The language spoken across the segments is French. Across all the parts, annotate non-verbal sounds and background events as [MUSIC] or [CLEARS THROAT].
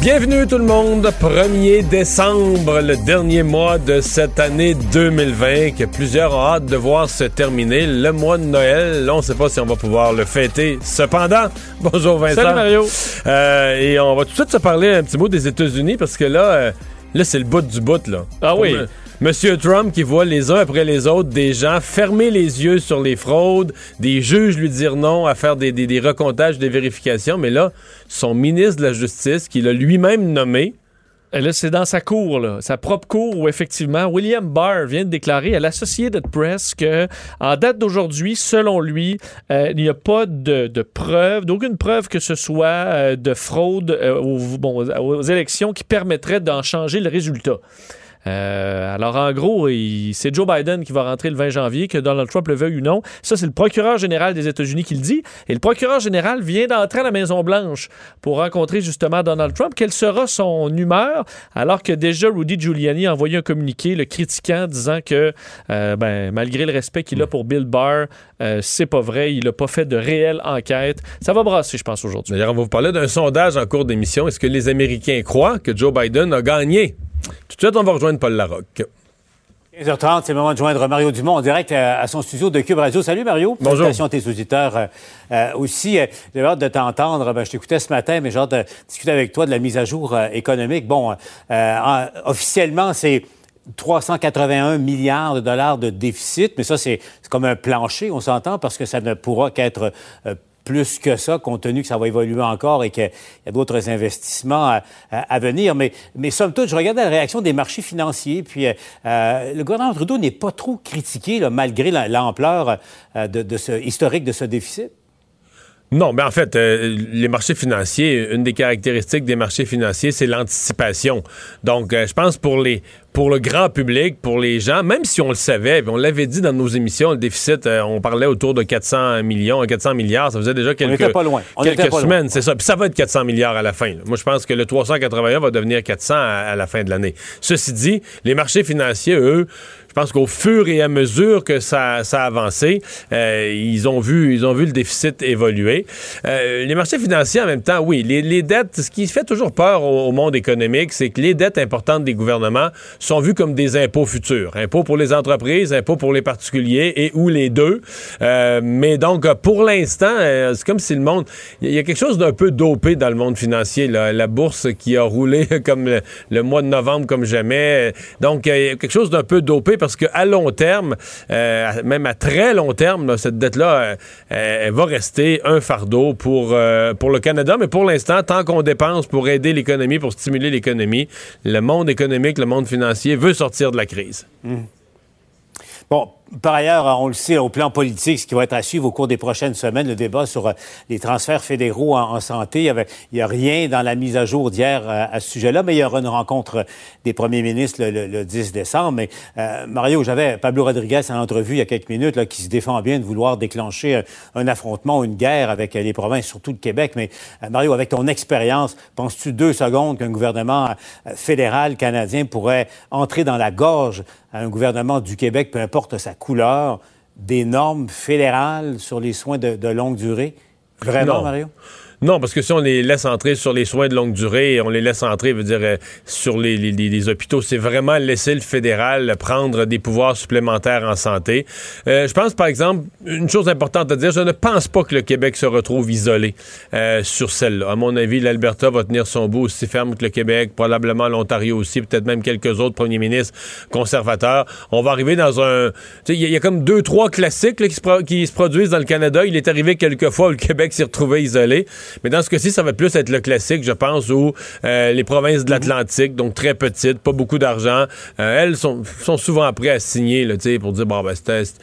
Bienvenue tout le monde, 1er décembre, le dernier mois de cette année 2020 que plusieurs ont hâte de voir se terminer, le mois de Noël. Là, on ne sait pas si on va pouvoir le fêter. Cependant, [LAUGHS] bonjour Vincent. Salut Mario. Euh, et on va tout de suite se parler un petit mot des États-Unis parce que là, euh, là c'est le bout du bout là. Ah oui. Euh, Monsieur Trump qui voit les uns après les autres des gens fermer les yeux sur les fraudes, des juges lui dire non à faire des, des, des recomptages, des vérifications, mais là, son ministre de la Justice, qu'il a lui-même nommé, Et là, c'est dans sa cour, là, sa propre cour, où effectivement, William Barr vient de déclarer à l'Associated Press que, en date d'aujourd'hui, selon lui, euh, il n'y a pas de, de preuve, d'aucune preuve que ce soit euh, de fraude euh, aux, bon, aux élections qui permettrait d'en changer le résultat. Euh, alors, en gros, c'est Joe Biden qui va rentrer le 20 janvier, que Donald Trump le veuille ou non. Ça, c'est le procureur général des États-Unis qui le dit. Et le procureur général vient d'entrer à la Maison-Blanche pour rencontrer justement Donald Trump. Quelle sera son humeur? Alors que déjà, Rudy Giuliani a envoyé un communiqué le critiquant, disant que, euh, ben, malgré le respect qu'il a pour Bill Barr, euh, c'est pas vrai. Il n'a pas fait de réelle enquête. Ça va brasser, je pense, aujourd'hui. D'ailleurs, on va vous parler d'un sondage en cours d'émission. Est-ce que les Américains croient que Joe Biden a gagné? Tout de suite, on va rejoindre Paul Larocque. 15h30, c'est le moment de joindre Mario Dumont en direct à, à son studio de Cube Radio. Salut Mario. Bonjour. Salutations à tes auditeurs euh, euh, aussi. euh, J'ai hâte de t'entendre. Ben, je t'écoutais ce matin, mais j'ai hâte de discuter avec toi de la mise à jour euh, économique. Bon, euh, en- officiellement, c'est 381 milliards de dollars de déficit, mais ça, c'est comme un plancher, on s'entend, parce que ça ne pourra qu'être euh, plus que ça, compte tenu que ça va évoluer encore et qu'il y a d'autres investissements à, venir. Mais, mais somme toute, je regardais la réaction des marchés financiers, puis euh, euh, le gouvernement Trudeau n'est pas trop critiqué, malgré la- l'ampleur euh, historique de ce déficit. Non, mais en fait, euh, les marchés financiers, une des caractéristiques des marchés financiers, c'est l'anticipation. Donc, euh, je pense pour les pour le grand public, pour les gens, même si on le savait, on l'avait dit dans nos émissions, le déficit, euh, on parlait autour de 400 millions, 400 milliards, ça faisait déjà quelques, pas loin. On quelques pas semaines, c'est ça. Puis ça va être 400 milliards à la fin. là. Moi, je pense que le 381 va devenir 400 à, à la fin de l'année. Ceci dit, les marchés financiers, eux, je pense qu'au fur et à mesure que ça, ça a avancé, euh, ils ont vu ils ont vu le déficit évoluer. Euh, les marchés financiers, en même temps, oui, les, les dettes, ce qui fait toujours peur au, au monde économique, c'est que les dettes importantes des gouvernements sont vues comme des impôts futurs. Impôts pour les entreprises, impôts pour les particuliers et ou les deux. Euh, mais donc, pour l'instant, euh, c'est comme si le monde... Il y a quelque chose d'un peu dopé dans le monde financier. là. La bourse qui a roulé [LAUGHS] comme le, le mois de novembre comme jamais. Donc, il y a quelque chose d'un peu dopé parce qu'à long terme, euh, même à très long terme, cette dette-là, euh, elle va rester un fardeau pour, euh, pour le Canada. Mais pour l'instant, tant qu'on dépense pour aider l'économie, pour stimuler l'économie, le monde économique, le monde financier veut sortir de la crise. Bon, par ailleurs, on le sait, au plan politique, ce qui va être à suivre au cours des prochaines semaines, le débat sur euh, les transferts fédéraux en, santé. Il n'y a rien dans la mise à jour d'hier euh, à ce sujet-là, mais il y aura une rencontre des premiers ministres le, le- le 10 décembre. Mais euh, Mario, j'avais Pablo Rodriguez en entrevue il y a quelques minutes là, qui se défend bien de vouloir déclencher un, affrontement, une guerre avec euh, les provinces, surtout le Québec. Mais euh, Mario, avec ton expérience, penses-tu deux secondes qu'un gouvernement euh, fédéral canadien pourrait entrer dans la gorge à un gouvernement du Québec, peu importe sa couleur, des normes fédérales sur les soins de, de longue durée? Vraiment, Non. Mario? Non, parce que si on les laisse entrer sur les soins de longue durée, on les laisse entrer, veut dire, euh, sur les, hôpitaux, c'est vraiment laisser le fédéral prendre des pouvoirs supplémentaires en santé. Euh, je pense, par exemple, une chose importante à dire, je ne pense pas que le Québec se retrouve isolé euh, sur celle-là. À mon avis, l'Alberta va tenir son bout aussi ferme que le Québec, probablement l'Ontario aussi, peut-être même quelques autres premiers ministres conservateurs. On va arriver dans un... Il y, a comme deux, trois classiques qui, se qui se produisent dans le Canada. Il est arrivé quelques fois où le Québec s'est retrouvé isolé. Mais dans ce cas-ci, ça va plus être le classique, je pense, où euh, les provinces de l'Atlantique, donc très petites, pas beaucoup d'argent, euh, elles sont, sont souvent prêtes à signer là, pour dire bon, ben,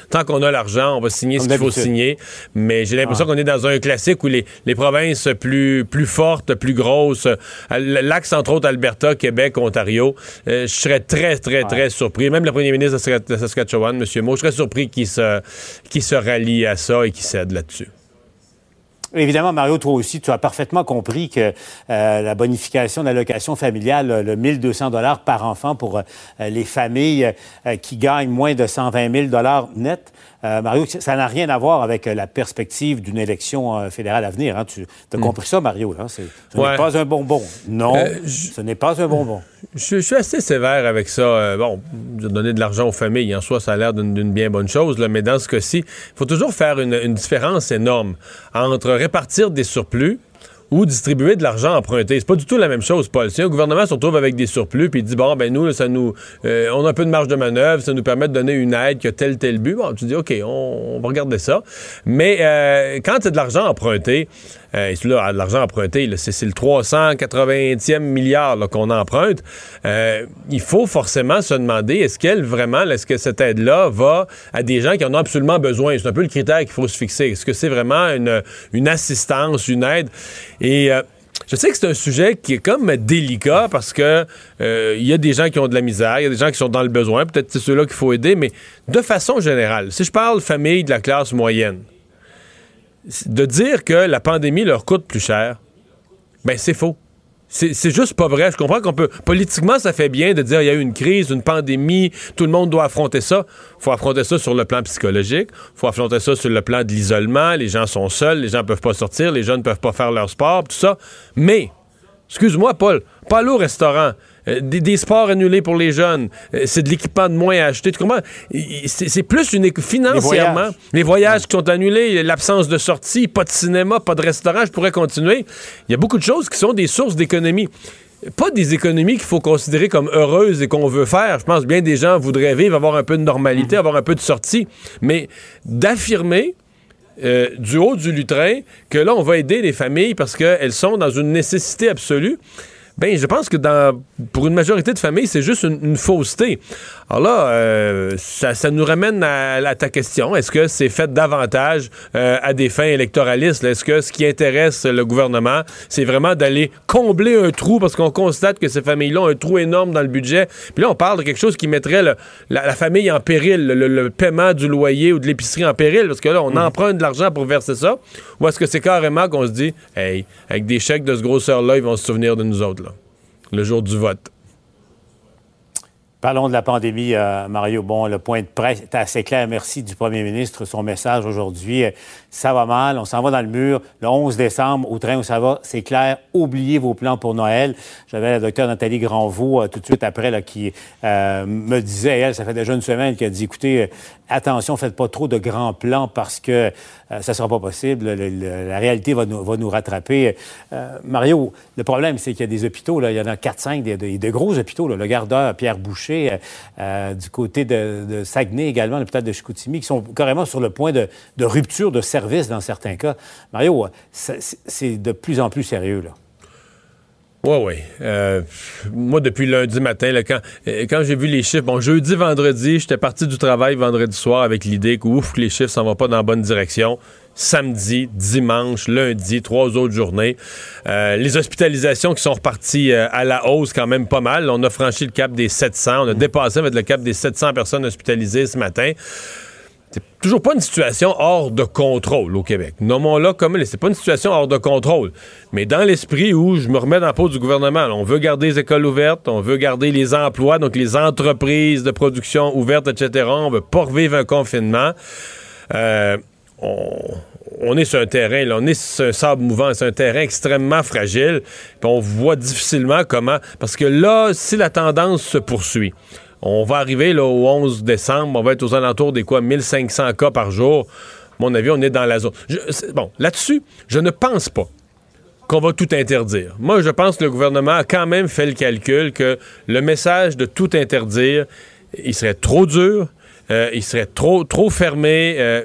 tant qu'on a l'argent, on va signer ce qu'il faut signer. Mais j'ai l'impression ah. qu'on est dans un classique où les, les provinces plus, plus fortes, plus grosses, euh, l'axe entre autres Alberta, Québec, Ontario, je serais très, très, très surpris. Même le premier ministre de Saskatchewan, M. Mo, je serais surpris qu'il se, qu se rallie à ça et qu'il cède là-dessus. Évidemment, Mario, toi aussi, tu as parfaitement compris que euh, la bonification de l'allocation familiale, le 1200 dollars par enfant pour euh, les familles euh, qui gagnent moins de 120 000 dollars net, euh, Mario, ça n'a rien à voir avec la perspective d'une élection fédérale à venir. Hein. Tu as compris ça, Mario? Là? Ce ouais. n'est pas un bonbon. Non, ce n'est pas un bonbon. Je, je, suis assez sévère avec ça. bon, donner de l'argent aux familles, en soi, ça a l'air d'une bien bonne chose, là, mais dans ce cas-ci, il faut toujours faire une, une différence énorme entre répartir des surplus ou distribuer de l'argent emprunté. C'est pas du tout la même chose, Paul. Si un gouvernement se retrouve avec des surplus puis dit bon ben nous ça nous euh, on a un peu de marge de manœuvre, ça nous permet de donner une aide qui a tel tel but, bon tu dis OK, on, va regarder ça. Mais euh, quand c'est de l'argent emprunté, euh, et là, l'argent emprunté, c'est le 380e milliard qu'on emprunte. Euh, il faut forcément se demander, est-ce qu'elle vraiment, est-ce que cette aide-là va à des gens qui en ont absolument besoin? C'est un peu le critère qu'il faut se fixer. Est-ce que c'est vraiment une, une, assistance, une aide? Et euh, je sais que c'est un sujet qui est comme délicat parce que euh, il y a des gens qui ont de la misère, il y a des gens qui sont dans le besoin, peut-être c'est ceux-là qu'il faut aider, mais de façon générale, si je parle famille de la classe moyenne, de dire que la pandémie leur coûte plus cher, ben c'est faux. C'est juste pas vrai. Je comprends qu'on peut. Politiquement, ça fait bien de dire il y a eu une crise, une pandémie, tout le monde doit affronter ça. faut affronter ça sur le plan psychologique. faut affronter ça sur le plan de l'isolement. Les gens sont seuls, les gens peuvent pas sortir, les jeunes peuvent pas faire leur sport, tout ça. Mais, excuse-moi, Paul, pas au restaurant. Euh, des, sports annulés pour les jeunes, euh, c'est de l'équipement de moins à acheter. Tu comprends? C'est plus une financièrement. Les voyages, qui sont annulés, l'absence de sortie, pas de cinéma, pas de restaurant, je pourrais continuer. Il y a beaucoup de choses qui sont des sources d'économie pas des économies qu'il faut considérer comme heureuses et qu'on veut faire. Je pense bien des gens voudraient vivre, avoir un peu de normalité, mm-hmm. avoir un peu de sortie, mais d'affirmer euh, du haut du lutrin que là, on va aider les familles parce qu'elles sont dans une nécessité absolue. Ben, je pense que dans, pour une majorité de familles, c'est juste une, fausseté. Alors là, euh, ça, ça, nous ramène à, ta question. Est-ce que c'est fait davantage euh, à des fins électoralistes? Est-ce que ce qui intéresse le gouvernement, c'est vraiment d'aller combler un trou? Parce qu'on constate que ces familles-là ont un trou énorme dans le budget? Puis là, on parle de quelque chose qui mettrait le, la, famille en péril, le, paiement du loyer ou de l'épicerie en péril, parce que là, on mm. emprunte de l'argent pour verser ça. Ou est-ce que c'est carrément qu'on se dit, hey, avec des chèques de ce grosseur-là, ils vont se souvenir de nous autres? Le jour du vote. Parlons de la pandémie, euh, Mario. Bon, le point de presse est assez clair. Merci du premier ministre. Son message aujourd'hui, euh, ça va mal, on s'en va dans le mur. Le 11 décembre, au train où ça va, c'est clair. Oubliez vos plans pour Noël. J'avais la docteure Nathalie Granvaux euh, tout de suite après là, qui me disait, elle, ça fait déjà une semaine, a dit, écoutez, attention, faites pas trop de grands plans parce que ça ne sera pas possible. la réalité va nous, va nous rattraper. Mario, le problème, c'est qu'il y a des hôpitaux, là, il y en a 4-5, des, des, gros hôpitaux. Le gardeur Pierre Boucher, euh, euh, du côté de, Saguenay également, l'hôpital de Chicoutimi, qui sont carrément sur le point de, rupture de service dans certains cas. Mario, c'est de plus en plus sérieux, là. Oui, oui. Euh, moi, depuis lundi matin, quand, quand j'ai vu les chiffres, bon, jeudi, vendredi, j'étais parti du travail vendredi soir avec l'idée que, ouf, que les chiffres s'en vont pas dans la bonne direction samedi, dimanche, lundi, trois autres journées. Euh, les hospitalisations qui sont reparties euh, à la hausse quand même pas mal. On a franchi le cap des 700. On a dépassé avec le cap des 700 personnes hospitalisées ce matin. C'est toujours pas une situation hors de contrôle au Québec. Nommons-la comme c'est pas une situation hors de contrôle. Mais dans l'esprit où je me remets dans la peau du gouvernement, on veut garder les écoles ouvertes, on veut garder les emplois, donc les entreprises de production ouvertes, etc. On veut pas revivre un confinement. Euh, on, est sur un terrain, on est sur un sable mouvant, c'est un terrain extrêmement fragile, on voit difficilement comment, parce que là, si la tendance se poursuit, on va arriver au 11 décembre, on va être aux alentours des quoi, 1500 cas par jour. Mon avis, on est dans la zone. bon, là-dessus, je ne pense pas qu'on va tout interdire. Moi, je pense que le gouvernement a quand même fait le calcul que le message de tout interdire, il serait trop dur, euh, il serait trop, trop fermé. Euh,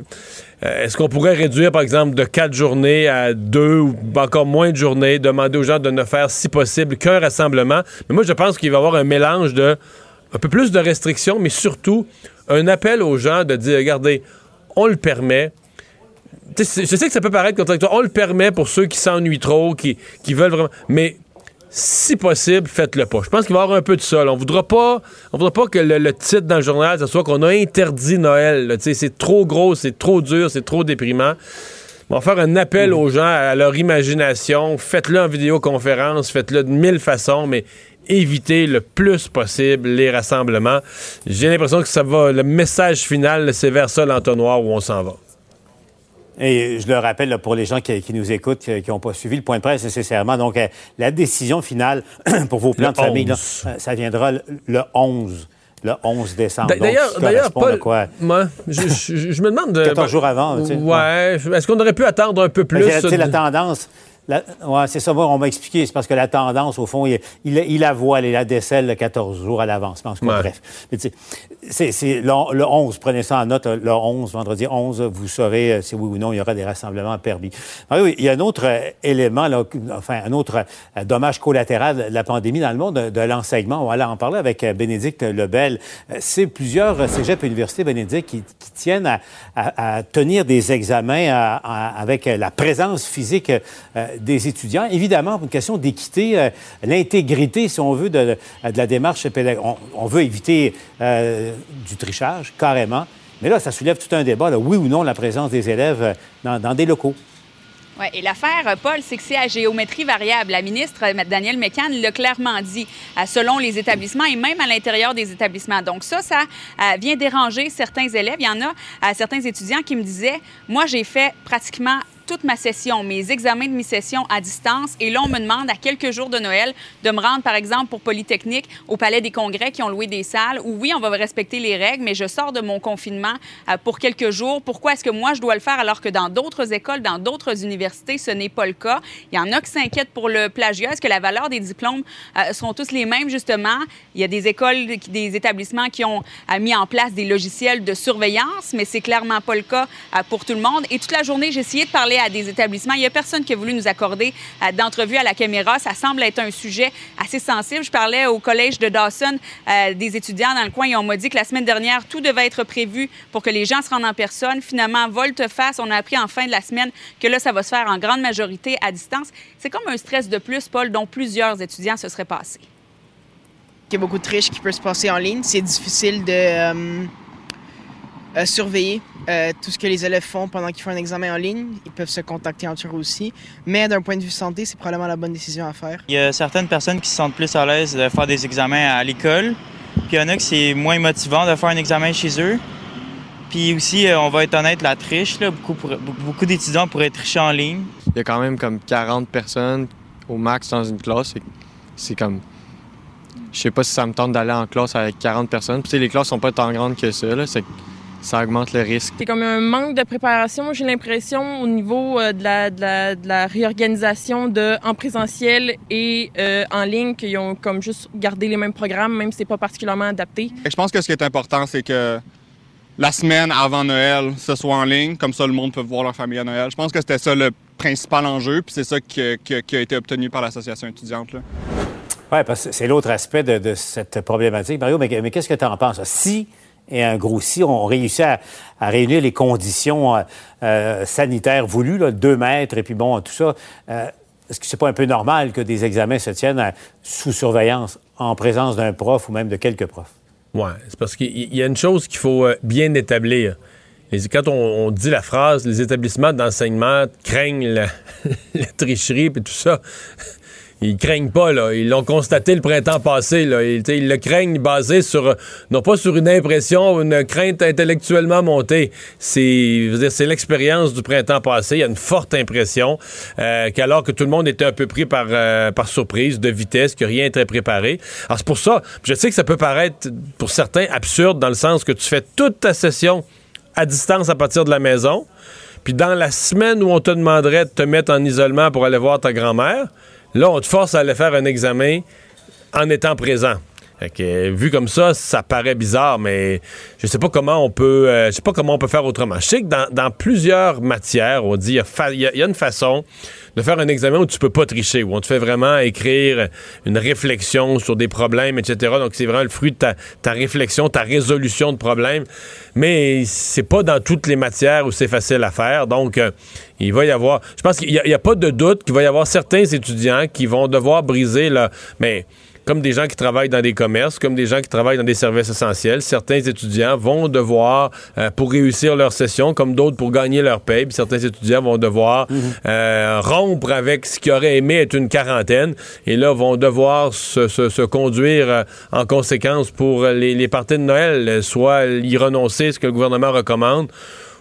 euh, est-ce qu'on pourrait réduire, par exemple, de quatre journées à deux ou encore moins de journées, demander aux gens de ne faire, si possible, qu'un rassemblement? Mais moi, je pense qu'il va y avoir un mélange de un peu plus de restrictions, mais surtout un appel aux gens de dire, regardez, on le permet. je sais que ça peut paraître contradictoire. On le permet pour ceux qui s'ennuient trop, qui, qui veulent vraiment. Mais si possible, faites-le pas. Je pense qu'il va y avoir un peu de ça. On voudra pas, on voudra pas que le, titre dans le journal, ce soit qu'on a interdit Noël. C'est trop gros, c'est trop dur, c'est trop déprimant. On va faire un appel aux gens à leur imagination. Faites-le en vidéoconférence, faites-le de mille façons, mais éviter le plus possible les rassemblements. J'ai l'impression que ça va, le message final, c'est vers ça l'entonnoir où on s'en va. Et je le rappelle pour les gens qui, nous écoutent, qui n'ont pas suivi le point de presse nécessairement. Donc, euh, la décision finale [CLEARS THROAT] pour vos plans de famille, euh, ça viendra le 11 le 11 décembre. D'ailleurs, d'ailleurs, Paul, quoi? Moi, je, me demande... [LAUGHS] 14 jours avant, tu sais. Ouais. Est-ce qu'on aurait pu attendre un peu plus? C'est la tendance. Ouais, c'est ça, on m'a expliqué. C'est parce que la tendance, au fond, il, il, il la voit, il la décèle 14 jours à l'avance. Bref. C'est, le, 11, prenez ça en note, le 11, vendredi 11, vous saurez euh, si oui ou non il y aura des rassemblements permis. Ah oui, il y a un autre euh, élément, là, enfin, un autre euh, dommage collatéral de la pandémie dans le monde de, l'enseignement. On va aller en parler avec Bénédicte Lebel. C'est plusieurs cégeps et universités, Bénédicte, qui, tiennent à, tenir des examens avec la présence physique des étudiants. Évidemment, pour une question d'équité, l'intégrité, si on veut, de, la démarche pédagogique. On, veut éviter euh, du trichage, carrément. Mais là, ça soulève tout un débat, oui ou non, la présence des élèves euh, dans, des locaux. Oui, et l'affaire, Paul, c'est que c'est à géométrie variable. La ministre, Danielle Mécan, l'a clairement dit, selon les établissements et même à l'intérieur des établissements. Donc ça, ça vient déranger certains élèves. Il y en a certains étudiants qui me disaient, moi, j'ai fait pratiquement toute ma session, mes examens de mi-session à distance. Et là, on me demande à quelques jours de Noël de me rendre, par exemple, pour Polytechnique, au Palais des Congrès qui ont loué des salles où, oui, on va respecter les règles, mais je sors de mon confinement euh, pour quelques jours. Pourquoi est-ce que moi, je dois le faire alors que dans d'autres écoles, dans d'autres universités, ce n'est pas le cas? Il y en a qui s'inquiètent pour le plagiat. Est-ce que la valeur des diplômes euh, sont tous les mêmes, justement? Il y a des écoles, des établissements qui ont euh, mis en place des logiciels de surveillance, mais c'est clairement pas le cas pour tout le monde. Et toute la journée, j'ai essayé de parler à des établissements. Il n'y a personne qui a voulu nous accorder euh, d'entrevue à la caméra. Ça semble être un sujet assez sensible. Je parlais au collège de Dawson euh, des étudiants dans le coin et on m'a dit que la semaine dernière, tout devait être prévu pour que les gens se rendent en personne. Finalement, volte-face, on a appris en fin de la semaine que là, ça va se faire en grande majorité à distance. C'est comme un stress de plus, Paul, dont plusieurs étudiants se seraient passés. Il y a beaucoup de triches qui peuvent se passer en ligne. C'est difficile de euh, surveiller euh, tout ce que les élèves font pendant qu'ils font un examen en ligne. Ils peuvent se contacter entre eux aussi. Mais d'un point de vue santé, c'est probablement la bonne décision à faire. Il y a certaines personnes qui se sentent plus à l'aise de faire des examens à l'école. Puis il y en a qui c'est moins motivant de faire un examen chez eux. Puis aussi, euh, on va être honnête, la triche, là, beaucoup, beaucoup d'étudiants pourraient tricher en ligne. Il y a quand même comme 40 personnes au max dans une classe. C'est comme je sais pas si ça me tente d'aller en classe avec 40 personnes. Puis les classes sont pas tant grandes que ça. Là ça augmente le risque. C'est comme un manque de préparation, j'ai l'impression, au niveau euh, de la, de, la, réorganisation de, en présentiel et euh, en ligne, qu'ils ont comme juste gardé les mêmes programmes, même si c'est pas particulièrement adapté. Je pense que ce qui est important, c'est que la semaine avant Noël, ce soit en ligne, comme ça le monde peut voir leur famille à Noël. Je pense que c'était ça le principal enjeu, puis c'est ça qui, a été obtenu par l'association étudiante. Oui, parce que c'est l'autre aspect de, cette problématique. Mario, mais, mais qu'est-ce que tu en penses? Si et un gros si on réussit à, réunir les conditions euh, euh, sanitaires voulues, là, deux mètres et puis bon, tout ça. Euh, est-ce que c'est pas un peu normal que des examens se tiennent sous surveillance en présence d'un prof ou même de quelques profs? Oui, c'est parce qu'il y a une chose qu'il faut bien établir. Quand on, dit la phrase, les établissements d'enseignement craignent la, [LAUGHS] la tricherie et tout ça, ils craignent pas, là. Ils l'ont constaté le printemps passé, là. Ils, le craignent basé sur, non pas sur une impression une crainte intellectuellement montée. C'est, c'est l'expérience du printemps passé. Il y a une forte impression euh, qu'alors que tout le monde était un peu pris par, euh, par surprise, de vitesse, que rien n'était préparé. Alors, c'est pour ça, je sais que ça peut paraître, pour certains, absurde dans le sens que tu fais toute ta session à distance à partir de la maison. Puis dans la semaine où on te demanderait de te mettre en isolement pour aller voir ta grand-mère, là, on te force à aller faire un examen en étant présent. Fait que, vu comme ça, ça paraît bizarre, mais je sais pas comment on peut, euh, je sais pas comment on peut faire autrement. Je sais que dans, dans plusieurs matières, on dit, il y, a y a- a une façon de faire un examen où tu peux pas tricher, où on te fait vraiment écrire une réflexion sur des problèmes, etc. Donc, c'est vraiment le fruit de ta, ta réflexion, ta résolution de problèmes. Mais c'est pas dans toutes les matières où c'est facile à faire. Donc, euh, il va y avoir, je pense qu'il n'y a, pas de doute qu'il va y avoir certains étudiants qui vont devoir briser là, mais comme des gens qui travaillent dans des commerces, comme des gens qui travaillent dans des services essentiels, certains étudiants vont devoir, euh, pour réussir leur session, comme d'autres pour gagner leur puis certains étudiants vont devoir euh, rompre avec ce qu'ils auraient aimé être une quarantaine, et là vont devoir se, se- se conduire euh, en conséquence pour les, les parties de Noël, soit y renoncer, ce que le gouvernement recommande,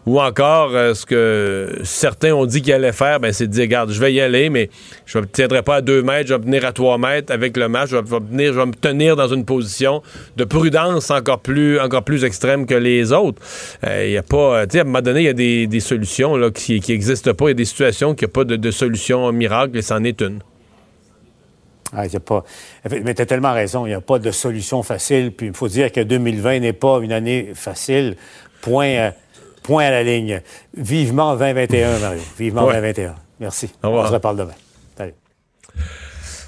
ou encore, euh, ce que certains ont dit qu'ils allaient faire, ben, c'est de dire, regarde, je vais y aller, mais je ne me tiendrai pas à 2 mètres, je vais me tenir à 3 mètres avec le match, je vais, tenir- je vais me tenir dans une position de prudence encore plus, encore plus extrême que les autres. Euh, Il y a pas, euh, à un moment donné, il y a des, des solutions là, qui n'existent pas, il y a des situations qui n'ont pas de, de solution miracle, et c'en est une. Ah, a pas... Mais tu as tellement raison, il n'y a pas de solution facile. Puis il faut dire que 2020 n'est pas une année facile. Point, euh, point à la ligne. Vivement 2021, Mario. Vivement Ouais. 2021. Merci. Au revoir. On se reparle demain. Salut.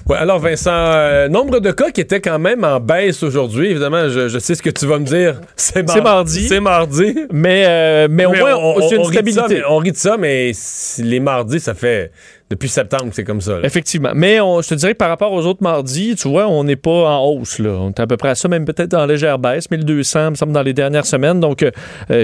Ouais, alors Vincent, euh, nombre de cas qui étaient quand même en baisse aujourd'hui. Évidemment, je, je sais ce que tu vas me dire. [LAUGHS] C'est mar- C'est mardi. C'est mardi. Mais, euh, mais au Mais moins, on, c'est on- une on rit de ça, mais- on rit de ça, mais les mardis, ça fait depuis septembre c'est comme ça. là. Effectivement. Mais on, je te dirais que par rapport aux autres mardis, tu vois, on n'est pas en hausse. Là. On est à peu près à ça, même peut-être en légère baisse, 1200, me semble, dans les dernières semaines. Donc, euh,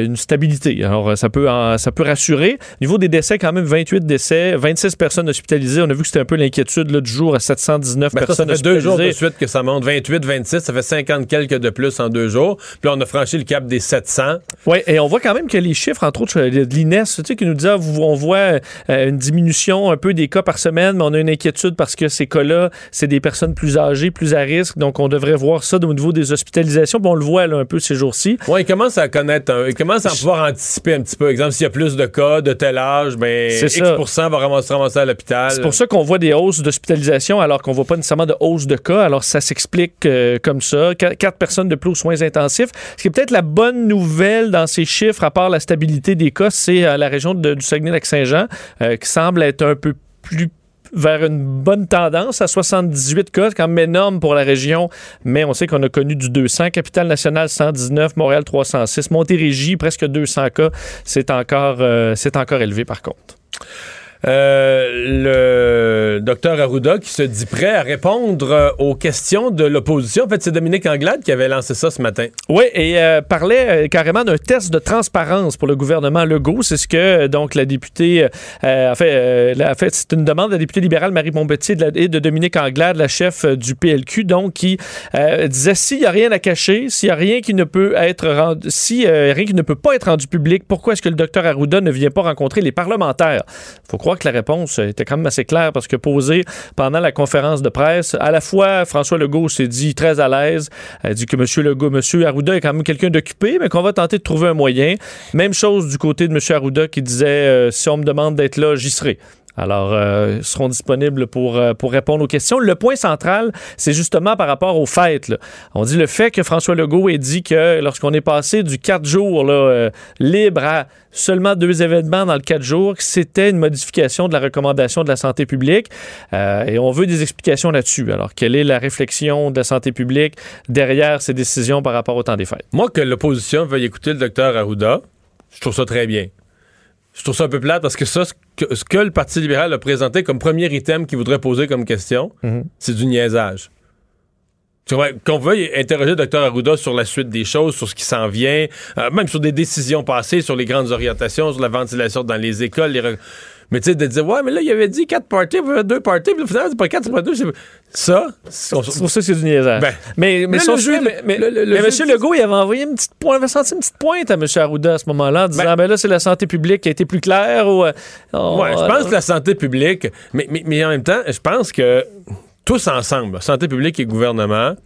une stabilité. Alors, euh, ça peut, en- ça peut rassurer. Au niveau des décès, quand même, 28 décès, 26 personnes hospitalisées. On a vu que c'était un peu l'inquiétude du jour à 719 Ben, ça, ça personnes fait deux jours de hospitalisées. suite que ça monte. 28, 26, ça fait 50 quelques de plus en deux jours. Puis là, on a franchi le cap des 700. Oui, et on voit quand même que les chiffres, entre autres, de l'INES, tu sais, qui nous disait, vous- on voit euh, une diminution un peu des cas par semaine, mais on a une inquiétude parce que ces cas-là, c'est des personnes plus âgées, plus à risque, donc on devrait voir ça au niveau des hospitalisations, puis on le voit là, un peu ces jours-ci. Oui, il commence à connaître, un- il commence à pouvoir anticiper un petit peu. Exemple, s'il y a plus de cas de tel âge, ben, X va ramasser, ramasser à l'hôpital. C'est pour ça qu'on voit des hausses d'hospitalisation alors qu'on voit pas nécessairement de hausse de cas. Alors ça s'explique euh, comme ça. Qu- Quatre personnes de plus aux soins intensifs. Ce qui est peut-être la bonne nouvelle dans ces chiffres, à part la stabilité des cas, c'est euh, la région de- du Saguenay-Lac-Saint-Jean euh, qui semble être un peu plus vers une bonne tendance à 78 cas, quand même énorme pour la région, mais on sait qu'on a connu du 200. Capitale-Nationale, 119. Montréal, 306. Montérégie, presque 200 cas. C'est encore, euh, c'est encore élevé par contre. Euh, le docteur Arruda qui se dit prêt à répondre euh, aux questions de l'opposition. En fait, c'est Dominique Anglade qui avait lancé ça ce matin. Oui, et euh, parlait carrément d'un test de transparence pour le gouvernement Legault. C'est ce que donc la députée a fait. a fait c'est une demande de la députée libérale Marie Montpetit et de Dominique Anglade, la chef du PLQ, donc qui disait s'il n'y a rien à cacher, s'il n'y a rien qui ne peut être rendu, si rien qui ne peut pas être rendu public, pourquoi est-ce que le docteur Arruda ne vient pas rencontrer les parlementaires? Croire que la réponse était quand même assez claire parce que posée pendant la conférence de presse, à la fois François Legault s'est dit très à l'aise, a dit que M. Legault, M. Arruda est quand même quelqu'un d'occupé, mais qu'on va tenter de trouver un moyen. Même chose du côté de M. Arruda qui disait euh, si on me demande d'être là, j'y serai. Alors, euh, seront disponibles pour, euh, pour répondre aux questions. Le point central, c'est justement par rapport aux fêtes. On dit le fait que François Legault ait dit que lorsqu'on est passé du 4 jours euh, libre à seulement deux événements dans le 4 jours, c'était une modification de la recommandation de la santé publique. Euh, et on veut des explications là-dessus. Alors, quelle est la réflexion de la santé publique derrière ces décisions par rapport au temps des fêtes? Moi, que l'opposition veuille écouter le docteur Arruda, je trouve ça très bien. Je trouve ça un peu plate parce que ça, ce que, ce que le Parti libéral a présenté comme premier item qu'il voudrait poser comme question, c'est du niaisage. Tu vois, Qu'on veuille interroger le docteur Arruda sur la suite des choses, sur ce qui s'en vient, euh, même sur des décisions passées, sur les grandes orientations, sur la ventilation dans les écoles. les re- Mais tu sais, de dire, ouais, mais là, il avait dit quatre parties, il y avait deux parties, puis au final, c'est pas quatre, c'est pas deux. Ça, c'est on- pour ça que c'est du niaisage. Ben, mais mais, le jeu- mais, mais- le- le- le mais jeu- M. Legault, il avait envoyé une petite pointe, avait senti une petite pointe à M. Arruda à ce moment-là, en disant, ben, là, c'est la santé publique qui a été plus claire ou. euh, on- Ouais, je pense que la santé publique, mais, mais, mais en même temps, je pense que tous ensemble, santé publique et gouvernement,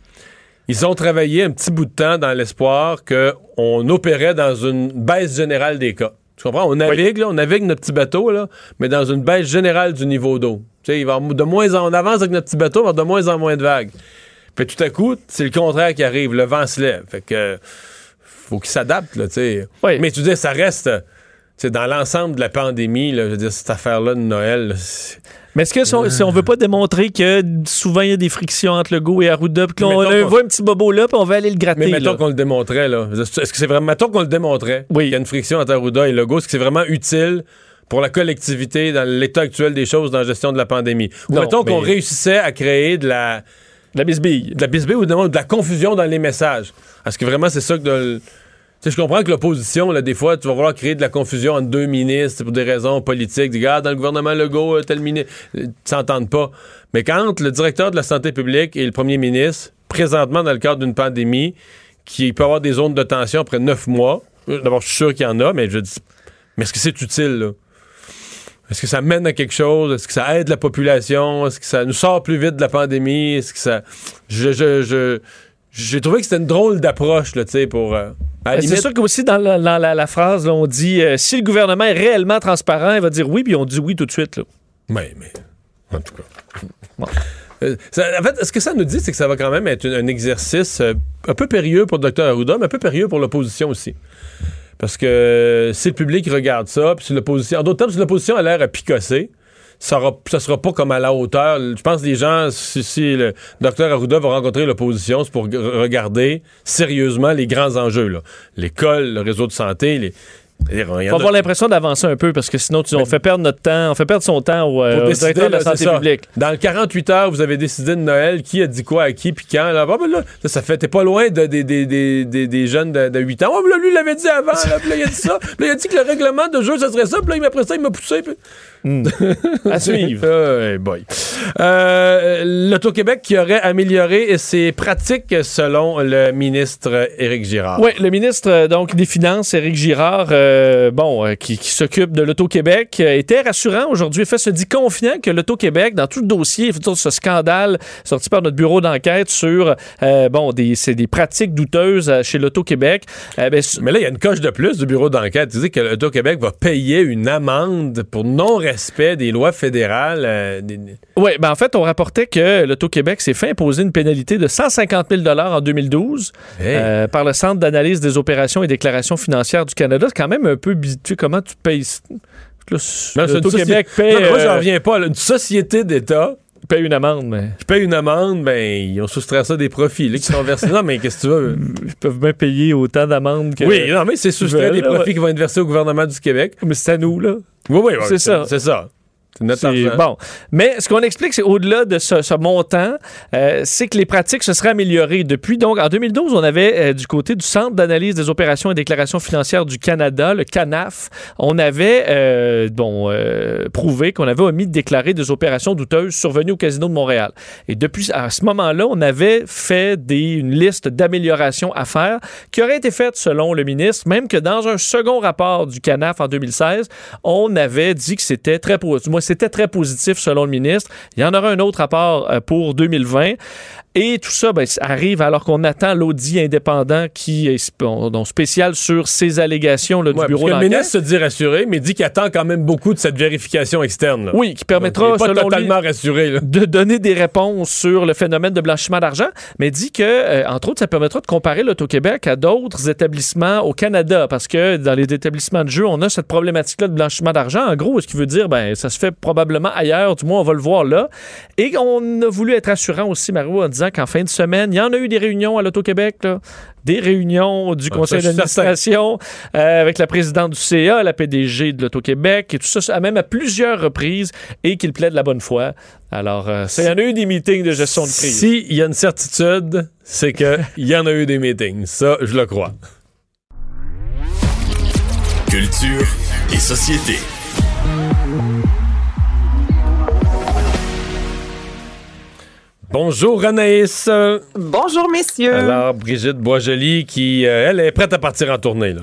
ils ont travaillé un petit bout de temps dans l'espoir qu'on opérait dans une baisse générale des cas. Tu comprends? On navigue, là, on navigue notre petit bateau, là, mais dans une baisse générale du niveau d'eau. Tu sais, il va de moins en, on avance avec notre petit bateau, il va avoir de moins en moins de vagues. Puis tout à coup, c'est le contraire qui arrive. Le vent se lève. Fait que faut qu'il s'adapte, là, tu sais. Mais tu dis, ça reste. C'est dans l'ensemble de la pandémie, là, je veux dire, cette affaire-là de Noël. là, Mais est-ce que si on, si on veut pas démontrer que souvent il y a des frictions entre Legault et Arruda, puis qu'on on voit un petit bobo là, puis on va aller le gratter. Mais mettons qu'on le démontrait, là. Est-ce que c'est vraiment. Mettons qu'on le démontrait. Oui. Qu'il y a une friction entre Arruda et Legault. Est-ce que c'est vraiment utile pour la collectivité dans l'état actuel des choses dans la gestion de la pandémie? Ou Non, mettons qu'on réussissait à créer de la. De la bisbille. De la bisbille ou de, la confusion dans les messages? Est-ce que vraiment c'est ça que de sais, je comprends que l'opposition, là, des fois, tu vas vouloir créer de la confusion entre deux ministres pour des raisons politiques. Dis, gars, dans le gouvernement Legault, euh, tel ministre. euh, s'entendent pas. Mais quand le directeur de la santé publique et le premier ministre, présentement dans le cadre d'une pandémie, qui peut avoir des zones de tension après neuf mois, euh, d'abord, je suis sûr qu'il y en a, mais je dis, mais est-ce que c'est utile, là? Est-ce que ça mène à quelque chose? Est-ce que ça aide la population? Est-ce que ça nous sort plus vite de la pandémie? Est-ce que ça. Je. je, je- j'ai trouvé que c'était une drôle d'approche, là, tu sais, pour. euh, c'est sûr qu'aussi dans la, dans la- la phrase, là, on dit euh, si le gouvernement est réellement transparent, il va dire oui, puis on dit oui tout de suite. Là. Oui, mais en tout cas. Euh, ça- en fait, ce que ça nous dit, c'est que ça va quand même être un, un exercice euh, un peu périlleux pour le docteur Arruda, mais un peu périlleux pour l'opposition aussi. Parce que si le public regarde ça, puis si l'opposition. En d'autres termes, si l'opposition a l'air à picosser, ça ne sera pas comme à la hauteur. Je pense que les gens, si, si le docteur Arruda va rencontrer l'opposition, c'est pour regarder sérieusement les grands enjeux. là. L'école, le réseau de santé, les. il y en Il a- faut avoir l'impression d'avancer un peu parce que sinon, tu- on fait perdre notre temps, on fait perdre son temps au, euh, Pour au décider, directeur de la santé publique. Dans le 48 heures, vous avez décidé de Noël, qui a dit quoi à qui, puis quand. Là, ben là, ça, ça fait, t'es pas loin de- des- jeunes de, de 8 ans. Oh, là, lui, il l'avait dit avant, là, puis là, il a dit ça. Puis là, il a dit que le règlement de jeu, ça serait ça, puis là, après ça, il m'a poussé. puis- [LAUGHS] À suivre. Hey boy. Euh, L'Auto-Québec qui aurait amélioré ses pratiques selon le ministre Éric Girard. Oui, le ministre euh, donc des Finances, Éric Girard, euh, bon, euh, qui, qui s'occupe de l'Auto-Québec, était rassurant aujourd'hui. Fait, se dit confiant que l'Auto-Québec, dans tout le dossier, dire, ce scandale sorti par notre bureau d'enquête sur bon, des, des pratiques douteuses chez l'Auto-Québec. ben, Mais là, il y a une coche de plus du bureau d'enquête. Tu dis que l'Auto-Québec va payer une amende pour non-respect des lois fédérales. euh, des- Oui, ben en fait, on rapportait que l'Auto-Québec s'est fait imposer une pénalité de 150 000 en 2012 Hey. euh, par le Centre d'analyse des opérations et déclarations financières du Canada. C'est quand même un peu habitué. Comment tu payes... L'Auto-Québec paye, Non, moi, j'en euh, reviens pas. là. Une société d'État paye une amende, mais... qui paye une amende, ben, ils ont soustrait ça des profits là, qui sont versés. Non, mais qu'est-ce que tu veux? [LAUGHS] Ils peuvent bien payer autant d'amendes que... Oui, non, mais c'est soustrait des là, profits ouais. qui vont être versés au gouvernement du Québec. Mais c'est à nous, là. Oui, oui, oui, C'est ça. C'est ça. Notre bon. Mais ce qu'on explique, c'est au-delà de ce, ce montant, euh, c'est que les pratiques se seraient améliorées. Depuis, donc, en 2012, on avait euh, du côté du Centre d'analyse des opérations et déclarations financières du Canada, le CANAF, on avait euh, bon, prouvé qu'on avait omis de déclarer des opérations douteuses survenues au Casino de Montréal. Et depuis, à ce moment-là, on avait fait des, une liste d'améliorations à faire qui aurait été faite selon le ministre, même que dans un second rapport du CANAF en 2016, on avait dit que c'était très, po- du moins, c'était très positif selon le ministre. Il y en aura un autre rapport euh, pour 2020. Et tout ça ben, ça arrive alors qu'on attend l'audit indépendant qui est donc spécial sur ces allégations là, du Ouais, bureau que le d'enquête. ministre se dit rassuré, mais dit qu'il attend quand même beaucoup de cette vérification externe. là. Oui, qui Donc, permettra, il est pas selon lui, totalement rassuré. là. de donner des réponses sur le phénomène de blanchiment d'argent, mais dit que, euh, entre autres, ça permettra de comparer l'Auto-Québec à d'autres établissements au Canada, parce que dans les établissements de jeu, on a cette problématique-là de blanchiment d'argent. En gros, ce qui veut dire, ben, ça se fait probablement ailleurs, du moins, on va le voir là. Et on a voulu être assurant aussi, Mario, en disant qu'en fin de semaine, il y en a eu des réunions à l'Auto-Québec, là. Des réunions du Ah, conseil d'administration euh, avec la présidente du CA, la PDG de l'Auto-Québec, et tout ça, même à plusieurs reprises, et qu'il plaide la bonne foi. Alors, euh, il y en a eu des meetings de gestion de crise. S'il y a une certitude, c'est qu'il y en a eu des meetings. Ça, je le crois. Culture et société. Bonjour Anaïs. Bonjour messieurs. Alors Brigitte Boisjoli qui, euh, elle, est prête à partir en tournée. Là.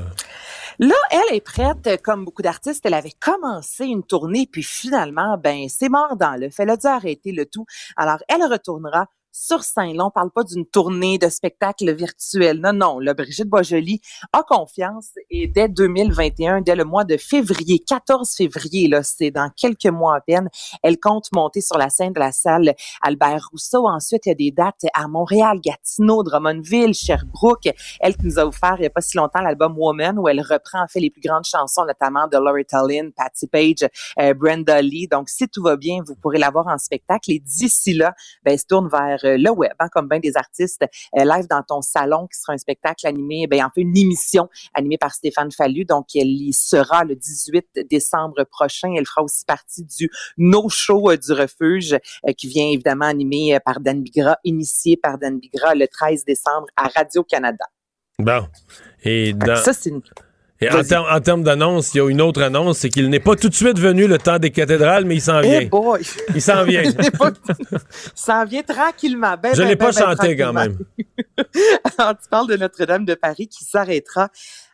Là, elle est prête, comme beaucoup d'artistes, elle avait commencé une tournée, puis finalement, ben, c'est mort dans le fait. Elle a dû arrêter le tout. Alors, elle retournera sur scène. Là, on parle pas d'une tournée de spectacle virtuel. Non, non. Là, Brigitte Boisjoli a confiance et dès 2021, dès le mois de février, 14 février, là, c'est dans quelques mois à peine, elle compte monter sur la scène de la salle Albert Rousseau. Ensuite, il y a des dates à Montréal, Gatineau, Drummondville, Sherbrooke. Elle qui nous a offert il y a pas si longtemps l'album Woman où elle reprend en fait les plus grandes chansons, notamment de Loretta Lynn, Patti Page, euh, Brenda Lee. Donc, si tout va bien, vous pourrez la voir en spectacle. Et d'ici là, ben, elle se tourne vers le web, hein, comme bien des artistes, euh, live dans ton salon, qui sera un spectacle animé, ben, en fait, une émission animée par Stéphane Fallu. Donc, elle y sera le 18 décembre prochain. Elle fera aussi partie du No Show euh, du Refuge, qui vient évidemment animé par Dan Bigra, initié par Dan Bigra le 13 décembre à Radio-Canada. Bon. Et dans... Ça, c'est une... Et en, termes, en d'annonce, il y a une autre annonce, c'est qu'il n'est pas tout de suite venu le temps des cathédrales, mais il s'en vient. Hey boy! Il s'en vient. [LAUGHS] il [LAUGHS] s'en vient tranquillement. Ben, Je ben, l'ai pas ben, ben, chanté quand même. [LAUGHS] Alors, tu parles de Notre-Dame de Paris qui s'arrêtera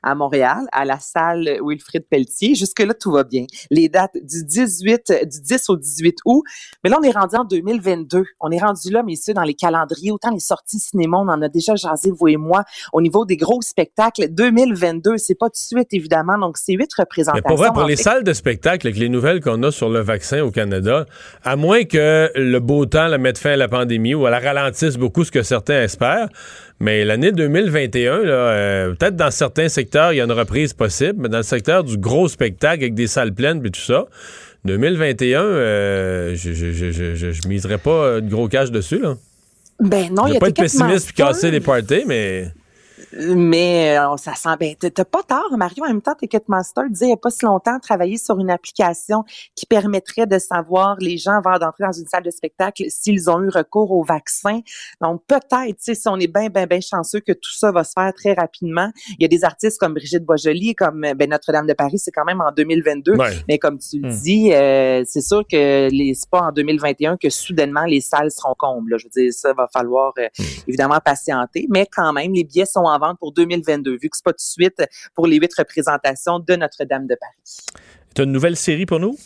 à Montréal, à la salle Wilfrid Pelletier. Jusque-là, tout va bien. Les dates du 18, du 10 au 18 août. Mais là, on est rendu en 2022. On est rendu là, messieurs, dans les calendriers. Autant les sorties cinéma, on en a déjà jasé, vous et moi. Au niveau des gros spectacles, 2022, c'est pas tout de suite, évidemment. Donc, c'est huit représentations. Mais pour vrai, pour les fait, salles de spectacle, avec les nouvelles qu'on a sur le vaccin au Canada, à moins que le beau temps la mette fin à la pandémie ou elle la ralentisse beaucoup, ce que certains espèrent, mais l'année 2021, là, euh, peut-être dans certains secteurs, il y a une reprise possible, mais dans le secteur du gros spectacle avec des salles pleines et tout ça, 2021, euh, je, je, je, je, miserais pas de gros cash dessus. Là. Ben non, il y a pas être pessimiste puis casser les parties, mais... Mais euh, ça sent ben t'as pas tort Mario en même temps Ticketmaster disait il y a pas si longtemps travailler sur une application qui permettrait de savoir les gens avant d'entrer dans une salle de spectacle s'ils ont eu recours au vaccin. Donc peut-être tu sais si on est bien bien bien chanceux que tout ça va se faire très rapidement. Il y a des artistes comme Brigitte Boisjoli comme ben Notre-Dame de Paris, c'est quand même en 2022, Ouais. mais comme tu le Hmm. dis euh, c'est sûr que les c'est pas en 2021 que soudainement les salles seront combles. là. Je veux dire ça va falloir euh, évidemment patienter, mais quand même les billets sont en vente pour 2022 vu que c'est pas tout de suite pour les huit représentations de Notre-Dame de Paris. Tu as une nouvelle série pour nous?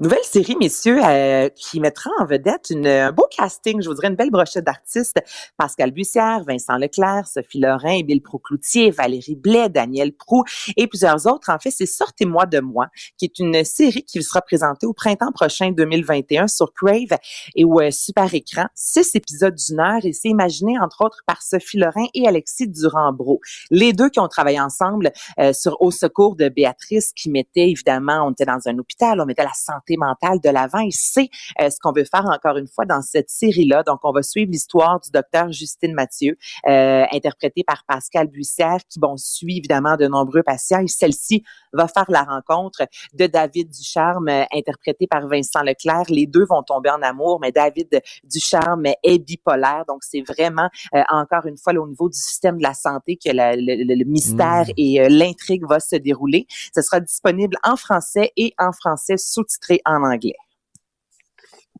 Nouvelle série, messieurs, euh, qui mettra en vedette une, un beau casting, je vous dirais une belle brochette d'artistes. Pascal Bussière, Vincent Leclerc, Sophie Lorrain, Émile Procloutier, Valérie Blais, Daniel Prou et plusieurs autres. En fait, c'est Sortez-moi de moi, qui est une série qui sera présentée au printemps prochain 2021 sur Crave et au euh, Super Écran. Six épisodes d'une heure et c'est imaginé, entre autres, par Sophie Lorrain et Alexis Durand-Bro. Les deux qui ont travaillé ensemble euh, sur Au secours de Béatrice, qui mettait, évidemment, on était dans un hôpital, on mettait la santé mentale de l'avant et c'est euh, ce qu'on veut faire encore une fois dans cette série-là. Donc, on va suivre l'histoire du docteur Justine Mathieu, euh, interprétée par Pascal Bussière, qui, bon, suit évidemment de nombreux patients et celle-ci va faire la rencontre de David Ducharme, euh, interprété par Vincent Leclerc. Les deux vont tomber en amour, mais David Ducharme est bipolaire. Donc, c'est vraiment, euh, encore une fois, là, au niveau du système de la santé que la- le, le- le mystère et euh, l'intrigue va se dérouler. Ce sera disponible en français et en français sous-titré en anglais.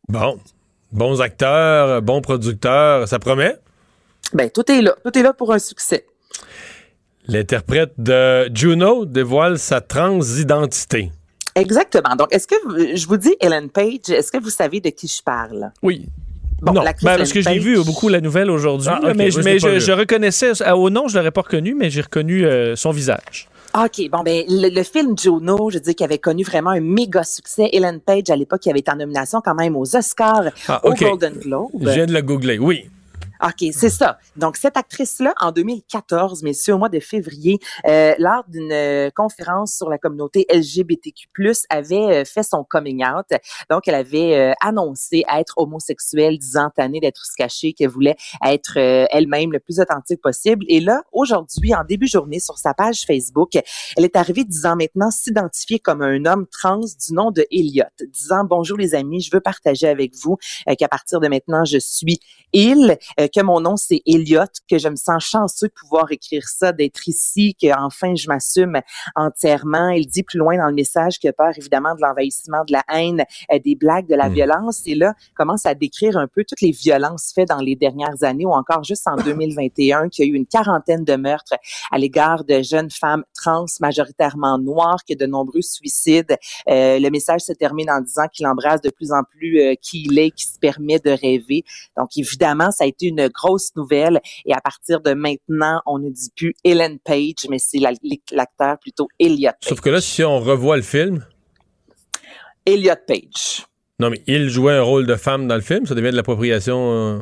Bon. Bons acteurs, bons producteurs, ça promet? Ben, tout est là. Tout est là pour un succès. L'interprète de Juno dévoile sa transidentité. Exactement. Donc, est-ce que vous- je vous dis Ellen Page, est-ce que vous savez de qui je parle? Oui. Bon, non, l'actrice ben, parce que j'ai vu beaucoup la nouvelle aujourd'hui, Ah, mais, je, mais je, je reconnaissais, ah, au nom, je l'aurais pas reconnu, mais j'ai reconnu euh, son visage. OK, bon, ben, le, le film Juno, je dis qu'il avait connu vraiment un méga succès. Ellen Page, à l'époque, qui avait été en nomination quand même aux Oscars, Ah, ok. Golden Globe. Je viens de le googler, oui. OK, c'est ça. Donc, cette actrice-là, en 2014, messieurs, au mois de février, euh, lors d'une euh, conférence sur la communauté LGBTQ+, avait euh, fait son coming out. Donc, elle avait euh, annoncé être homosexuelle, disant tannée d'être se cachée, qu'elle voulait être elle-même le plus authentique possible. Et là, aujourd'hui, en début de journée, sur sa page Facebook, elle est arrivée disant maintenant s'identifier comme un homme trans du nom de Elliot, disant bonjour les amis, je veux partager avec vous qu'à partir de maintenant, je suis il, que mon nom c'est Elliot, que je me sens chanceux de pouvoir écrire ça, d'être ici, que enfin je m'assume entièrement. Il dit plus loin dans le message qu'il a peur évidemment de l'envahissement, de la haine, euh, des blagues, de la Mm. violence. Et là, commence à décrire un peu toutes les violences faites dans les dernières années ou encore juste en [LAUGHS] 2021, qu'il y a eu une quarantaine de meurtres à l'égard de jeunes femmes trans, majoritairement noires, qu'il y a de nombreux suicides. Euh, le message se termine en disant qu'il embrasse de plus en plus euh, qui il est, qui se permet de rêver. Donc, évidemment, ça a été une grosse nouvelle. Et à partir de maintenant, on ne dit plus Ellen Page, mais c'est la- l'acteur plutôt Elliot Page. Sauf que là, si on revoit le film, Elliot Page. non, mais il jouait un rôle de femme dans le film, ça devient de l'appropriation. euh,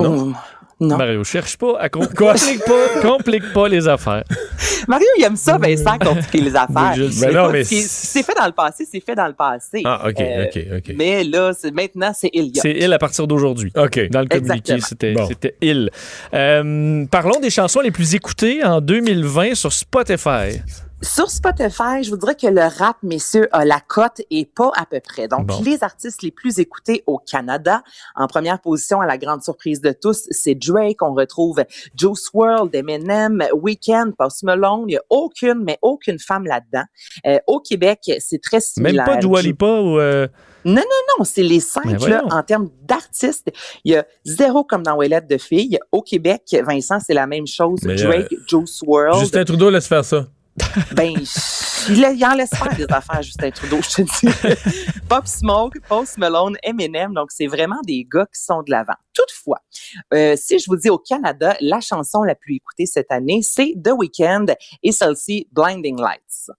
Non? Non. Mario, cherche pas à com- [LAUGHS] complique pas, complique pas les affaires. [LAUGHS] Mario, il aime ça, Vincent, compliquer les [LAUGHS] affaires. Oui, je. Ben non, mais si c'est fait dans le passé, c'est fait dans le passé. Ah, OK, Euh, OK, OK. Mais là, c'est- maintenant, c'est Elliot. C'est il à partir d'aujourd'hui. OK. Dans le communiqué, Exactement. c'était Bon. c'était il. Euh, parlons des chansons les plus écoutées en 2020 sur Spotify. Sur Spotify, je vous dirais que le rap, messieurs, a la cote et pas à peu près. Donc, Bon. les artistes les plus écoutés au Canada, en première position, à la grande surprise de tous, c'est Drake. On retrouve Juice WRLD, Eminem, Weeknd, Post Malone. Il n'y a aucune, mais aucune femme là-dedans. Euh, au Québec, c'est très Même similaire. pas Dua Lipa ou... euh, Non, non, non, c'est les cinq, là, en termes d'artistes. Il y a zéro comme dans Ouellette de filles. Au Québec, Vincent, c'est la même chose. Mais, Drake, Juice WRLD. Justin Trudeau laisse faire ça. Ben, il, en laisse faire des affaires, Justin Trudeau, je te dis. Pop Smoke, Post Malone, Eminem, donc c'est vraiment des gars qui sont de l'avant. Toutefois, euh, si je vous dis au Canada, la chanson la plus écoutée cette année, c'est The Weeknd et celle-ci, Blinding Lights.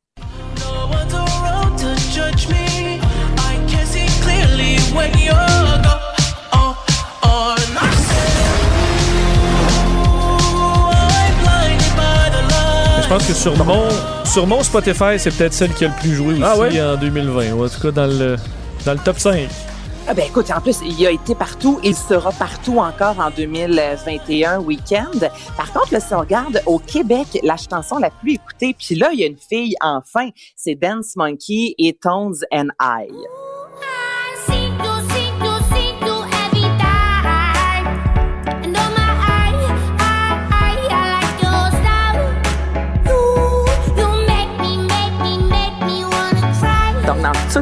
Je pense que sur mon, sur mon Spotify, c'est peut-être celle qui a le plus joué aussi Ah ouais? en 2020. Ou en tout cas, dans le, dans le top 5. Ah ben écoute, en plus, il a été partout, il sera partout encore en 2021 week-end. Par contre, là, si on regarde au Québec, la chanson la plus écoutée, puis là, il y a une fille, enfin, c'est Dance Monkey et Tones and I.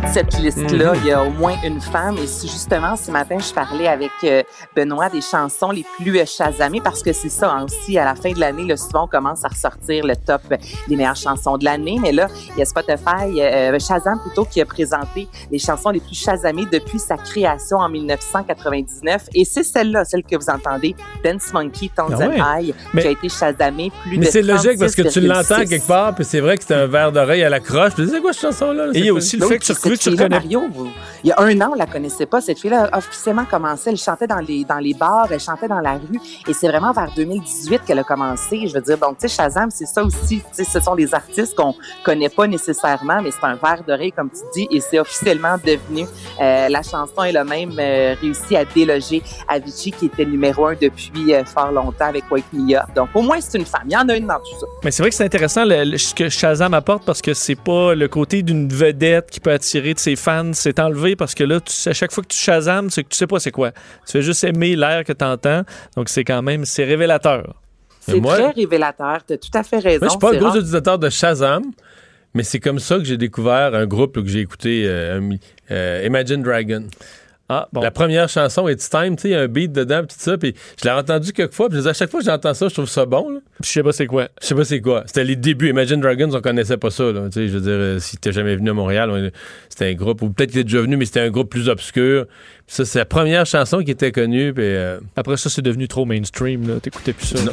toute cette liste-là, Mhm. il y a au moins une femme. Et si justement, ce matin, je parlais avec euh, Benoît des chansons les plus euh, chasamées, parce que c'est ça hein, aussi, à la fin de l'année, le souvent, on commence à ressortir le top des meilleures chansons de l'année. Mais là, il y a Spotify, euh, Shazam plutôt, qui a présenté les chansons les plus chasamées depuis sa création en 1999. Et c'est celle-là, celle que vous entendez, Dance Monkey, Tones Ah ouais. and I, Mais- qui a été chasamée plus Mais de c'est logique parce que tu 36,6. l'entends quelque part, puis c'est vrai que c'est un verre d'oreille à la croche. Puis c'est quoi cette chanson-là? Et il y a aussi le fait que tu, cette fille-là, Mario, vous- il y a un an, on la connaissait pas. Cette fille-là a officiellement commencé. Elle chantait dans les, dans les bars, elle chantait dans la rue. Et c'est vraiment vers 2018 qu'elle a commencé. Je veux dire, donc, tu sais, Shazam, c'est ça aussi. Tu sais, ce sont des artistes qu'on connaît pas nécessairement, mais c'est un verre d'oreille, comme tu dis, et c'est officiellement devenu. euh, la chanson, elle a même euh, réussi à déloger Avicii, qui était numéro un depuis euh, fort longtemps avec Wake Me Up. Donc, au moins, c'est une femme. Il y en a une dans tout ça. Mais c'est vrai que c'est intéressant le- le- ce que Shazam apporte parce que c'est pas le côté d'une vedette qui peut attirer de ses fans. C'est enlevé parce que là, tu à chaque fois que tu Shazam, c'est que tu sais pas c'est quoi. Tu fais juste aimer l'air que tu entends. Donc c'est quand même, c'est révélateur. C'est moi- très révélateur. Tu as tout à fait raison. Moi, je suis pas un gros rare. utilisateur de Shazam, mais c'est comme ça que j'ai découvert un groupe que j'ai écouté, euh, euh, Imagine Dragon. Ah, bon. La première chanson, It's Time, tu sais, il y a un beat dedans, pis tout ça, puis je l'ai entendu quelques fois, puis à chaque fois que j'entends ça, je trouve ça bon, là. Je sais pas c'est quoi. Je sais pas c'est quoi. C'était les débuts. Imagine Dragons, on connaissait pas ça, là. Tu sais, je veux dire, euh, si t'es jamais venu à Montréal, on- c'était un groupe, ou peut-être qu'il est déjà venu, mais c'était un groupe plus obscur. Puis ça, c'est la première chanson qui était connue, puis euh, Après ça, c'est devenu trop mainstream. là. T'écoutais plus ça. Non.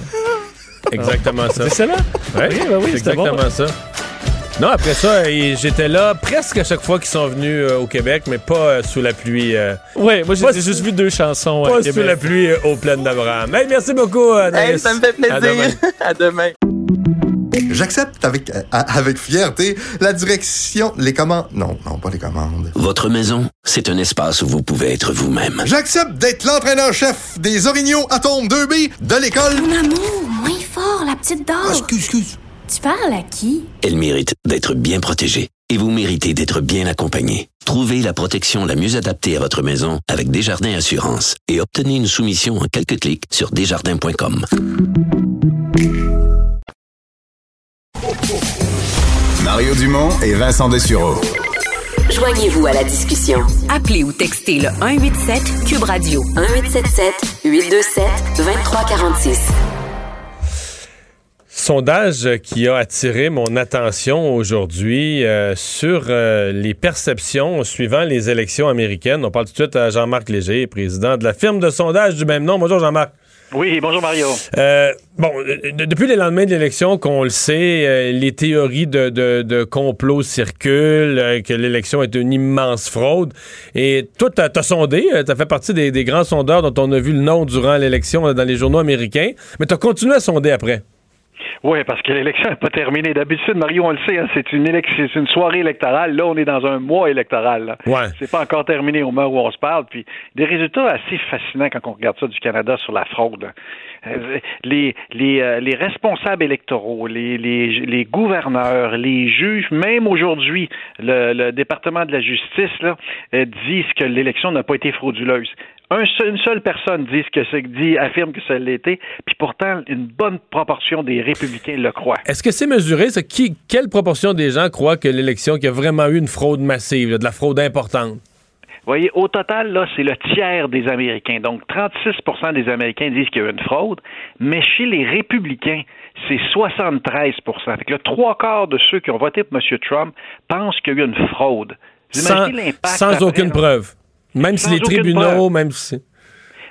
exactement ça. C'est excellent. Ouais, Oui, ben oui, c'est bon. exactement ça. Non, après ça, et j'étais là presque à chaque fois qu'ils sont venus euh, au Québec, mais pas euh, sous la pluie. euh, Ouais, moi j'ai juste vu deux chansons. pas à sous Québec. la pluie euh, aux plaines d'Abraham. Hey, merci beaucoup, euh, Hey, ça me fait À demain. plaisir. [LAUGHS] À demain. J'accepte avec, euh, avec fierté la direction, les commandes. Non, non, pas les commandes. Votre maison, c'est un espace où vous pouvez être vous-même. J'accepte d'être l'entraîneur-chef des Orignaux Atomes 2B de l'école. Mon amour, moins fort, la petite dame. Ah, excuse, excuse. Tu parles à qui? Elle mérite d'être bien protégée. et vous méritez d'être bien accompagné. Trouvez la protection la mieux adaptée à votre maison avec Desjardins Assurance et obtenez une soumission en quelques clics sur desjardins.com. Mario Dumont et Vincent Dessureau. Joignez-vous à la discussion. Appelez ou textez le 187 Cube Radio 1877 827 2346. Sondage qui a attiré mon attention aujourd'hui euh, sur euh, les perceptions suivant les élections américaines. On parle tout de suite à Jean-Marc Léger, président de la firme de sondage du même nom. Bonjour Jean-Marc. Oui, bonjour Mario. Euh, bon, de- depuis les lendemains de l'élection, qu'on le sait, euh, les théories de, de, de complot circulent, euh, que l'élection est une immense fraude. Et toi, t'as as sondé, tu as fait partie des, des grands sondeurs dont on a vu le nom durant l'élection dans les journaux américains, mais tu as continué à sonder après. Oui, parce que l'élection n'est pas terminée. D'habitude, Mario, on le sait, hein, c'est une, élec- c'est une soirée électorale. Là, on est dans un mois électoral. Ouais. C'est pas encore terminé au moment où on se parle. Puis des résultats assez fascinants quand on regarde ça du Canada sur la fraude. Euh, Les, les, euh, les responsables électoraux, les, les, les gouverneurs, les juges, même aujourd'hui, le, le département de la justice là, euh, disent que l'élection n'a pas été frauduleuse. Un seul- une seule personne dit que c'est dit affirme que ça l'était, puis pourtant une bonne proportion des républicains le croient. Est-ce que c'est mesuré? ça? Qui, quelle proportion des gens croient que l'élection, qu'il y a vraiment eu une fraude massive, là, de la fraude importante? Vous voyez, au total, là, c'est le tiers des Américains. Donc, 36% des Américains disent qu'il y a eu une fraude, mais chez les républicains, c'est 73% Fait que le trois quarts de ceux qui ont voté pour M. Trump pensent qu'il y a eu une fraude. Vous Sans, l'impact sans après, aucune là? preuve. Même si les tribunaux, même si...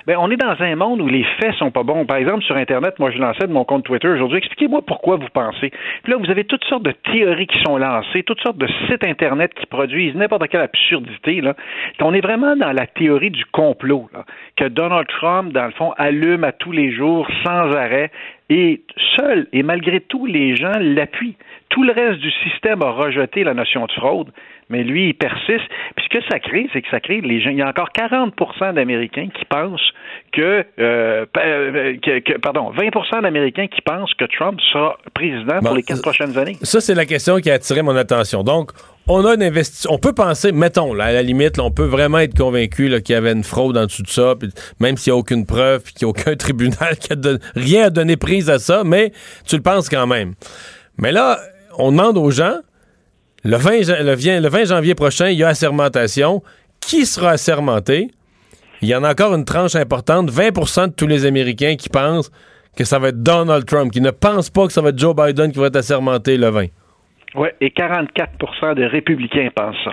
Ben, on est dans un monde où les faits sont pas bons. Par exemple, sur Internet, moi, je lançais de mon compte Twitter aujourd'hui. Expliquez-moi pourquoi vous pensez. Puis là, vous avez toutes sortes de théories qui sont lancées, toutes sortes de sites Internet qui produisent n'importe quelle absurdité. Là. On est vraiment dans la théorie du complot, là, que Donald Trump, dans le fond, allume à tous les jours, sans arrêt, et seul, et malgré tout, les gens l'appuient. Tout le reste du système a rejeté la notion de fraude, mais lui, il persiste. Puis ce que ça crée, c'est que ça crée les gens. Il y a encore 40% d'Américains qui pensent que, euh, euh, que- que- pardon, 20% d'Américains qui pensent que Trump sera président Bon, pour les quatre prochaines années. Ça, c'est la question qui a attiré mon attention. Donc, on a une investi- On peut penser, mettons, là, à la limite, là, on peut vraiment être convaincu qu'il y avait une fraude en dessous de ça, puis même s'il n'y a aucune preuve, puis qu'il n'y a aucun [LAUGHS] tribunal qui a don- rien à donner prise à ça, mais tu le penses quand même. Mais là, on demande aux gens, le 20, jan- le vient- le 20 janvier prochain, il y a assermentation. Qui sera assermenté? Il y en a encore une tranche importante, 20% de tous les Américains qui pensent que ça va être Donald Trump, qui ne pensent pas que ça va être Joe Biden qui va être assermenté le 20. Oui, et 44% des républicains pensent ça.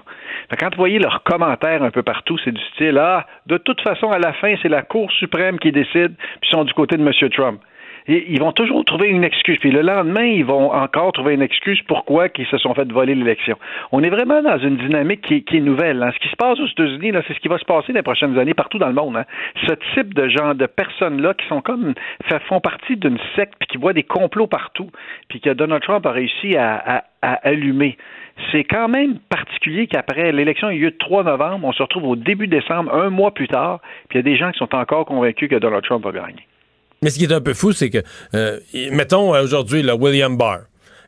Quand vous voyez leurs commentaires un peu partout, c'est du style Ah, de toute façon, à la fin, c'est la Cour suprême qui décide, puis ils sont du côté de M. Trump. Ils vont toujours trouver une excuse. Puis le lendemain, ils vont encore trouver une excuse pourquoi ils se sont fait voler l'élection. On est vraiment dans une dynamique qui, est- nouvelle. hein. Ce qui se passe aux États-Unis, c'est ce qui va se passer les prochaines années partout dans le monde. hein. Ce type de genre de personnes-là qui sont comme font partie d'une secte puis qui voient des complots partout, puis que Donald Trump a réussi à, à- à allumer. C'est quand même particulier qu'après l'élection a eu lieu le 3 novembre, on se retrouve au début décembre, un mois plus tard, puis il y a des gens qui sont encore convaincus que Donald Trump va gagner. Mais ce qui est un peu fou, c'est que, euh, mettons euh, aujourd'hui, là, William Barr.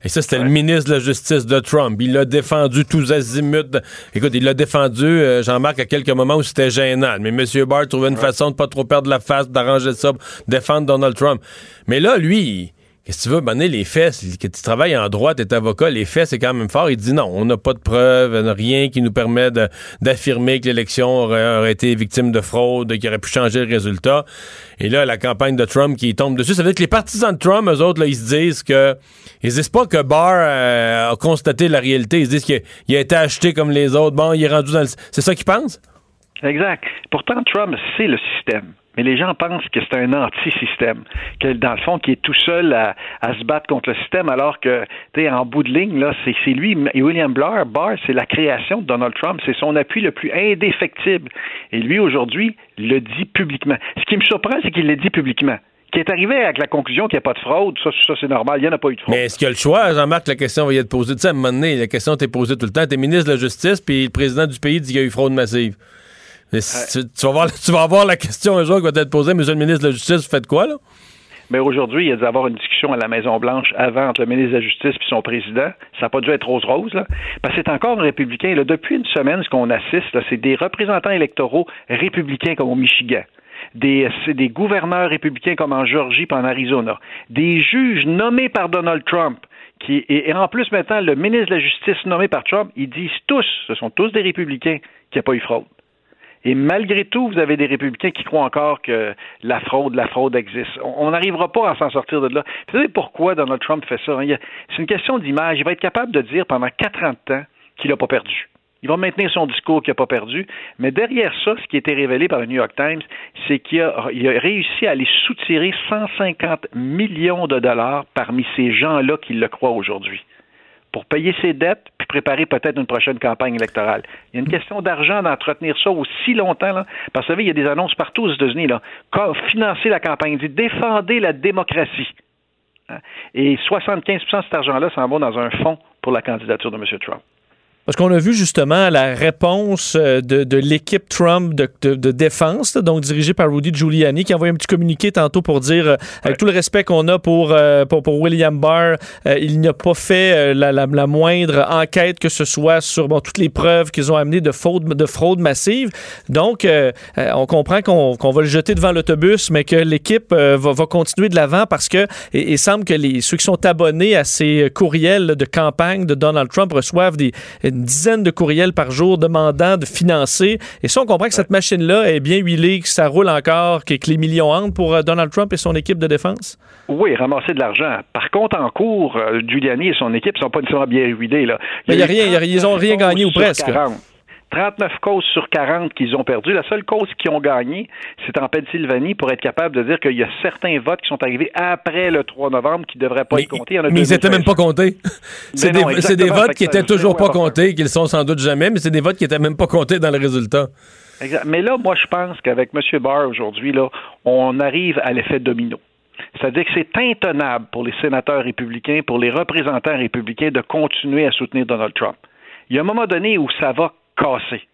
Et ça, c'était le ministre de la Justice de Trump. Il l'a défendu tous azimuts. Écoute, il l'a défendu, euh, Jean-Marc, à quelques moments où c'était gênant. Mais M. Barr trouvait une façon de pas trop perdre la face, d'arranger ça, défendre Donald Trump. Mais là, lui, qu'est-ce que tu veux, donné les faits, que tu travailles en droit, tu es avocat, les faits, c'est quand même fort. Il dit non, on n'a pas de preuves, rien qui nous permet d'affirmer que l'élection aurait, été victime de fraude, qu'il aurait pu changer le résultat. Et là, la campagne de Trump qui tombe dessus, ça veut dire que les partisans de Trump, eux autres, là, ils se disent que. Ils disent pas que Barr euh, a constaté la réalité. Ils se disent qu'il il a été acheté comme les autres. Bon, il est rendu dans le. C'est ça qu'ils pensent? Exact. Pourtant, Trump, c'est le système. Mais les gens pensent que c'est un anti-système, que dans le fond, qui est tout seul à, se battre contre le système, alors que, tu sais, en bout de ligne, là, c'est lui, et William Blair, Barr, c'est la création de Donald Trump, c'est son appui le plus indéfectible. Et lui, aujourd'hui, le dit publiquement. Ce qui me surprend, c'est qu'il le dit publiquement. Qui est arrivé avec la conclusion qu'il n'y a pas de fraude, ça, ça c'est normal, il n'y en a pas eu de fraude. Mais est-ce qu'il y a le choix, Jean-Marc? La question va y être posée. Tu sais, à un moment donné, la question t'est posée tout le temps. T'es ministre de la Justice, puis le président du pays dit qu'il y a eu fraude massive. Si tu, tu vas voir, [LAUGHS] tu vas avoir la question un jour qui va t'être posée, Monsieur le ministre de la Justice, vous faites quoi, là? Mais aujourd'hui, il y a dû avoir une discussion à la Maison-Blanche avant entre le ministre de la Justice et son président. Ça n'a pas dû être rose-rose, là. Parce que c'est encore un républicain. Là, depuis une semaine, ce qu'on assiste, c'est des représentants électoraux républicains comme au Michigan. Des, c'est des gouverneurs républicains comme en Georgie et en Arizona. Des juges nommés par Donald Trump. Qui, et, et en plus, maintenant, le ministre de la Justice nommé par Trump, ils disent tous, ce sont tous des républicains, qu'il n'y a pas eu fraude. Et malgré tout, vous avez des républicains qui croient encore que la fraude, la fraude existe. On n'arrivera pas à s'en sortir de là. Vous savez pourquoi Donald Trump fait ça? hein? C'est une question d'image. Il va être capable de dire pendant quatre ans qu'il n'a pas perdu. Il va maintenir son discours qu'il n'a pas perdu. Mais derrière ça, ce qui a été révélé par le New York Times, c'est qu'il a, a réussi à aller soutirer 150 millions de dollars parmi ces gens-là qui le croient aujourd'hui pour payer ses dettes puis préparer peut-être une prochaine campagne électorale. Il y a une question d'argent d'entretenir ça aussi longtemps. Là, parce que vous savez, il y a des annonces partout aux États-Unis. Là, financer la campagne, dit défendez la démocratie. Hein? Et 75% de cet argent-là s'en va dans un fonds pour la candidature de M. Trump. Parce qu'on a vu justement la réponse euh, de, de l'équipe Trump de, de- de défense, là, donc dirigée par Rudy Giuliani, qui a envoyé un petit communiqué tantôt pour dire, euh, avec tout le respect qu'on a pour, euh, pour, pour William Barr, euh, il n'a pas fait la, la- la moindre enquête que ce soit sur bon, toutes les preuves qu'ils ont amenées de fraude, de fraude massive. Donc, on comprend qu'on va le jeter devant l'autobus, mais que l'équipe va, va continuer de l'avant parce que il, semble que les, ceux qui sont abonnés à ces courriels de campagne de Donald Trump reçoivent des, une dizaine de courriels par jour demandant de financer. Et ça, on comprend que cette machine-là est bien huilée, que ça roule encore, que, que les millions entrent pour euh, Donald Trump et son équipe de défense? Oui, ramasser de l'argent. Par contre, en cours, euh, Giuliani et son équipe ne sont pas nécessairement bien huilés. Là. Mais il y a rien, il y a- ils ont rien 39 gagné ou presque. 40. 39 causes sur 40 qu'ils ont perdu. La seule cause qu'ils ont gagnée, c'est en Pennsylvanie pour être capable de dire qu'il y a certains votes qui sont arrivés après le 3 novembre qui ne devraient pas être comptés. Mais ils n'étaient 2016. même pas comptés. C'est des, votes qui que ça- étaient ça toujours pas comptés, qu'ils sont sans doute jamais, mais c'est des votes qui étaient même pas comptés dans le résultat. Exact. Mais là, moi, je pense qu'avec M. Barr aujourd'hui, là, on arrive à l'effet domino. C'est-à-dire que c'est intenable pour les sénateurs républicains, pour les représentants républicains de continuer à soutenir Donald Trump. Il y a un moment donné où ça va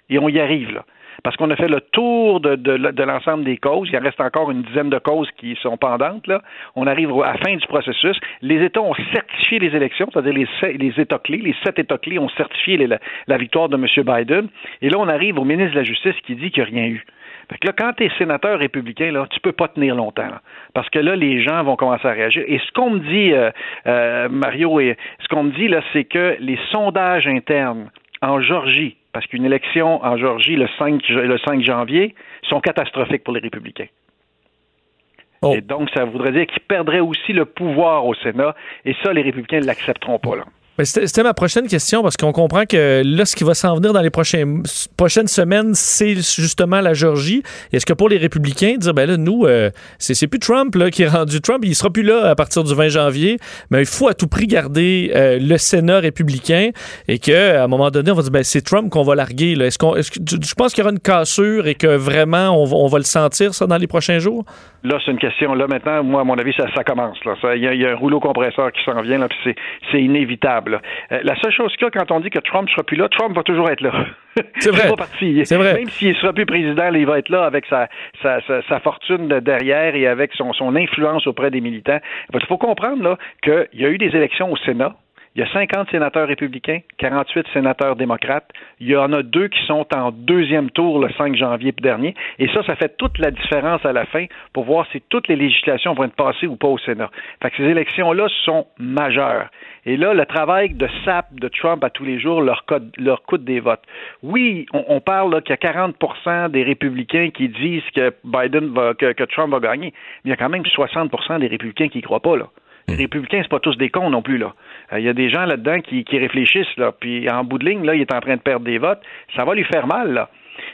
Et on y arrive, là. Parce qu'on a fait le tour de, de, l'ensemble des causes. Il en reste encore une dizaine de causes qui sont pendantes. Là. On arrive à la fin du processus. Les États ont certifié les élections, c'est-à-dire les, les États clés. Les sept États clés ont certifié la, la victoire de M. Biden. Et là, on arrive au ministre de la Justice qui dit qu'il n'y a rien eu. Fait que là, quand tu es sénateur républicain, là, tu peux pas tenir longtemps. là. parce que là, les gens vont commencer à réagir. Et ce qu'on me dit, euh, euh, Mario, et ce qu'on me dit, là, c'est que les sondages internes en Georgie, parce qu'une élection en Georgie le 5, ju- le 5 janvier, sont catastrophiques pour les républicains. Et donc, ça voudrait dire qu'ils perdraient aussi le pouvoir au Sénat. Et ça, les républicains ne l'accepteront pas. Là. Ben, C'était ma prochaine question parce qu'on comprend que là, ce qui va s'en venir dans les prochaines, prochaines semaines, c'est justement la Georgie. Est-ce que pour les républicains, dire, ben là, nous, euh, c'est plus Trump là, qui est rendu Trump, il sera plus là à partir du 20 janvier, mais il faut à tout prix garder euh, le Sénat républicain et qu'à un moment donné, on va dire, ben c'est Trump qu'on va larguer. là. Est-ce est-ce que, tu- je pense qu'il y aura une cassure et que vraiment, on on va le sentir, ça, dans les prochains jours? Là, c'est une question. Là, maintenant, moi, à mon avis, ça, ça commence. Il y, y a un rouleau compresseur qui s'en vient, là, puis c'est inévitable. Là. Euh, la seule chose qu'il y a quand on dit que Trump sera plus là, Trump va toujours être là. [LAUGHS] C'est vrai. C'est vrai. Même s'il sera plus président, il va être là avec sa, sa, sa, sa fortune de derrière et avec son, son influence auprès des militants. Il faut comprendre là qu'il y a eu des élections au Sénat. Il y a 50 sénateurs républicains, 48 sénateurs démocrates. Il y en a deux qui sont en deuxième tour le 5 janvier dernier. Et ça, ça fait toute la différence à la fin pour voir si toutes les législations vont être passées ou pas au Sénat. Fait que ces élections-là sont majeures. Et là, le travail de SAP de Trump à tous les jours leur, code- leur coûte des votes. Oui, on, on parle qu'il y a 40% des républicains qui disent que Biden va, que, que Trump va gagner, mais il y a quand même 60% des républicains qui ne croient pas. Là. Les républicains, c'est pas tous des cons non plus. là. Euh, Il y a des gens là-dedans qui, réfléchissent, là, puis en bout de ligne, là, il est en train de perdre des votes. Ça va lui faire mal.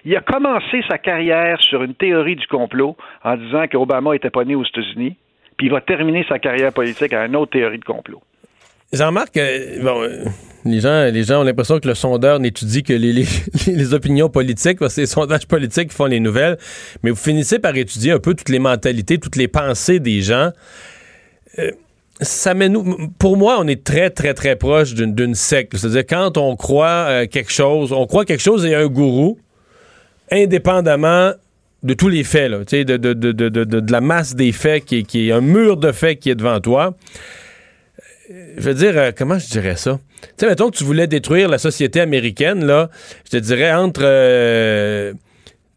Il a commencé sa carrière sur une théorie du complot en disant qu'Obama était pas né aux États-Unis, puis il va terminer sa carrière politique à une autre théorie de complot. Jean-Marc, euh, euh, les, gens, ont l'impression que le sondeur n'étudie que les, [LAUGHS] opinions politiques, parce que c'est les sondages politiques qui font les nouvelles, mais vous finissez par étudier un peu toutes les mentalités, toutes les pensées des gens. Ça pour moi, on est très, très, très proche d'une secte. C'est-à-dire, quand on croit euh, quelque chose, on croit quelque chose et un gourou, indépendamment de tous les faits, là, de, de, de, de, la masse des faits, qui qui est un mur de faits qui est devant toi. Euh, Je veux dire, euh, comment je dirais ça? Tu sais, mettons que tu voulais détruire la société américaine, là, je te dirais entre...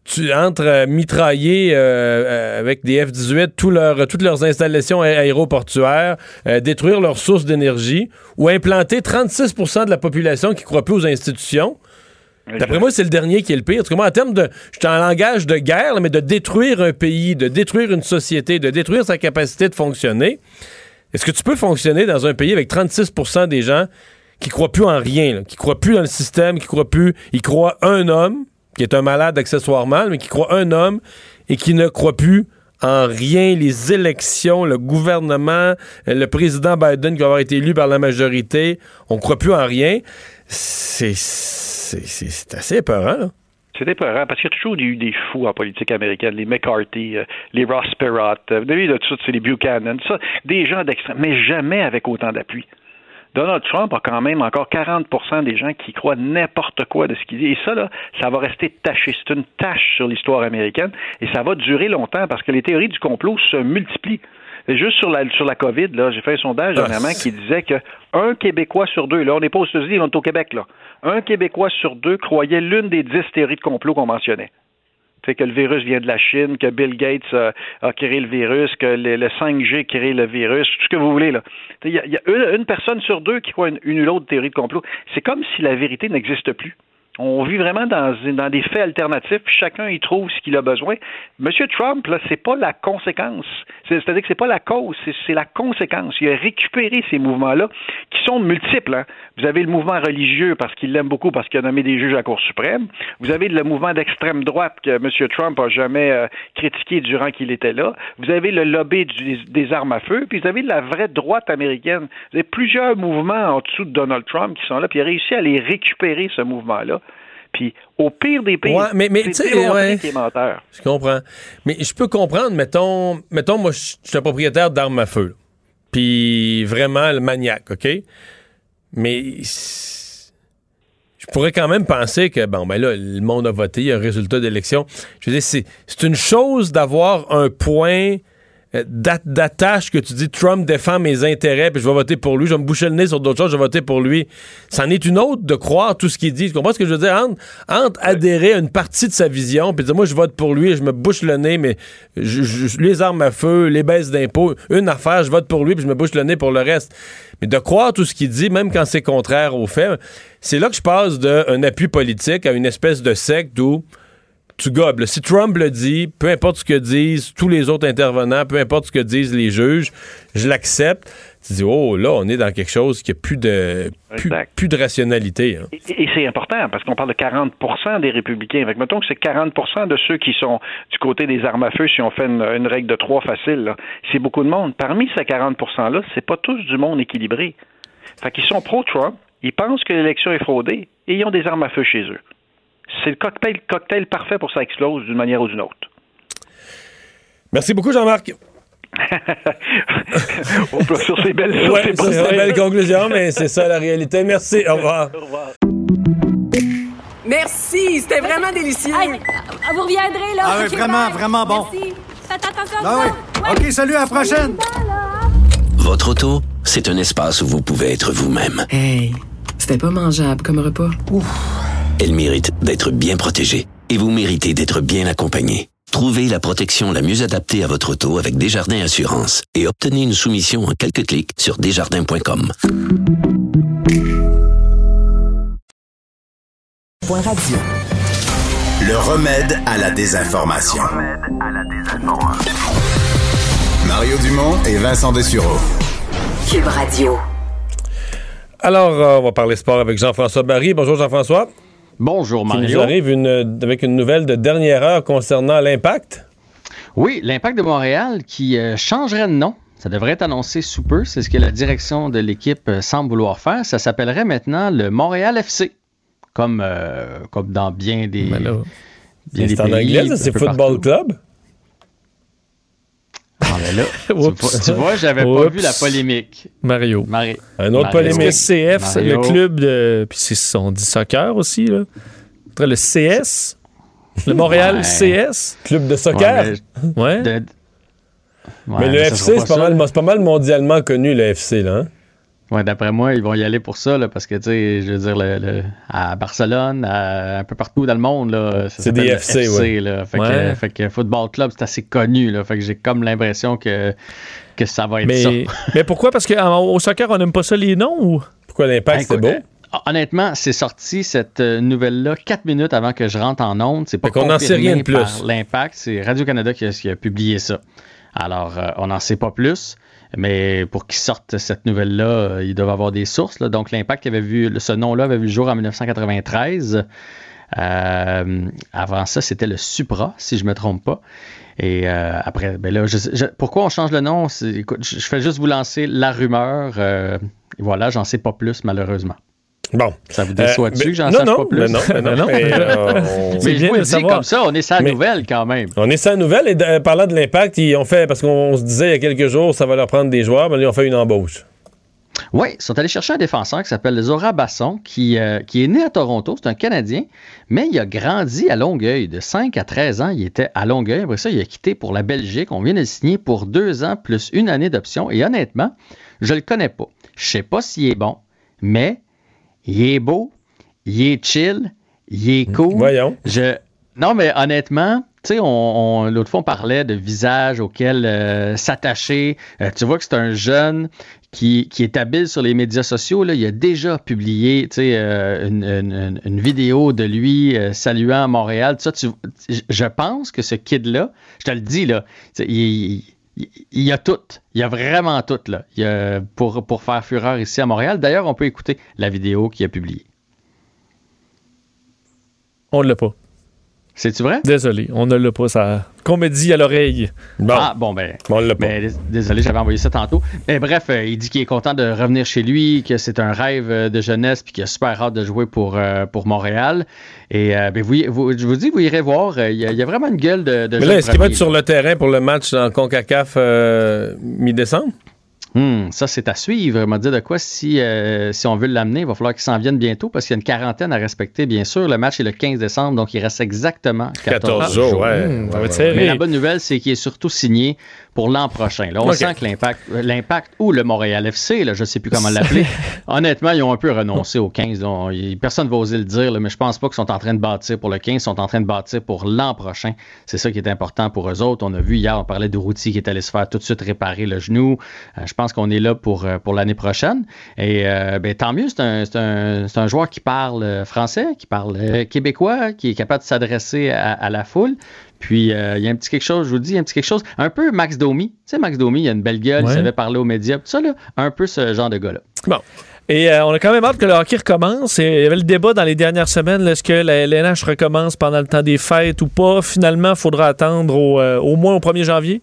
tu, entre euh, mitrailler euh, euh, avec des F-18 tous leurs- toutes leurs installations aéroportuaires, euh, détruire leurs sources d'énergie, ou implanter 36% de la population qui croit plus aux institutions, D'après moi, c'est le dernier qui est le pire. En tout cas, moi, en termes de. Je suis en langage de guerre, là, mais de détruire un pays, de détruire une société, de détruire sa capacité de fonctionner. Est-ce que tu peux fonctionner dans un pays avec 36% des gens qui croient plus en rien, là, qui croient plus dans le système, qui croient plus. Ils croient un homme, qui est un malade accessoirement, mais qui croient un homme et qui ne croit plus en rien, les élections, le gouvernement, le président Biden qui va avoir été élu par la majorité, on croit plus en rien. C'est assez épeurant, là. C'est épeurant parce qu'il y a toujours eu des fous en politique américaine, les McCarthy, euh, les Ross Perot, euh, vous avez de tout ça, c'est les Buchanan, ça, des gens d'extrême, mais jamais avec autant d'appui. Donald Trump a quand même encore 40% des gens qui croient n'importe quoi de ce qu'il dit. Et ça, là, ça va rester taché. C'est une tâche sur l'histoire américaine et ça va durer longtemps parce que les théories du complot se multiplient. Et juste sur la, sur la COVID, là, j'ai fait un sondage Ah, dernièrement qui disait que un Québécois sur deux, là, on n'est pas aux États-Unis, on est au Québec, là. Un Québécois sur deux croyait l'une des dix théories de complot qu'on mentionnait. Que le virus vient de la Chine, que Bill Gates a créé le virus, que le, le 5G a créé le virus, tout ce que vous voulez. Il y a, y a une, une personne sur deux qui croit une, une ou l'autre théorie de complot. C'est comme si la vérité n'existe plus. On vit vraiment dans, des faits alternatifs, chacun y trouve ce qu'il a besoin. Monsieur Trump, là, c'est pas la conséquence. C'est- C'est-à-dire que c'est pas la cause, c'est- la conséquence. Il a récupéré ces mouvements-là, qui sont multiples. hein. Vous avez le mouvement religieux parce qu'il l'aime beaucoup, parce qu'il a nommé des juges à la Cour suprême. Vous avez le mouvement d'extrême droite que M. Trump a jamais euh, critiqué durant qu'il était là. Vous avez le lobby des armes à feu, puis vous avez la vraie droite américaine. Vous avez plusieurs mouvements en dessous de Donald Trump qui sont là, puis il a réussi à les récupérer, ce mouvement-là. Puis au pire des pays, Ouais, mais- mais tu sais, c'est ouais. qu'il est menteur. Je comprends. Mais je peux comprendre, mettons, mettons moi, je suis un propriétaire d'armes à feu. Puis vraiment le maniaque, OK? Mais je pourrais quand même penser que, bon, ben là, le monde a voté, il y a un résultat d'élection. Je veux dire, c'est une chose d'avoir un point d'attache que tu dis Trump défend mes intérêts, puis je vais voter pour lui, je vais me boucher le nez sur d'autres choses, je vais voter pour lui. C'en est une autre de croire tout ce qu'il dit. Tu comprends ce que je veux dire? Entre, entre adhérer à une partie de sa vision, puis dire moi je vote pour lui, je me bouche le nez, mais je- je- les armes à feu, les baisses d'impôts, une affaire, je vote pour lui, puis je me bouche le nez pour le reste. Mais de croire tout ce qu'il dit, même quand c'est contraire aux faits, c'est là que je passe d'un appui politique à une espèce de secte où tu gobes. Si Trump le dit, peu importe ce que disent tous les autres intervenants, peu importe ce que disent les juges, je l'accepte. Tu dis, oh là, on est dans quelque chose qui a plus de, plus, de rationalité. hein. Et, et c'est important parce qu'on parle de 40% des républicains. Fait que mettons que c'est 40% de ceux qui sont du côté des armes à feu, si on fait une, une règle de trois facile, c'est beaucoup de monde. Parmi ces 40 %-là, c'est pas tous du monde équilibré. Fait qu'ils sont pro-Trump, ils pensent que l'élection est fraudée et ils ont des armes à feu chez eux. C'est le cocktail, cocktail parfait pour que ça explose d'une manière ou d'une autre. Merci beaucoup, Jean-Marc. [LAUGHS] On peut- sur ces belles, sur Ouais, ces ça, bonnes c'est une nouvelles. belle conclusion, mais c'est ça la réalité. Merci. Au revoir. Merci, c'était vraiment délicieux. Vous reviendrez, là. Ah oui, Ok, vraiment, bye. vraiment bon. Merci. Faites attention Ah oui. OK, salut, à la prochaine. Votre auto, c'est un espace où vous pouvez être vous-même. Hey, c'était pas mangeable comme repas. Elle mérite d'être bien protégée et vous méritez d'être bien accompagné. Trouvez la protection la mieux adaptée à votre auto avec Desjardins Assurance et obtenez une soumission en quelques clics sur desjardins.com. Point radio. Le remède à la désinformation. Mario Dumont et Vincent Dessureau. Cube Radio. Alors, euh, on va parler sport avec Jean-François Barry. Bonjour, Jean-François. Bonjour, Qui nous Mario. arrive une- avec une nouvelle de dernière heure concernant l'impact. Oui, l'impact de Montréal qui euh, changerait de nom. Ça devrait être annoncé sous peu. C'est ce que la direction de l'équipe euh, semble vouloir faire. Ça s'appellerait maintenant le Montréal FC. Comme, euh, comme dans bien des. bien des C'est en pays, anglais, c'est Football partout. Club. Là, [LAUGHS] tu vois, Oups. tu vois, j'avais pas Oups. vu la polémique. Mario. Mari- Un autre Mario. Est-ce que CF, c'est le Mario. club de. Puis c'est- on dit soccer aussi, là. Faudrait Le CS. Le Montréal Ouais. CS? Club de soccer. Ouais, mais- Ouais. de- mais le FC, c'est pas, pas mal mondialement connu, le FC, là. hein? Ouais, d'après moi, ils vont y aller pour ça, là, parce que, tu sais, je veux dire, le, le- à Barcelone, à- un peu partout dans le monde, là, C'est des FC, ouais. là. Fait, Ouais. que, fait que Football Club, c'est assez connu, là. Fait que j'ai comme l'impression que, que ça va être ça. Mais, [LAUGHS] mais pourquoi? Parce qu'au soccer, on n'aime pas ça les noms ou? Pourquoi l'impact, Ben, c'est beau? euh, Honnêtement, c'est sorti cette euh, nouvelle-là quatre minutes avant que je rentre en onde. C'est pas Fait qu'on n'en sait rien de plus. l'impact. C'est Radio-Canada qui, a- qui a publié ça. Alors, euh, on n'en sait pas plus. Mais pour qu'ils sortent cette nouvelle-là, euh, ils doivent avoir des sources. Donc, l'impact avait vu, ce nom-là avait vu le jour en 1993. Euh, avant ça, c'était le Supra, si je ne me trompe pas. Et euh, après, ben là, je- pourquoi on change le nom? Écoute, je, fais juste vous lancer la rumeur. voilà, j'en sais pas plus, malheureusement. Bon. Ça vous déçoit-tu Euh, que j'en non, sache non, pas plus? mais non, mais non. Mais, [LAUGHS] euh, on- Mais je bien vous de le dis savoir. comme ça, on est sans Mais- nouvelle quand même. On est sans nouvelles et de- parlant de l'impact, ils ont fait, parce qu'on se disait il y a quelques jours, ça va leur prendre des joueurs, mais là, ils ont fait une embauche. Oui, ils sont allés chercher un défenseur qui s'appelle Zora Basson, qui, euh, qui est né à Toronto, c'est un Canadien, mais il a grandi à Longueuil. De 5 à 13 ans, il était à Longueuil. Après ça, il a quitté pour la Belgique. On vient de le signer pour deux ans plus une année d'option. Et honnêtement, je le connais pas. Je sais pas s'il est bon, mais il est beau, il est chill, il est cool. Voyons. Je... Non, mais honnêtement, tu sais, on, on- l'autre fois, on parlait de visages auxquels euh, s'attacher. Euh, tu vois que c'est un jeune qui, qui est habile sur les médias sociaux. Là. Il a déjà publié euh, une, une- vidéo de lui euh, saluant Montréal. Tout Ça, tu- je pense que ce kid-là, je te le dis, là, il, il- y a tout. Il y a vraiment tout là, pour, pour faire fureur ici à Montréal. D'ailleurs, on peut écouter la vidéo qu'il a publiée. On ne l'a pas. C'est-tu vrai? Désolé, on ne l'a pas. Ça... Comédie à l'oreille. Bon, Ah, bon, ben. on l'a pas. Mais dés- désolé, j'avais envoyé ça tantôt. Mais bref, euh, il dit qu'il est content de revenir chez lui, que c'est un rêve euh, de jeunesse, puis qu'il a super hâte de jouer pour, euh, pour Montréal. Et euh, ben, vous, vous- je vous dis, vous irez voir, euh, il y, a- il y a vraiment une gueule de, de Mais là, est-ce qu'il va être sur le terrain pour le match en CONCACAF euh, mi-décembre? Hmm, ça, c'est à suivre. Il m'a dit de quoi, si, euh, si on veut l'amener, il va falloir qu'il s'en vienne bientôt parce qu'il y a une quarantaine à respecter, bien sûr. Le match est le 15 décembre, donc il reste exactement 14, 14 jours, ouais. Hmm, Ouais, ouais. Mais la bonne nouvelle, c'est qu'il est surtout signé pour l'an prochain. Là, on sent que l'impact, l'impact ou le Montréal FC, là, je ne sais plus comment l'appeler, [LAUGHS] honnêtement, ils ont un peu renoncé au 15. là. On- il- personne ne va oser le dire, là, mais je pense pas qu'ils sont en train de bâtir pour le 15, ils sont en train de bâtir pour l'an prochain. C'est ça qui est important pour eux autres. On a vu hier, on parlait de Routy qui est allé se faire tout de suite réparer le genou. Euh, je pense qu'on est là pour, euh, pour l'année prochaine. Et euh, ben, tant mieux, c'est un, c'est un- c'est un joueur qui parle français, qui parle québécois, qui est capable de s'adresser à, à la foule. Puis, euh, il y a un petit quelque chose, je vous dis, il y a un petit quelque chose, un peu Max Domi. Tu sais, Max Domi, il a une belle gueule, Ouais. il savait parler aux médias, tout ça, là, un peu ce genre de gars-là. Bon. Et euh, on a quand même hâte que le hockey recommence. Et il y avait le débat dans les dernières semaines. Est-ce que la LNH recommence pendant le temps des fêtes ou pas? Finalement, il faudra attendre au, euh, au moins au 1er janvier.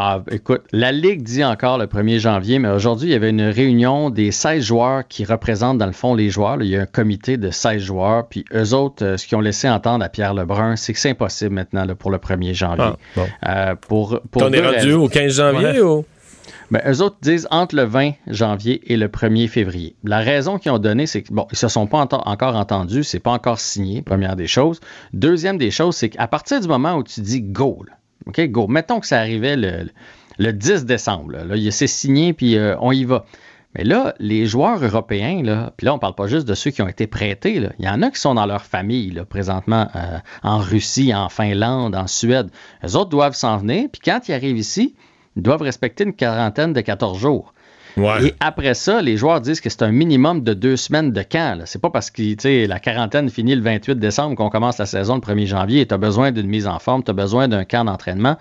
Ah, écoute, la Ligue dit encore le 1er janvier, mais aujourd'hui, il y avait une réunion des 16 joueurs qui représentent, dans le fond, les joueurs. là. il y a un comité de 16 joueurs, puis eux autres, euh, ce qu'ils ont laissé entendre à Pierre Lebrun, c'est que c'est impossible maintenant là, pour le 1er janvier. Ah, bon. Euh, pour, pour On est rendu raisons. au 15 janvier Ouais. ou? Ben, eux autres disent entre le 20 janvier et le 1er février. La raison qu'ils ont donnée, c'est que, bon, ils se sont pas encore entendus, c'est pas encore signé, première des choses. Deuxième des choses, c'est qu'à partir du moment où tu dis go, là, OK, go, mettons que ça arrivait le, le 10 décembre, là, c'est signé, puis euh, on y va. Mais là, les joueurs européens, là, puis là, on parle pas juste de ceux qui ont été prêtés, il y en a qui sont dans leur famille, présentement, euh, en Russie, en Finlande, en Suède. Les autres doivent s'en venir, puis quand ils arrivent ici, ils doivent respecter une quarantaine de 14 jours. Ouais. Et après ça, les joueurs disent que c'est un minimum de deux semaines de camp. C'est pas parce que la quarantaine finit le 28 décembre qu'on commence la saison le 1er janvier et tu as besoin d'une mise en forme, tu as besoin d'un camp d'entraînement.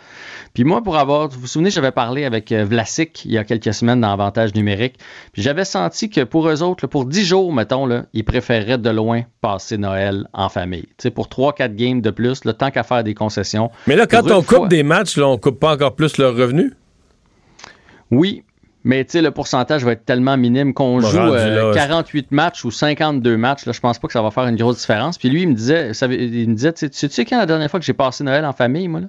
Puis moi, pour avoir, vous vous souvenez, j'avais parlé avec euh, Vlasic il y a quelques semaines dans Avantage numérique. Puis j'avais senti que pour eux autres, pour 10 jours, mettons, là, ils préféreraient de loin passer Noël en famille. Tu sais, pour 3-4 games de plus, le temps qu'à faire des concessions. Mais là, quand on coupe fois- des matchs, là, on coupe pas encore plus leur revenu? Oui, mais tu sais, le pourcentage va être tellement minime qu'on joue rendu euh, là, 48 matchs ou 52 matchs. Là, je pense pas que ça va faire une grosse différence. Puis lui, il me disait, ça il me disait, tu sais, tu sais quand la dernière fois que j'ai passé Noël en famille, moi, là?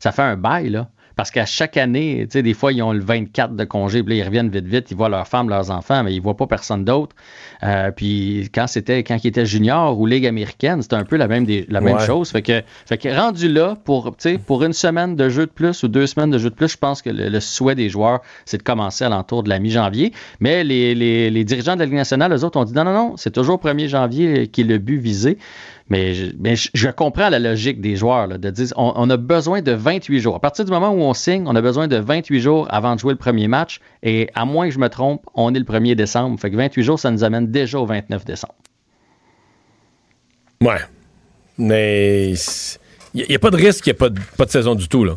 Ça fait un bail, là. Parce qu'à chaque année, tu sais, des fois, ils ont le 24 de congé, puis là, ils reviennent vite, vite, ils voient leurs femmes, leurs enfants, mais ils voient pas personne d'autre. Euh, puis quand c'était, quand ils étaient juniors ou Ligue américaine, c'était un peu la même, des- la même Ouais. chose. Fait que, fait que rendu là, pour, tu sais, pour une semaine de jeu de plus ou deux semaines de jeu de plus, je pense que le, le souhait des joueurs, c'est de commencer à l'entour de la mi-janvier. Mais les, les- les dirigeants de la Ligue nationale, eux autres, ont dit non, non, non, c'est toujours 1er janvier qui est le but visé. Mais je, comprends la logique des joueurs, de dire on, on a besoin de 28 jours. À partir du moment où on signe, on a besoin de 28 jours avant de jouer le premier match. Et à moins que je me trompe, on est le 1er décembre. Fait que 28 jours, ça nous amène déjà au 29 décembre. Ouais. Mais il n'y a, pas de risque qu'il n'y ait pas de, pas de saison du tout, là.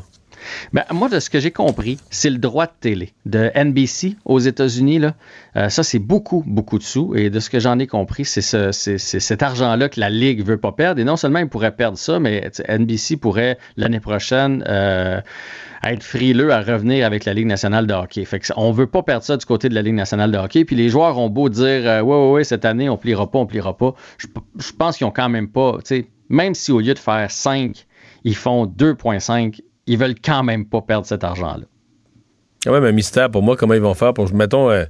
Ben, moi, de ce que j'ai compris, c'est le droit de télé de NBC aux États-Unis. Là. Euh, ça, c'est beaucoup, beaucoup de sous. Et de ce que j'en ai compris, c'est, ce- c'est- c'est cet argent-là que la Ligue veut pas perdre. Et non seulement ils pourraient perdre ça, mais NBC pourrait l'année prochaine euh, être frileux à revenir avec la Ligue nationale de hockey. Fait que on veut pas perdre ça du côté de la Ligue nationale de hockey. Puis les joueurs ont beau dire euh, ouais, ouais, ouais, cette année, on pliera pas, on pliera pas. Je, pense qu'ils ont quand même pas, même si au lieu de faire 5, ils font 2,5, ils veulent quand même pas perdre cet argent-là. quand même un mystère pour moi comment ils vont faire pour, mettons, euh,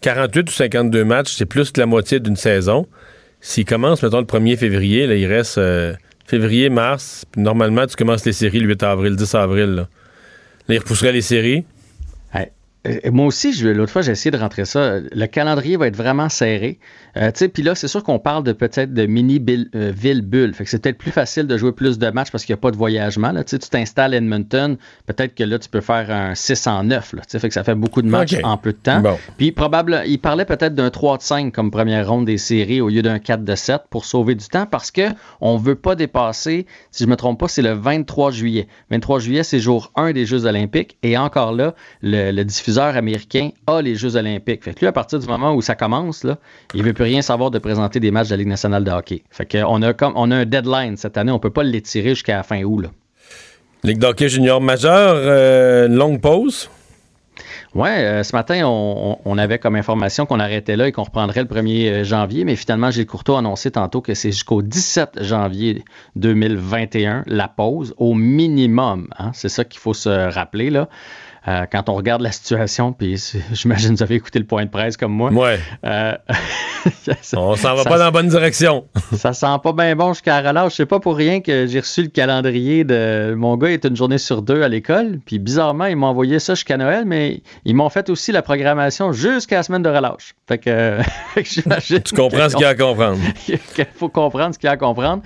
48 ou 52 matchs, c'est plus que la moitié d'une saison. S'ils commencent, mettons, le 1er février, là, il reste euh, février, mars, puis normalement, tu commences les séries le 8 avril, 10 avril. Là, Là, ils repousseraient les séries. Euh, Moi aussi, l'autre fois, j'ai essayé de rentrer ça. Le calendrier va être vraiment serré. Euh, Puis là, c'est sûr qu'on parle de peut-être de mini-ville-bulle. fait que c'est peut-être plus facile de jouer plus de matchs parce qu'il n'y a pas de voyagement. Là. Tu t'installes à Edmonton, peut-être que là, tu peux faire un 6 en 9. Là. Tu sais, Fait que ça fait beaucoup de matchs en peu de temps. Bon. Puis probable, il parlait peut-être d'un 3 de 5 comme première ronde des séries au lieu d'un 4 de 7 pour sauver du temps parce que on veut pas dépasser, si je me trompe pas, c'est le 23 juillet. 23 juillet, c'est jour 1 des Jeux olympiques et encore là, le, le diffuseur américain a les Jeux olympiques. Fait que lui, à partir du moment où ça commence, là, il veut plus rien savoir de présenter des matchs de la Ligue nationale de hockey. Fait que on a comme on a un deadline cette année, on peut pas l'étirer jusqu'à la fin août. Là. Ligue d'hockey junior majeur, euh, une longue pause? Ouais, euh, ce matin, on, avait comme information qu'on arrêtait là et qu'on reprendrait le 1er janvier, mais finalement, Gilles Courteau a annoncé tantôt que c'est jusqu'au 17 janvier 2021, la pause, au minimum. hein. C'est ça qu'il faut se rappeler, là. Euh, quand on regarde la situation, puis [LAUGHS] j'imagine que vous avez écouté le point de presse comme moi. Ouais. Euh, [LAUGHS] On s'en va ça- pas dans la bonne direction. [LAUGHS] ça sent pas bien bon jusqu'à la relâche. C'est pas pour rien que j'ai reçu le calendrier de. Mon gars est une journée sur deux à l'école. Puis bizarrement, ils m'ont envoyé ça jusqu'à Noël, mais ils m'ont fait aussi la programmation jusqu'à la semaine de relâche. Fait que, j'imagine. Tu comprends ce qu'il y a à comprendre. qu'il faut comprendre ce qu'il y a à comprendre.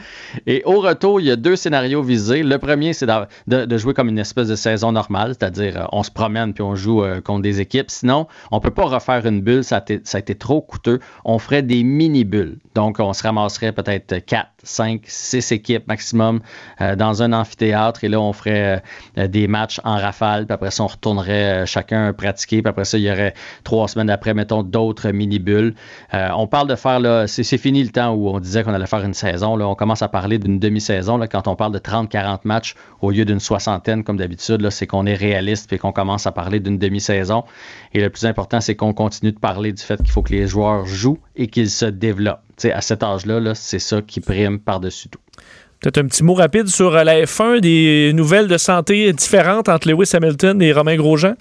Et au retour, il y a deux scénarios visés. Le premier, c'est de, de jouer comme une espèce de saison normale, c'est-à-dire euh, on se promène puis on joue euh, contre des équipes. Sinon, on peut pas refaire une bulle, ça a, été, ça trop coûteux. On ferait des mini-bulles. Donc, on se ramasserait peut-être 4, 5, 6 équipes maximum euh, dans un amphithéâtre et là, on ferait euh, des matchs en rafale. Puis après ça, on retournerait chacun pratiquer. Puis après ça, il y aurait trois semaines après, mettons, d'autres mini-bulles. On parle de faire, là, c'est c'est fini le temps où on disait qu'on allait faire une saison. Là. On commence à parler d'une demi-saison. Là, quand on parle de 30-40 matchs au lieu d'une soixantaine comme d'habitude, là, c'est qu'on est réaliste et qu'on commence à parler d'une demi-saison. Et le plus important, c'est qu'on continue de parler du fait qu'il faut que les joueurs jouent et qu'ils se développent. Tu sais, à cet âge-là, là, c'est ça qui prime par-dessus tout. Peut-être un petit mot rapide sur euh, la F1, des nouvelles de santé différentes entre Lewis Hamilton et Romain Grosjean?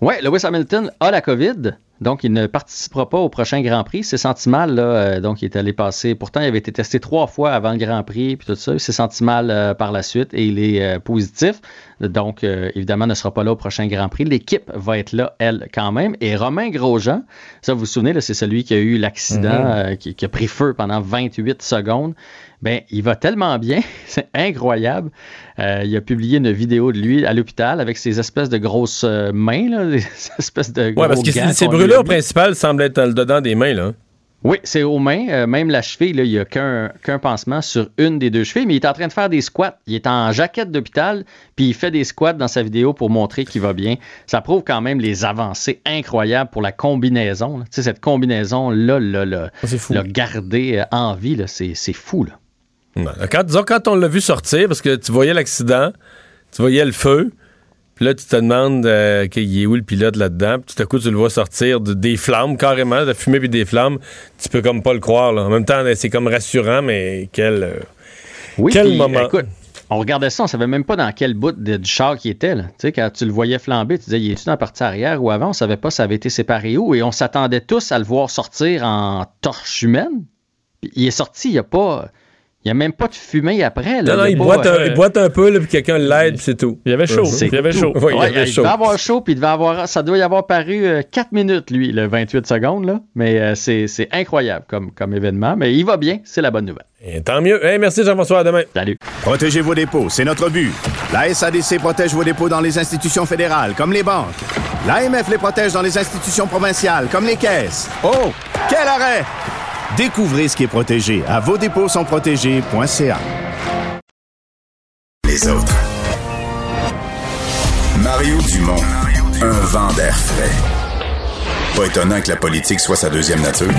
Oui, Lewis Hamilton a la COVID, donc il ne participera pas au prochain Grand Prix. C'est senti mal, là, euh, donc il est allé passer. Pourtant, il avait été testé trois fois avant le Grand Prix, puis tout ça. Il s'est senti mal euh, par la suite et il est euh, positif. Donc, évidemment, ne sera pas là au prochain Grand Prix. L'équipe va être là, elle, quand même. Et Romain Grosjean, ça, vous vous souvenez, là, c'est celui qui a eu l'accident, Mhm. qui, qui a pris feu pendant 28 secondes. Ben, il va tellement bien, [LAUGHS] c'est incroyable. Euh, il a publié une vidéo de lui à l'hôpital avec ses espèces de grosses euh, mains, là, [LAUGHS] des espèces de Ouais, gros parce que ces lui brûlures principales semblent être dans le dedans des mains, là. Oui, c'est aux mains. Euh, même la cheville, là, il n'y a qu'un pansement sur une des deux chevilles, mais il est en train de faire des squats. Il est en jaquette d'hôpital, puis il fait des squats dans sa vidéo pour montrer qu'il va bien. Ça prouve quand même les avancées incroyables pour la combinaison. Tu sais, cette combinaison-là, là, là, garder en vie, c'est fou. Là. Quand, disons, quand on l'a vu sortir, parce que tu voyais l'accident, tu voyais le feu, puis là, tu te demandes euh, qu'il est où le pilote là-dedans, puis tout à coup, tu le vois sortir de- des flammes, carrément, de la fumée puis des flammes. Tu peux comme pas le croire. Là. En même temps, c'est comme rassurant, mais quel, euh, Oui, quel moment. écoute, on regardait ça, on savait même pas dans quel bout de- du char qui était. Là. Tu sais, quand tu le voyais flamber, tu disais, il est-tu dans la partie arrière ou avant? On savait pas si ça avait été séparé où. Et on s'attendait tous à le voir sortir en torche humaine. Puis il est sorti, il n'y a pas... Il n'y a même pas de fumée après. Là. Non, non, il pas, boite, un, euh, il boite un peu, là, puis quelqu'un l'aide, puis c'est tout. Il y avait chaud. Il y avait chaud. Il avait il chaud. devait avoir chaud, puis il devait avoir, ça doit y avoir paru euh, 4 minutes, lui, le 28 secondes. Là. Mais euh, c'est c'est incroyable comme, comme événement. Mais il va bien, c'est la bonne nouvelle. Et tant mieux. Hey, merci Jean-François, à demain. Salut. Protégez vos dépôts, c'est notre but. La SADC protège vos dépôts dans les institutions fédérales, comme les banques. L'AMF les protège dans les institutions provinciales, comme les caisses. Oh, quel arrêt! Découvrez ce qui est protégé à vos dépôts sont protégés.ca. Les autres. Mario Dumont, un vent d'air frais. Pas étonnant que la politique soit sa deuxième nature.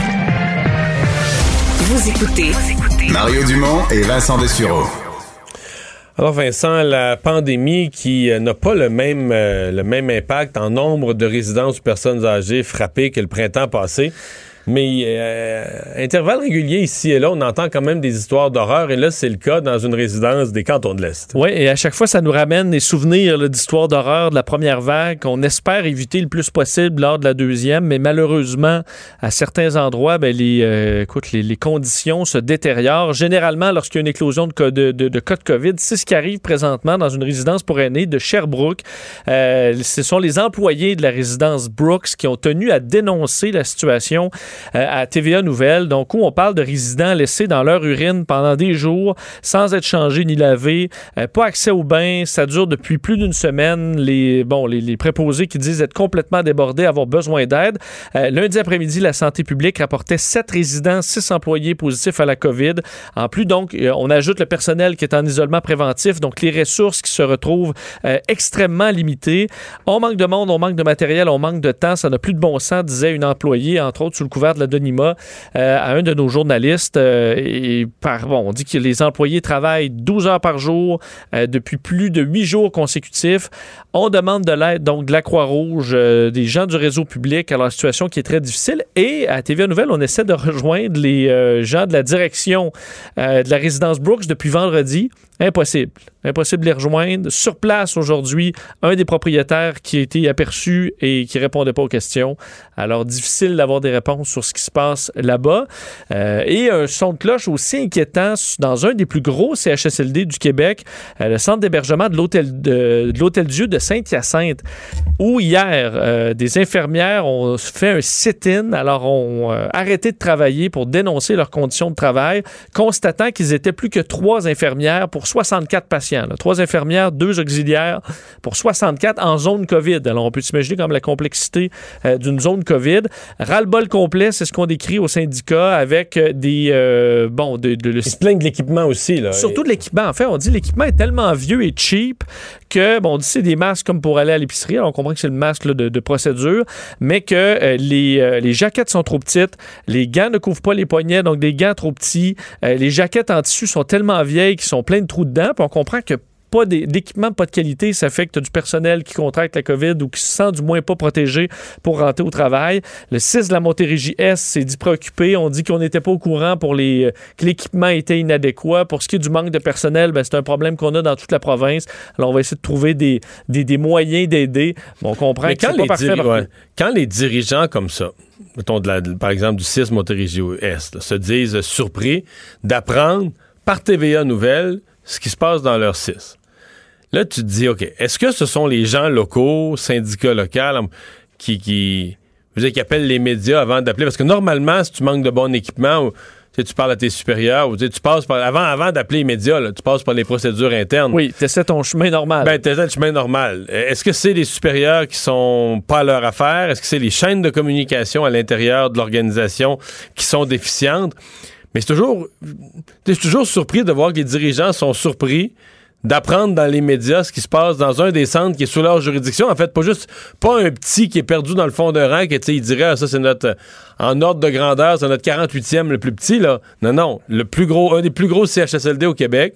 Vous écoutez Mario Dumont et Vincent Dessureau. Alors Vincent, la pandémie qui euh, n'a pas le même, euh, le même impact en nombre de résidences ou personnes âgées frappées que le printemps passé. Mais euh, intervalles réguliers ici et là, on entend quand même des histoires d'horreur. Et là, c'est le cas dans une résidence des cantons de l'Est. Oui, et à chaque fois, ça nous ramène des souvenirs d'histoires d'horreur de la première vague qu'on espère éviter le plus possible lors de la deuxième. Mais malheureusement, à certains endroits, ben, les, euh, écoute, les, conditions se détériorent. Généralement, lorsqu'il y a une éclosion de, cas- de, de- de cas de COVID, c'est ce qui arrive présentement dans une résidence pour aînés de Sherbrooke. Euh, ce sont les employés de la résidence Brooks qui ont tenu à dénoncer la situation euh, à TVA Nouvelle, donc où on parle de résidents laissés dans leur urine pendant des jours sans être changés ni lavés, euh, pas accès au bain, ça dure depuis plus d'une semaine. Les, bon, les, préposés qui disent être complètement débordés, avoir besoin d'aide. Euh, lundi après-midi, la santé publique rapportait sept résidents, six employés positifs à la COVID. En plus, donc, on ajoute le personnel qui est en isolement préventif, donc les ressources qui se retrouvent extrêmement limitées. On manque de monde, on manque de matériel, on manque de temps, ça n'a plus de bon sens, disait une employée, entre autres sous le couvert de la Donima, euh, à un de nos journalistes. euh, et par, bon, on dit que les employés travaillent 12 heures par jour euh, depuis plus de 8 jours consécutifs. On demande de l'aide, donc de la Croix-Rouge, euh, des gens du réseau public, alors situation qui est très difficile. Et à TVA Nouvelle, on essaie de rejoindre les gens de la direction de la résidence Brooks depuis vendredi. Impossible. Impossible de les rejoindre. Sur place aujourd'hui, un des propriétaires qui a été aperçu et qui répondait pas aux questions. Alors, difficile d'avoir des réponses sur ce qui se passe là-bas. Euh, et un son de cloche aussi inquiétant dans un des plus gros CHSLD du Québec, euh, le centre d'hébergement de l'Hôtel de, l'Hôtel Dieu de Sainte-Hyacinthe, où hier, euh, des infirmières ont fait un sit-in, alors ont arrêté de travailler pour dénoncer leurs conditions de travail, constatant qu'ils étaient plus que trois infirmières pour 64 patients. Là. Trois infirmières, deux auxiliaires pour 64 en zone COVID. Alors, on peut s'imaginer comme la complexité euh, d'une zone COVID. Ras-le-bol complet, c'est ce qu'on décrit au syndicat avec euh, des... euh, bon, de, de, le... Ils se plaignent de l'équipement aussi. Là. Surtout de l'équipement. En fait, on dit l'équipement est tellement vieux et cheap bon, on dit c'est des masques comme pour aller à l'épicerie. On comprend que c'est le masque de, procédure, mais que euh, les, euh, les jaquettes sont trop petites, les gants ne couvrent pas les poignets, donc des gants trop petits. Euh, les jaquettes en tissu sont tellement vieilles qu'ils sont pleins de trous dedans. Puis on comprend que pas d'équipement pas de qualité, ça fait que tu as du personnel qui contracte la COVID ou qui se sent du moins pas protégé pour rentrer au travail. Le 6 de la Montérégie S s'est dit préoccupé. On dit qu'on n'était pas au courant pour les, euh, que l'équipement était inadéquat. Pour ce qui est du manque de personnel, ben, c'est un problème qu'on a dans toute la province. Alors, on va essayer de trouver des, des, des moyens d'aider. Bon, on comprend Mais que quand pas les, parfait diri- partout. ouais, quand les dirigeants comme ça, mettons de la- de- par exemple du 6 Montérégie-Est, se disent surpris d'apprendre par TVA Nouvelles ce qui se passe dans leur 6. Là, tu te dis, OK, est-ce que ce sont les gens locaux, syndicats locaux, qui, qui, je veux dire, qui appellent les médias avant d'appeler? Parce que normalement, si tu manques de bon équipement, ou, tu, sais, tu parles à tes supérieurs, ou tu sais, tu passes par, avant, avant d'appeler les médias, là, tu passes par les procédures internes. Oui, tu essaies ton chemin normal. Ben, t'essaies le chemin normal. Est-ce que c'est les supérieurs qui sont pas à leur affaire? Est-ce que c'est les chaînes de communication à l'intérieur de l'organisation qui sont déficientes? Mais c'est toujours, je suis toujours surpris de voir que les dirigeants sont surpris d'apprendre dans les médias ce qui se passe dans un des centres qui est sous leur juridiction. En fait, pas juste, pas un petit qui est perdu dans le fond d'un rang, sais, il dirait, ah, ça, c'est notre, euh, en ordre de grandeur, c'est notre 48e le plus petit, là. Non, non. Le plus gros, un des plus gros CHSLD au Québec.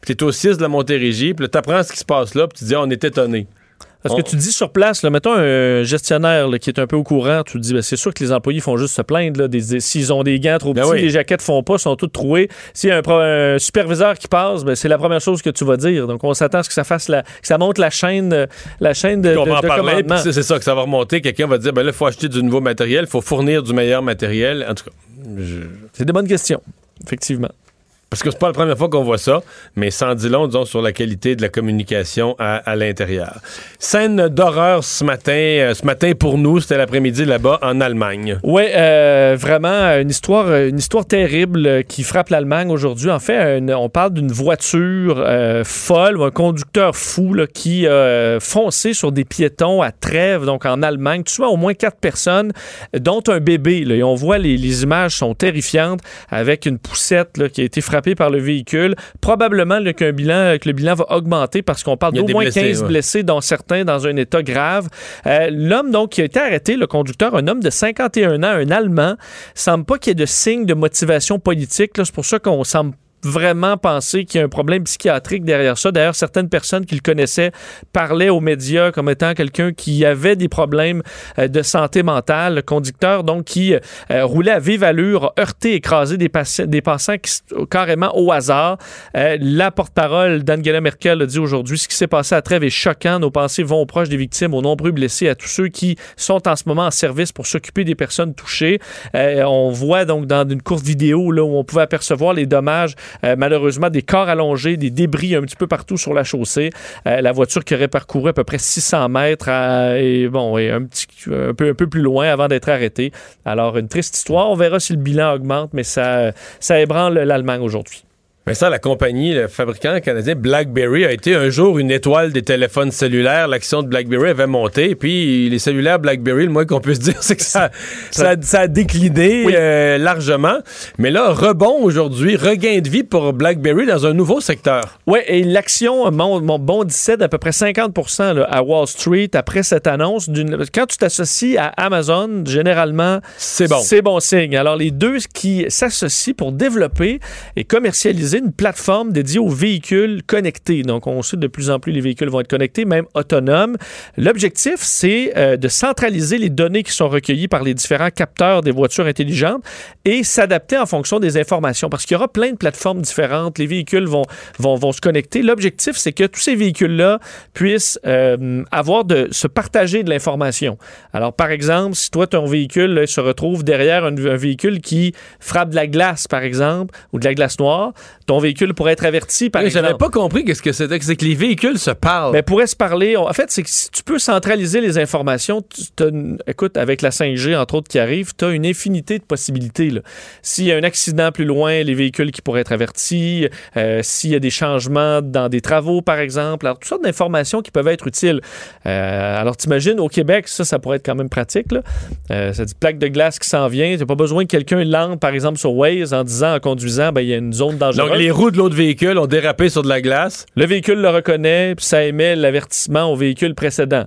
Puis t'es au 6 de la Montérégie, puis t'apprends ce qui se passe là, puis tu dis, ah, on est étonné. Parce que tu dis sur place, là, mettons un gestionnaire là, qui est un peu au courant, tu te dis, ben, c'est sûr que les employés font juste se plaindre. S'ils ont des gants trop Ben petits, oui. les jaquettes font pas, sont toutes trouées. S'il y a un, superviseur qui passe, ben, c'est la première chose que tu vas dire. Donc, on s'attend à ce que ça fasse la, que ça monte la chaîne, la chaîne de, on de- va en de parler, commandement. puis c'est c'est ça que ça va remonter. Quelqu'un va dire, ben là, il faut acheter du nouveau matériel, il faut fournir du meilleur matériel. En tout cas, je- C'est des bonnes questions, effectivement. Parce que c'est pas la première fois qu'on voit ça, mais sans dit long, disons, sur la qualité de la communication à, l'intérieur. Scène d'horreur ce matin, euh, ce matin pour nous, c'était l'après-midi là-bas en Allemagne. Oui, vraiment une histoire, euh, une histoire terrible euh, qui frappe l'Allemagne aujourd'hui. En fait, on parle d'une voiture euh, folle ou un conducteur fou qui a euh, foncé sur des piétons à Trèves, donc en Allemagne, tuant au moins quatre personnes, dont un bébé. Et on voit les, images sont terrifiantes avec une poussette qui a été frappée par le véhicule. Probablement là, qu'un bilan, que le bilan va augmenter parce qu'on parle d'au moins blessés, 15 ouais. blessés, dont certains dans un état grave. Euh, L'homme donc qui a été arrêté, le conducteur, un homme de 51 ans, un Allemand, semble pas qu'il y ait de signe de motivation politique. là. C'est pour ça qu'on semble vraiment penser qu'il y a un problème psychiatrique derrière ça. D'ailleurs, certaines personnes qui le connaissaient parlaient aux médias comme étant quelqu'un qui avait des problèmes euh, de santé mentale. Le conducteur, donc, qui euh, roulait à vive allure, heurté, écrasé des, des passants qui carrément au hasard. Euh, la porte-parole d'Angela Merkel a dit aujourd'hui ce qui s'est passé à Trèves est choquant. Nos pensées vont aux proches des victimes, aux nombreux blessés, à tous ceux qui sont en ce moment en service pour s'occuper des personnes touchées. On voit donc dans une courte vidéo là, où on pouvait apercevoir les dommages, euh, malheureusement, des corps allongés, des débris un petit peu partout sur la chaussée. Euh, la voiture qui aurait parcouru à peu près 600 mètres à- bon, et un, peu, un peu plus loin avant d'être arrêté. Alors, une triste histoire. On verra si le bilan augmente, mais ça, ça ébranle l'Allemagne aujourd'hui. Mais ça, la compagnie, le fabricant canadien BlackBerry a été un jour une étoile des téléphones cellulaires. L'action de BlackBerry avait monté. Puis les cellulaires BlackBerry, le moins qu'on puisse [LAUGHS] dire, c'est que ça, ça, ça a décliné euh, largement. Mais là, rebond aujourd'hui, regain de vie pour BlackBerry dans un nouveau secteur. Oui, et l'action bondissait d'à peu près 50 là, à Wall Street après cette annonce. Quand tu t'associes à Amazon, généralement, c'est bon. C'est bon signe. Alors, les deux qui s'associent pour développer et commercialiser une plateforme dédiée aux véhicules connectés. Donc, on sait de plus en plus les véhicules vont être connectés, même autonomes. L'objectif, c'est euh, de centraliser les données qui sont recueillies par les différents capteurs des voitures intelligentes et s'adapter en fonction des informations. Parce qu'il y aura plein de plateformes différentes. Les véhicules vont, vont, vont se connecter. L'objectif, c'est que tous ces véhicules-là puissent euh, avoir de se partager de l'information. Alors, par exemple, si toi, ton véhicule se retrouve derrière un, un véhicule qui frappe de la glace, par exemple, ou de la glace noire, ton véhicule pourrait être averti, par Oui, exemple. J'avais pas compris qu'est-ce que c'était. C'est que les véhicules se parlent. Ben, pourrait se parler. En fait, c'est que si tu peux centraliser les informations, t'as une- écoute, avec la 5G, entre autres, qui arrive, tu as une infinité de possibilités. S'il y a un accident plus loin, les véhicules qui pourraient être avertis, euh, s'il y a des changements dans des travaux, par exemple. Alors, toutes sortes d'informations qui peuvent être utiles. Euh, alors, t'imagines, au Québec, ça, ça pourrait être quand même pratique. Là. Euh, dit plaque de glace qui s'en vient. Tu pas besoin que quelqu'un lande, par exemple, sur Waze en disant, en conduisant, ben, il y a une zone dangereuse. Donc, les roues de l'autre véhicule ont dérapé sur de la glace. Le véhicule le reconnaît, puis ça émet l'avertissement au véhicule précédent.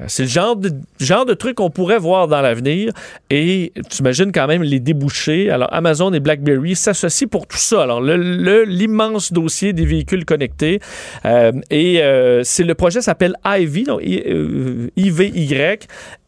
Euh, C'est le genre de, truc qu'on pourrait voir dans l'avenir. Et tu imagines quand même les débouchés. Alors, Amazon et BlackBerry s'associent pour tout ça. Alors, le- le- l'immense dossier des véhicules connectés. Euh, et euh, le projet s'appelle IV, donc I- euh, IVY,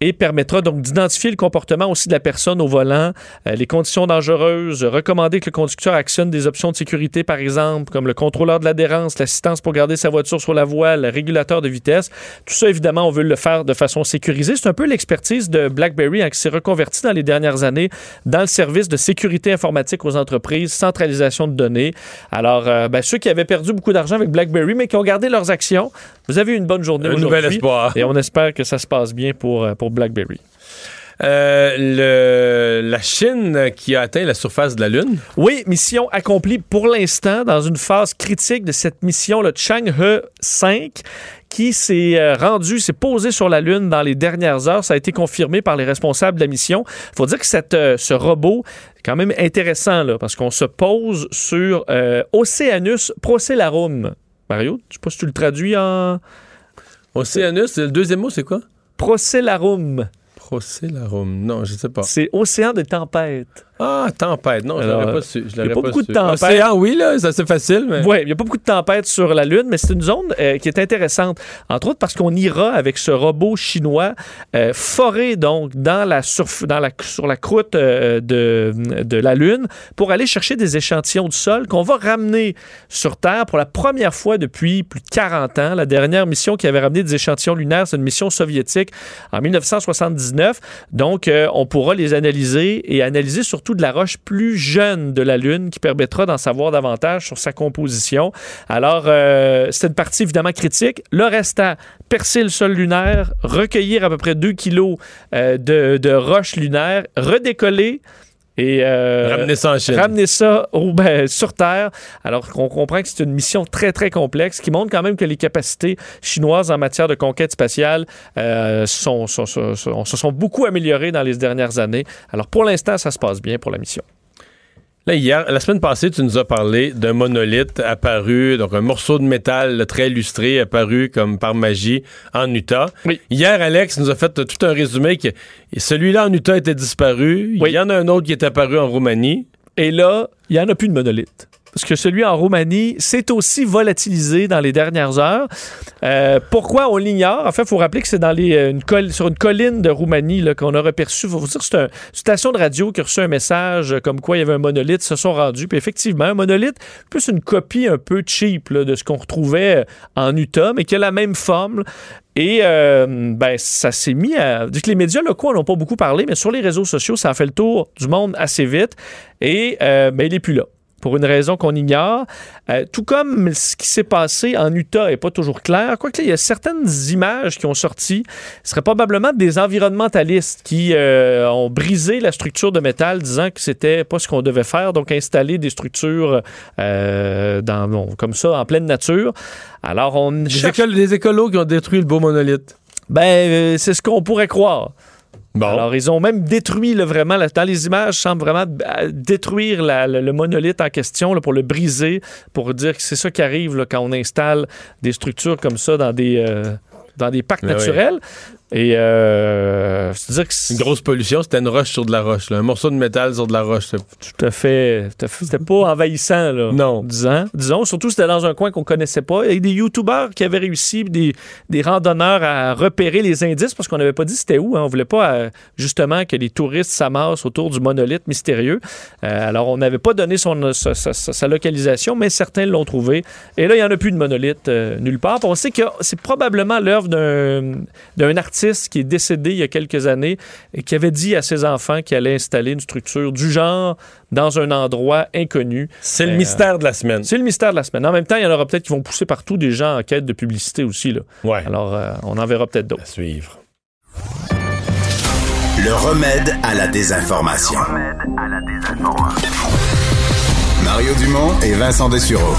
et permettra donc d'identifier le comportement aussi de la personne au volant, les conditions dangereuses, recommander que le conducteur actionne des options de sécurité, par exemple, comme le contrôleur de l'adhérence, l'assistance pour garder sa voiture sur la voie, le régulateur de vitesse. Tout ça, évidemment, on veut le faire de façon sécurisée. C'est un peu l'expertise de BlackBerry hein, qui s'est reconverti dans les dernières années dans le service de sécurité informatique aux entreprises, centralisation de données. Alors, euh, ben, ceux qui avaient perdu beaucoup d'argent avec BlackBerry, mais qui ont gardé leurs actions, vous avez eu une bonne journée Un nouvel espoir. Et on espère que ça se passe bien pour, euh, pour BlackBerry. Euh, le- la Chine qui a atteint la surface de la Lune. Oui, mission accomplie pour l'instant dans une phase critique de cette mission, le Chang'e 5 qui s'est euh, rendu, s'est posé sur la Lune dans les dernières heures. Ça a été confirmé par les responsables de la mission. Il faut dire que cette, euh, ce robot est quand même intéressant là, parce qu'on se pose sur euh, Oceanus Procellarum. Mario, je sais pas si tu le traduis en... Oceanus, le deuxième mot, c'est quoi? Procellarum. Procellarum. Non, je sais pas. C'est océan de tempête. Ah, tempête. Non, je Alors, l'aurais pas su. Je il y a pas beaucoup de tempêtes. Océan, oui, là, c'est assez facile, mais. Oui, il n'y a pas beaucoup de tempêtes sur la Lune, mais c'est une zone euh, qui est intéressante. Entre autres parce qu'on ira avec ce robot chinois euh, foré donc dans la surf- dans la, sur la croûte euh, de, de la Lune pour aller chercher des échantillons du sol qu'on va ramener sur Terre pour la première fois depuis plus de 40 ans. La dernière mission qui avait ramené des échantillons lunaires, c'est une mission soviétique en 1979. Donc, on pourra les analyser et analyser surtout de la roche plus jeune de la Lune qui permettra d'en savoir davantage sur sa composition. Alors, euh, c'est une partie évidemment critique. Le restant, percer le sol lunaire, recueillir à peu près 2 kilos euh, de, de roches lunaires, redécoller. Et euh, Ramener ça en Chine. Ramener ça au- ben, sur Terre. Alors qu'on comprend que c'est une mission très, très complexe qui montre quand même que les capacités chinoises en matière de conquête spatiale euh, sont, sont- sont- sont- se sont beaucoup améliorées dans les dernières années. Alors pour l'instant, ça se passe bien pour la mission. Là, hier, la semaine passée, tu nous as parlé d'un monolithe apparu, donc un morceau de métal très illustré apparu comme par magie en Utah. Hier, Alex nous a fait tout un résumé que celui-là en Utah était disparu. Il y en a un autre qui est apparu en Roumanie. Et là, il n'y en a plus de monolithe. Parce que celui en Roumanie s'est aussi volatilisé dans les dernières heures. Euh, pourquoi on l'ignore? En fait, il faut rappeler que c'est dans euh, une sur une colline de Roumanie qu'on a reperçu. Il faut vous dire c'est un- une station de radio qui a reçu un message comme quoi il y avait un monolithe, se sont rendus. Puis effectivement, un monolithe, plus une copie un peu cheap de ce qu'on retrouvait euh, en Utah, mais qui a la même forme. Et ben, ça s'est mis à. vu que les médias locaux n'ont pas beaucoup parlé, mais sur les réseaux sociaux, ça a fait le tour du monde assez vite. Et ben, il n'est plus là. Pour une raison qu'on ignore. Euh, tout comme ce qui s'est passé en Utah n'est pas toujours clair. Quoique, il y a certaines images qui ont sorti. Ce serait probablement des environnementalistes qui euh, ont brisé la structure de métal, disant que c'était pas ce qu'on devait faire, donc installer des structures euh, dans, bon, comme ça en pleine nature. Alors, on Des, cherche- des écolos qui ont détruit le beau monolithe. ben, c'est ce qu'on pourrait croire. Alors, ils ont même détruit là, vraiment, là, dans les images, semble vraiment détruire la- le, le monolithe en question là, pour le briser, pour dire que c'est ça qui arrive quand on installe des structures comme ça dans des, euh, dans des parcs Ah oui. Et euh, c'est-à-dire que Une grosse pollution, c'était une roche sur de la roche. là. Un morceau de métal sur de la roche. tout à fait, c'était pas envahissant là. Non. Disons, disons, surtout c'était dans un coin qu'on connaissait pas. Il y a des youtubeurs qui avaient réussi, des, des randonneurs à repérer les indices parce qu'on n'avait pas dit c'était où. hein. On voulait pas euh, justement que les touristes s'amassent autour du monolithe mystérieux. Euh, alors on n'avait pas donné son, sa, sa- sa- sa localisation, mais certains l'ont trouvé. Et là, il n'y en a plus de monolithe euh, nulle part. On sait que c'est probablement l'œuvre d'un d'un artiste qui est décédé il y a quelques années et qui avait dit à ses enfants qu'il allait installer une structure du genre dans un endroit inconnu. C'est le Euh, mystère de la semaine. C'est le mystère de la semaine. En même temps, il y en aura peut-être qui vont pousser partout des gens en quête de publicité aussi. Là. Ouais. Alors, euh, on en verra peut-être d'autres. À suivre. Le remède à la désinformation. Mario Dumont et Vincent Dessureau.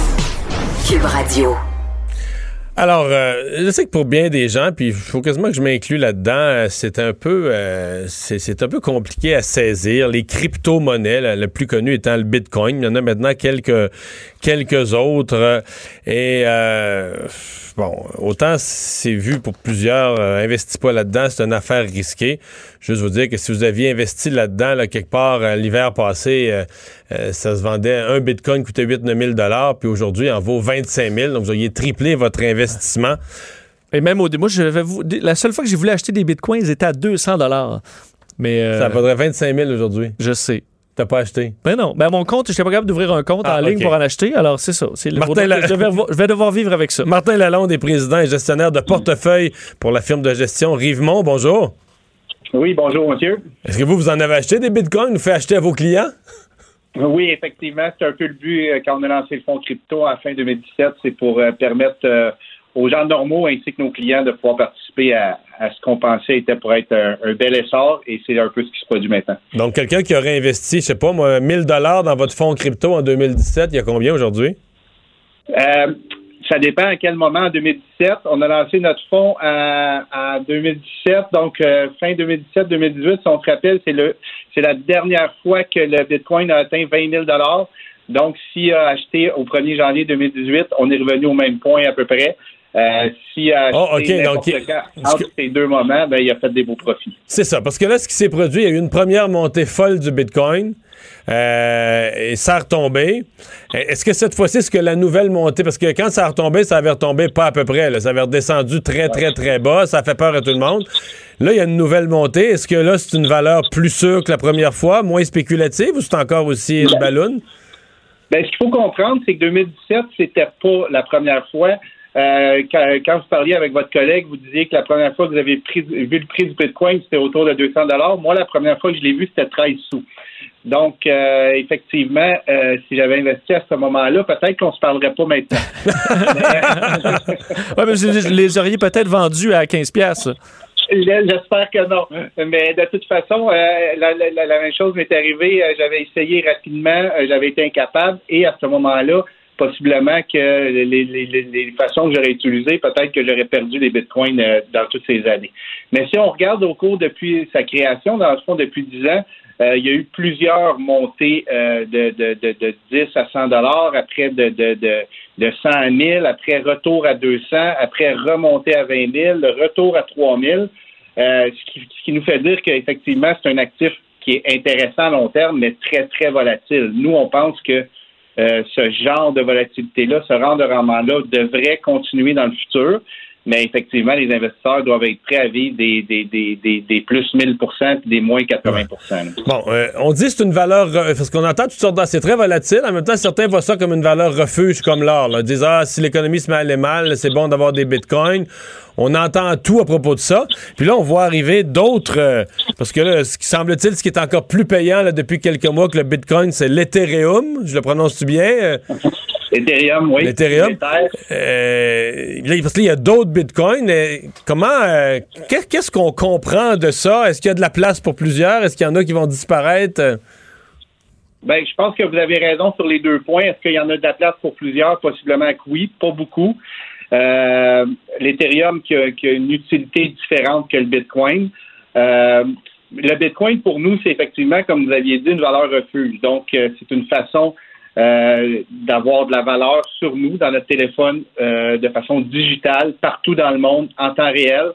Cube Radio. Alors, euh, je sais que pour bien des gens, puis il faut quasiment que je m'inclue là-dedans, euh, c'est un peu euh, c'est un peu compliqué à saisir. Les crypto-monnaies, le plus connu étant le Bitcoin, il y en a maintenant quelques quelques autres. euh, et euh, bon, autant c'est vu pour plusieurs, euh, investis pas là-dedans, c'est une affaire risquée. Juste vous dire que si vous aviez investi là-dedans, là, quelque part euh, l'hiver passé, euh, euh, ça se vendait, un Bitcoin coûtait 8-9 000 puis aujourd'hui, il en vaut 25 000 Donc, vous auriez triplé votre investissement. Et même au début, moi, la seule fois que j'ai voulu acheter des bitcoins, ils étaient à 200 dollars. Mais Ça vaudrait 25 000 aujourd'hui. Je sais. T'as pas acheté? Ben non. Ben mon compte, j'étais pas capable d'ouvrir un compte Ah, en ligne ok. pour en acheter. Alors, c'est ça. C'est Martin La- je, vais je vais devoir vivre avec ça. Martin Lalonde est président et gestionnaire de portefeuille pour la firme de gestion Rivemont. Bonjour. Oui, bonjour, monsieur. Est-ce que vous, vous en avez acheté des bitcoins? Vous faites acheter à vos clients? Oui, effectivement, c'est un peu le but euh, quand on a lancé le fonds crypto en fin 2017, c'est pour euh, permettre euh, aux gens normaux ainsi que nos clients de pouvoir participer à, à ce qu'on pensait était pour être un, un bel essor et c'est un peu ce qui se produit maintenant. Donc, quelqu'un qui aurait investi, je sais pas, moi, 1000 dollars dans votre fonds crypto en 2017, il y a combien aujourd'hui? Euh, ça dépend à quel moment en 2017. On a lancé notre fonds en, en 2017, donc euh, fin 2017-2018, si on se rappelle, c'est le c'est la dernière fois que le Bitcoin a atteint 20 000 Donc, s'il a acheté au 1er janvier 2018, on est revenu au même point à peu près. Euh, a acheté Oh, ok, n'importe donc, quand entre ces deux moments, ben, il a fait des beaux profits. C'est ça, parce que là, ce qui s'est produit, il y a eu une première montée folle du Bitcoin. euh, et ça a retombé. Est-ce que cette fois-ci, est-ce que la nouvelle montée, parce que quand ça a retombé, ça avait retombé pas à peu près, là, ça avait redescendu très, très, très bas, ça fait peur à tout le monde. Là, il y a une nouvelle montée. Est-ce que là, c'est une valeur plus sûre que la première fois, moins spéculative, ou c'est encore aussi une ballonne? Ben, ce qu'il faut comprendre, c'est que 2017, c'était pas la première fois. Euh, quand, quand, vous parliez avec votre collègue, vous disiez que la première fois que vous avez pris, vu le prix du Bitcoin, c'était autour de 200 dollars. Moi, la première fois que je l'ai vu, c'était 13 sous. Donc, euh, effectivement, euh, si j'avais investi à ce moment-là, peut-être qu'on se parlerait pas maintenant. [LAUGHS] [LAUGHS] ouais, mais vous les auriez peut-être vendus à 15 pièces. J'espère que non. Mais de toute façon, euh, la, la, la, même chose m'est arrivée. J'avais essayé rapidement, j'avais été incapable et à ce moment-là, possiblement que les, les, les façons que j'aurais utilisées, peut-être que j'aurais perdu les bitcoins dans toutes ces années. Mais si on regarde au cours depuis sa création, dans le fond, depuis 10 ans, euh, il y a eu plusieurs montées euh, de, de, de, de, 10 à 100 dollars, après de, de, de, de 100 à 1000, après retour à 200, après remontée à 20 000, le retour à 3 000, euh, ce, qui, ce qui nous fait dire qu'effectivement, c'est un actif qui est intéressant à long terme, mais très, très volatile. Nous, on pense que euh, ce genre de volatilité-là, ce de rendement-là devrait continuer dans le futur mais effectivement, les investisseurs doivent être prêts des, des, des, des, des plus 1000% et des moins 80% Bon, euh, on dit que c'est une valeur, parce qu'on entend toutes sortes. C'est très volatile. En même temps, certains voient ça comme une valeur refuge, comme l'or. Ils disent, ah, si l'économie se met à aller mal, c'est bon d'avoir des bitcoins. On entend tout à propos de ça. Puis là, on voit arriver d'autres... Euh, parce que là, ce qui semble-t-il, ce qui est encore plus payant là, depuis quelques mois que le bitcoin, c'est l'Ethereum. Je le prononce-tu bien? Euh, Ethereum, oui. Ethereum. Euh, parce qu'il y a d'autres bitcoins. comment, euh, qu'est-ce qu'on comprend de ça? Est-ce qu'il y a de la place pour plusieurs? Est-ce qu'il y en a qui vont disparaître? Ben, je pense que vous avez raison sur les deux points. Est-ce qu'il y en a de la place pour plusieurs? Possiblement que oui, pas beaucoup. Euh, L'Ethereum qui a, qui a, une utilité différente que le Bitcoin. Euh, le Bitcoin, pour nous, c'est effectivement, comme vous aviez dit, une valeur refuge. Donc, euh, c'est une façon euh, d'avoir de la valeur sur nous, dans notre téléphone, euh, de façon digitale, partout dans le monde, en temps réel.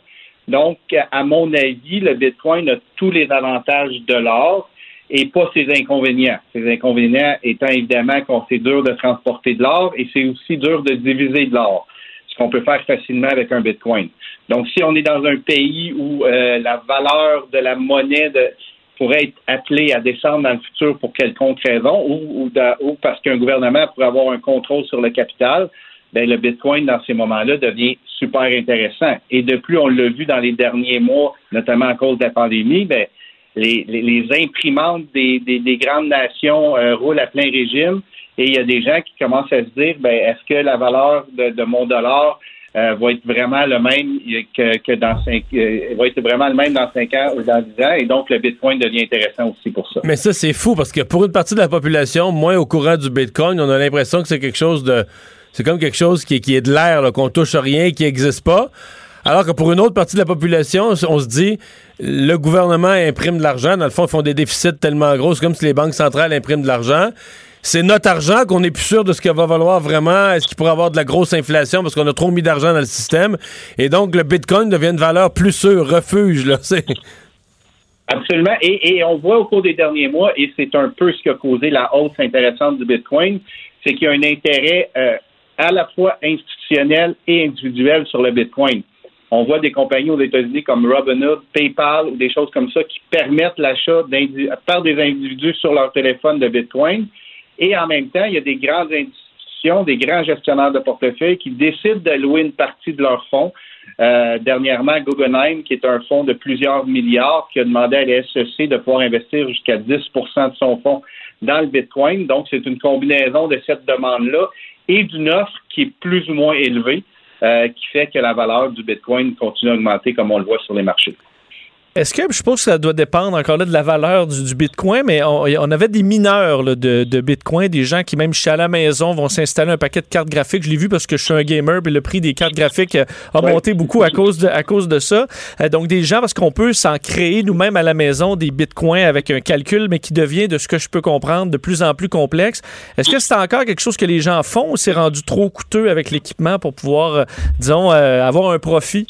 Donc, à mon avis, le Bitcoin a tous les avantages de l'or et pas ses inconvénients. Ses inconvénients étant évidemment qu'on c'est dur de transporter de l'or et c'est aussi dur de diviser de l'or, ce qu'on peut faire facilement avec un Bitcoin. Donc, si on est dans un pays où euh, la valeur de la monnaie de, pourrait être appelé à descendre dans le futur pour quelconque raison ou, ou, parce qu'un gouvernement pourrait avoir un contrôle sur le capital, ben, le Bitcoin, dans ces moments-là, devient super intéressant. Et de plus, on l'a vu dans les derniers mois, notamment à cause de la pandémie, ben, les, les, imprimantes des, des, grandes nations euh, roulent à plein régime et il y a des gens qui commencent à se dire, ben, est-ce que la valeur de, de mon dollar euh, va être vraiment le même que, que dans cinq, euh, vraiment le même dans 5 ans ou dans 10 ans, et donc le Bitcoin devient intéressant aussi pour ça. Mais ça, c'est fou parce que pour une partie de la population, moins au courant du Bitcoin, on a l'impression que c'est quelque chose de. C'est comme quelque chose qui, qui est de l'air, qu'on touche à rien, qui n'existe pas. Alors que pour une autre partie de la population, on se dit, le gouvernement imprime de l'argent. Dans le fond, ils font des déficits tellement gros. C'est comme si les banques centrales impriment de l'argent c'est notre argent qu'on n'est plus sûr de ce qu'il va valoir vraiment. Est-ce qu'il pourrait avoir de la grosse inflation parce qu'on a trop mis d'argent dans le système? Et donc, le Bitcoin devient une valeur plus sûre, refuge, là. [LAUGHS] Absolument. Et, on voit au cours des derniers mois, et c'est un peu ce qui a causé la hausse intéressante du Bitcoin, c'est qu'il y a un intérêt euh, à la fois institutionnel et individuel sur le Bitcoin. On voit des compagnies aux États-Unis comme Robinhood, PayPal ou des choses comme ça qui permettent l'achat par des individus sur leur téléphone de Bitcoin. Et en même temps, il y a des grandes institutions, des grands gestionnaires de portefeuille qui décident d'allouer une partie de leurs fonds. Euh, dernièrement, Guggenheim, qui est un fonds de plusieurs milliards, qui a demandé à la SEC de pouvoir investir jusqu'à 10% de son fonds dans le Bitcoin. Donc, c'est une combinaison de cette demande-là et d'une offre qui est plus ou moins élevée, euh, qui fait que la valeur du Bitcoin continue à augmenter comme on le voit sur les marchés. Est-ce que je suppose que ça doit dépendre encore là de la valeur du, Bitcoin, mais on, avait des mineurs de, Bitcoin, des gens qui même chez à la maison vont s'installer un paquet de cartes graphiques. Je l'ai vu parce que je suis un gamer, puis le prix des cartes graphiques a monté beaucoup à cause de, à cause de ça. Euh, donc des gens parce qu'on peut s'en créer nous-mêmes à la maison des Bitcoins avec un calcul, mais qui devient de ce que je peux comprendre de plus en plus complexe. Est-ce que c'est encore quelque chose que les gens font ou c'est rendu trop coûteux avec l'équipement pour pouvoir, euh, disons, euh, avoir un profit?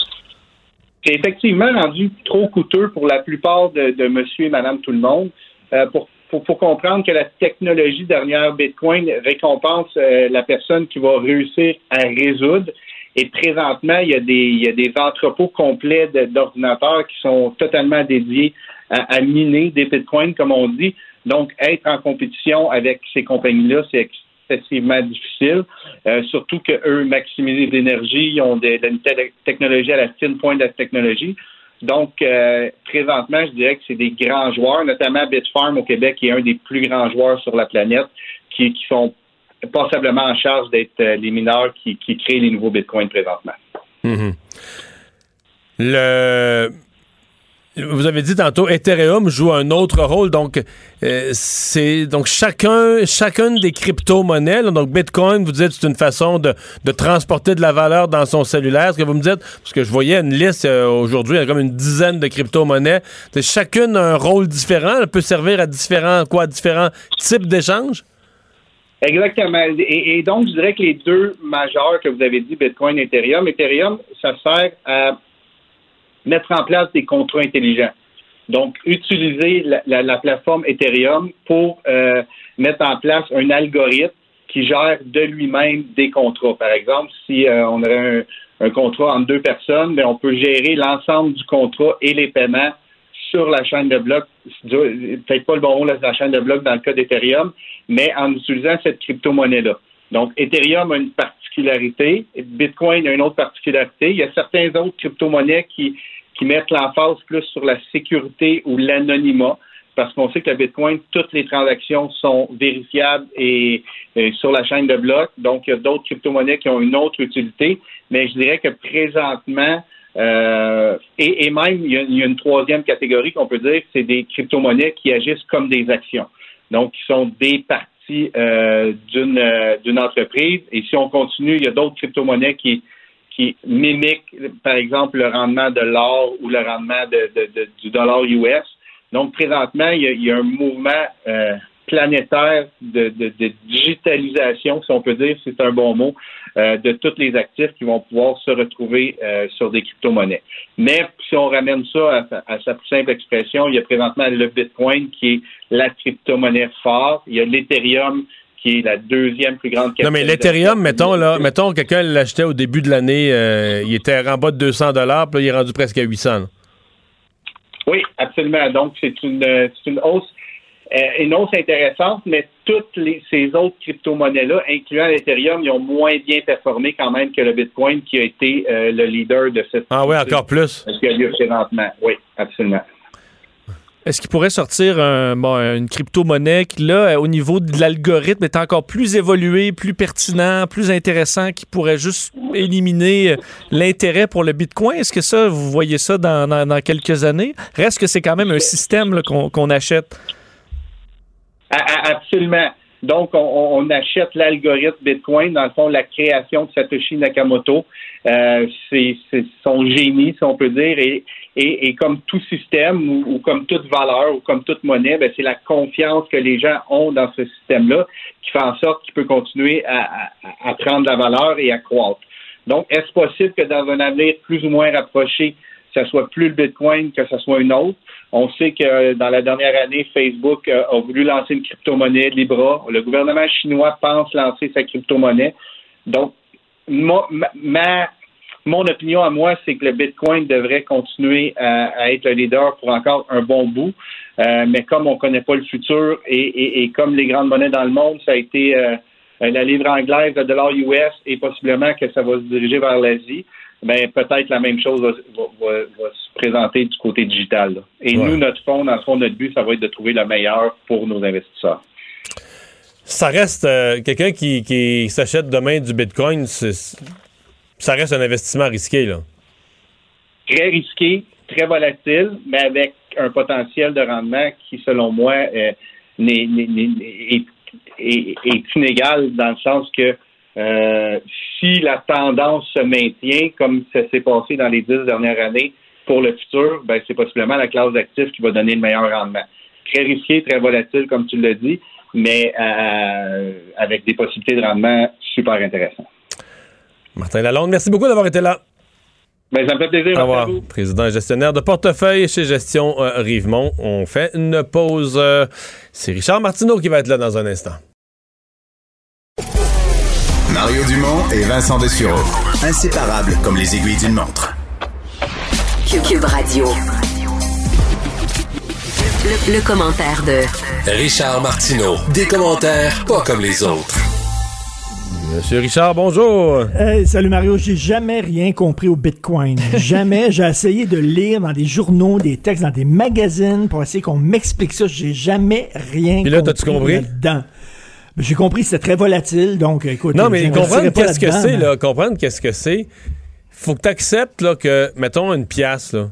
C'est effectivement rendu trop coûteux pour la plupart de, monsieur et madame tout le monde. Euh, pour comprendre que la technologie derrière Bitcoin récompense euh, la personne qui va réussir à résoudre. Et présentement, il y a des, il y a des entrepôts complets de- d'ordinateurs qui sont totalement dédiés à, à miner des bitcoins, comme on dit. Donc, être en compétition avec ces compagnies-là, c'est difficile. Euh, surtout qu'eux maximisent l'énergie, ils ont des, une technologie à la fine pointe de la technologie. Donc, euh, présentement, je dirais que c'est des grands joueurs, notamment Bitfarm au Québec, qui est un des plus grands joueurs sur la planète, qui, sont passablement en charge d'être euh, les mineurs qui, qui créent les nouveaux bitcoins présentement. Mhm. Le. Vous avez dit tantôt, Ethereum joue un autre rôle. Donc, euh, c'est donc chacun, chacune des crypto-monnaies. donc, Bitcoin, vous dites, c'est une façon de, de transporter de la valeur dans son cellulaire. Ce que vous me dites, parce que je voyais une liste euh, aujourd'hui, il y a comme une dizaine de crypto-monnaies. Chacune a un rôle différent. Elle peut servir à différents, quoi, différents types d'échanges? Exactement. Et donc, je dirais que les deux majeurs que vous avez dit, Bitcoin et Ethereum, Ethereum, ça sert à mettre en place des contrats intelligents. Donc, utiliser la, la- la plateforme Ethereum pour euh, mettre en place un algorithme qui gère de lui-même des contrats. Par exemple, si euh, on aurait un, un contrat entre deux personnes, ben, on peut gérer l'ensemble du contrat et les paiements sur la chaîne de blocs. Peut-être pas le bon mot, la chaîne de blocs dans le cas d'Ethereum, mais en utilisant cette crypto-monnaie-là. Donc, Ethereum a une particularité, Bitcoin a une autre particularité. Il y a certains autres crypto-monnaies qui, qui mettent l'emphase plus sur la sécurité ou l'anonymat, parce qu'on sait que le Bitcoin, toutes les transactions sont vérifiables et, et sur la chaîne de blocs. Donc, il y a d'autres crypto-monnaies qui ont une autre utilité, mais je dirais que présentement, euh, et, et même, il y, a, il y a une troisième catégorie qu'on peut dire, c'est des crypto-monnaies qui agissent comme des actions. Donc, qui sont des parties euh, d'une euh, d'une entreprise. Et si on continue, il y a d'autres crypto-monnaies qui, qui mimiquent, par exemple, le rendement de l'or ou le rendement de, de- du dollar US. Donc, présentement, il y a, il y a un mouvement euh, planétaire de, de- de digitalisation, si on peut dire, c'est un bon mot, euh, de tous les actifs qui vont pouvoir se retrouver euh, sur des crypto-monnaies. Mais si on ramène ça à, sa- à sa plus simple expression, il y a présentement le Bitcoin qui est la crypto-monnaie forte, il y a l'Ethereum qui est la deuxième plus grande Non, mais l'Ethereum, mettons, là, mettons, quelqu'un l'achetait au début de l'année, euh, il était en bas de 200 puis là, il est rendu presque à 800. là. Oui, absolument. Donc, c'est une, une hausse, une hausse intéressante, mais toutes les, ces autres crypto-monnaies-là, incluant l'Ethereum, ils ont moins bien performé quand même que le Bitcoin qui a été euh, le leader de cette. Ah oui, encore plus. Ce qui a lieu présentement. Oui, absolument. Est-ce qu'il pourrait sortir un- bon, une crypto-monnaie qui, là, au niveau de l'algorithme, est encore plus évolué, plus pertinent, plus intéressant, qui pourrait juste éliminer euh, l'intérêt pour le Bitcoin? Est-ce que ça, vous voyez ça dans, dans- dans quelques années? Reste que c'est quand même un système là, qu'on qu'on achète. Absolument. Donc, on, on achète l'algorithme Bitcoin, dans le fond, la création de Satoshi Nakamoto. Euh, c'est son génie, si on peut dire, et, et, et comme tout système ou, comme toute valeur ou comme toute monnaie, ben, c'est la confiance que les gens ont dans ce système-là qui fait en sorte qu'il peut continuer à, à- à prendre la valeur et à croître. Donc, est-ce possible que dans un avenir plus ou moins rapproché, que ce soit plus le Bitcoin, que ce soit une autre. On sait que euh, dans la dernière année, Facebook euh, a voulu lancer une crypto-monnaie, Libra. Le gouvernement chinois pense lancer sa crypto-monnaie. Donc, ma, ma- mon opinion à moi, c'est que le Bitcoin devrait continuer à, être le leader pour encore un bon bout. Euh, mais comme on ne connaît pas le futur et, comme les grandes monnaies dans le monde, ça a été la livre anglaise, le dollar US et possiblement que ça va se diriger vers l'Asie, ben peut-être la même chose va, va- va- va se présenter du côté digital. là. Et Ouais. nous, notre fonds, dans le fond, notre but, ça va être de trouver le meilleur pour nos investisseurs. Ça reste euh, quelqu'un qui, qui s'achète demain du Bitcoin, ça reste un investissement risqué. Là. Très risqué, très volatile, mais avec un potentiel de rendement qui, selon moi, euh, est inégal dans le sens que euh, si la tendance se maintient comme ça s'est passé dans les dix dernières années pour le futur, ben, c'est possiblement la classe d'actifs qui va donner le meilleur rendement. Très risqué, très volatile, comme tu l'as dit, mais euh, avec des possibilités de rendement super intéressantes. Martin Lalonde, merci beaucoup d'avoir été là. Ben, ça me fait plaisir. Au revoir. Président et gestionnaire de portefeuille chez Gestion euh, Rivemont. On fait une pause. euh, C'est Richard Martineau qui va être là dans un instant. Mario Dumont et Vincent Dessureau. Inséparables comme les aiguilles d'une montre. Cube, Radio. Le, le commentaire de Richard Martineau. Des commentaires pas comme les autres. Monsieur Richard, bonjour. Hey, salut Mario, j'ai jamais rien compris au Bitcoin. [LAUGHS] jamais. J'ai essayé de lire dans des journaux, des textes, dans des magazines pour essayer qu'on m'explique ça. J'ai jamais rien Puis là, compris t'as-tu compris? là-dedans. J'ai compris que c'était très volatile, donc écoute. Non, mais comprendre qu'est-ce que c'est, là. Comprendre qu'est-ce que c'est. Faut que tu acceptes là, que, mettons, une pièce, là.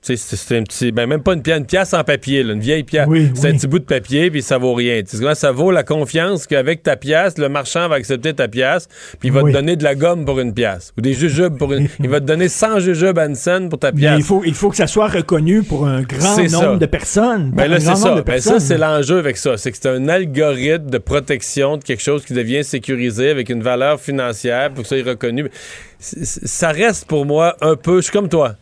C'est un petit. Ben, même pas une pièce, une pièce en papier, là, une vieille pièce. c'est un petit bout de papier, puis ça vaut rien. Ça vaut la confiance qu'avec ta pièce, le marchand va accepter ta pièce, puis il va Oui. te donner de la gomme pour une pièce. Ou des jujubes pour une. il va te donner 100 jujubes à une scène pour ta Mais pièce. il faut, il faut que ça soit reconnu pour un grand nombre ça. de personnes. Ben là, c'est ça. Ben ça, c'est l'enjeu avec ça. C'est que c'est un algorithme de protection de quelque chose qui devient sécurisé avec une valeur financière pour que ça soit reconnu. Ça reste pour moi un peu. Je suis comme toi.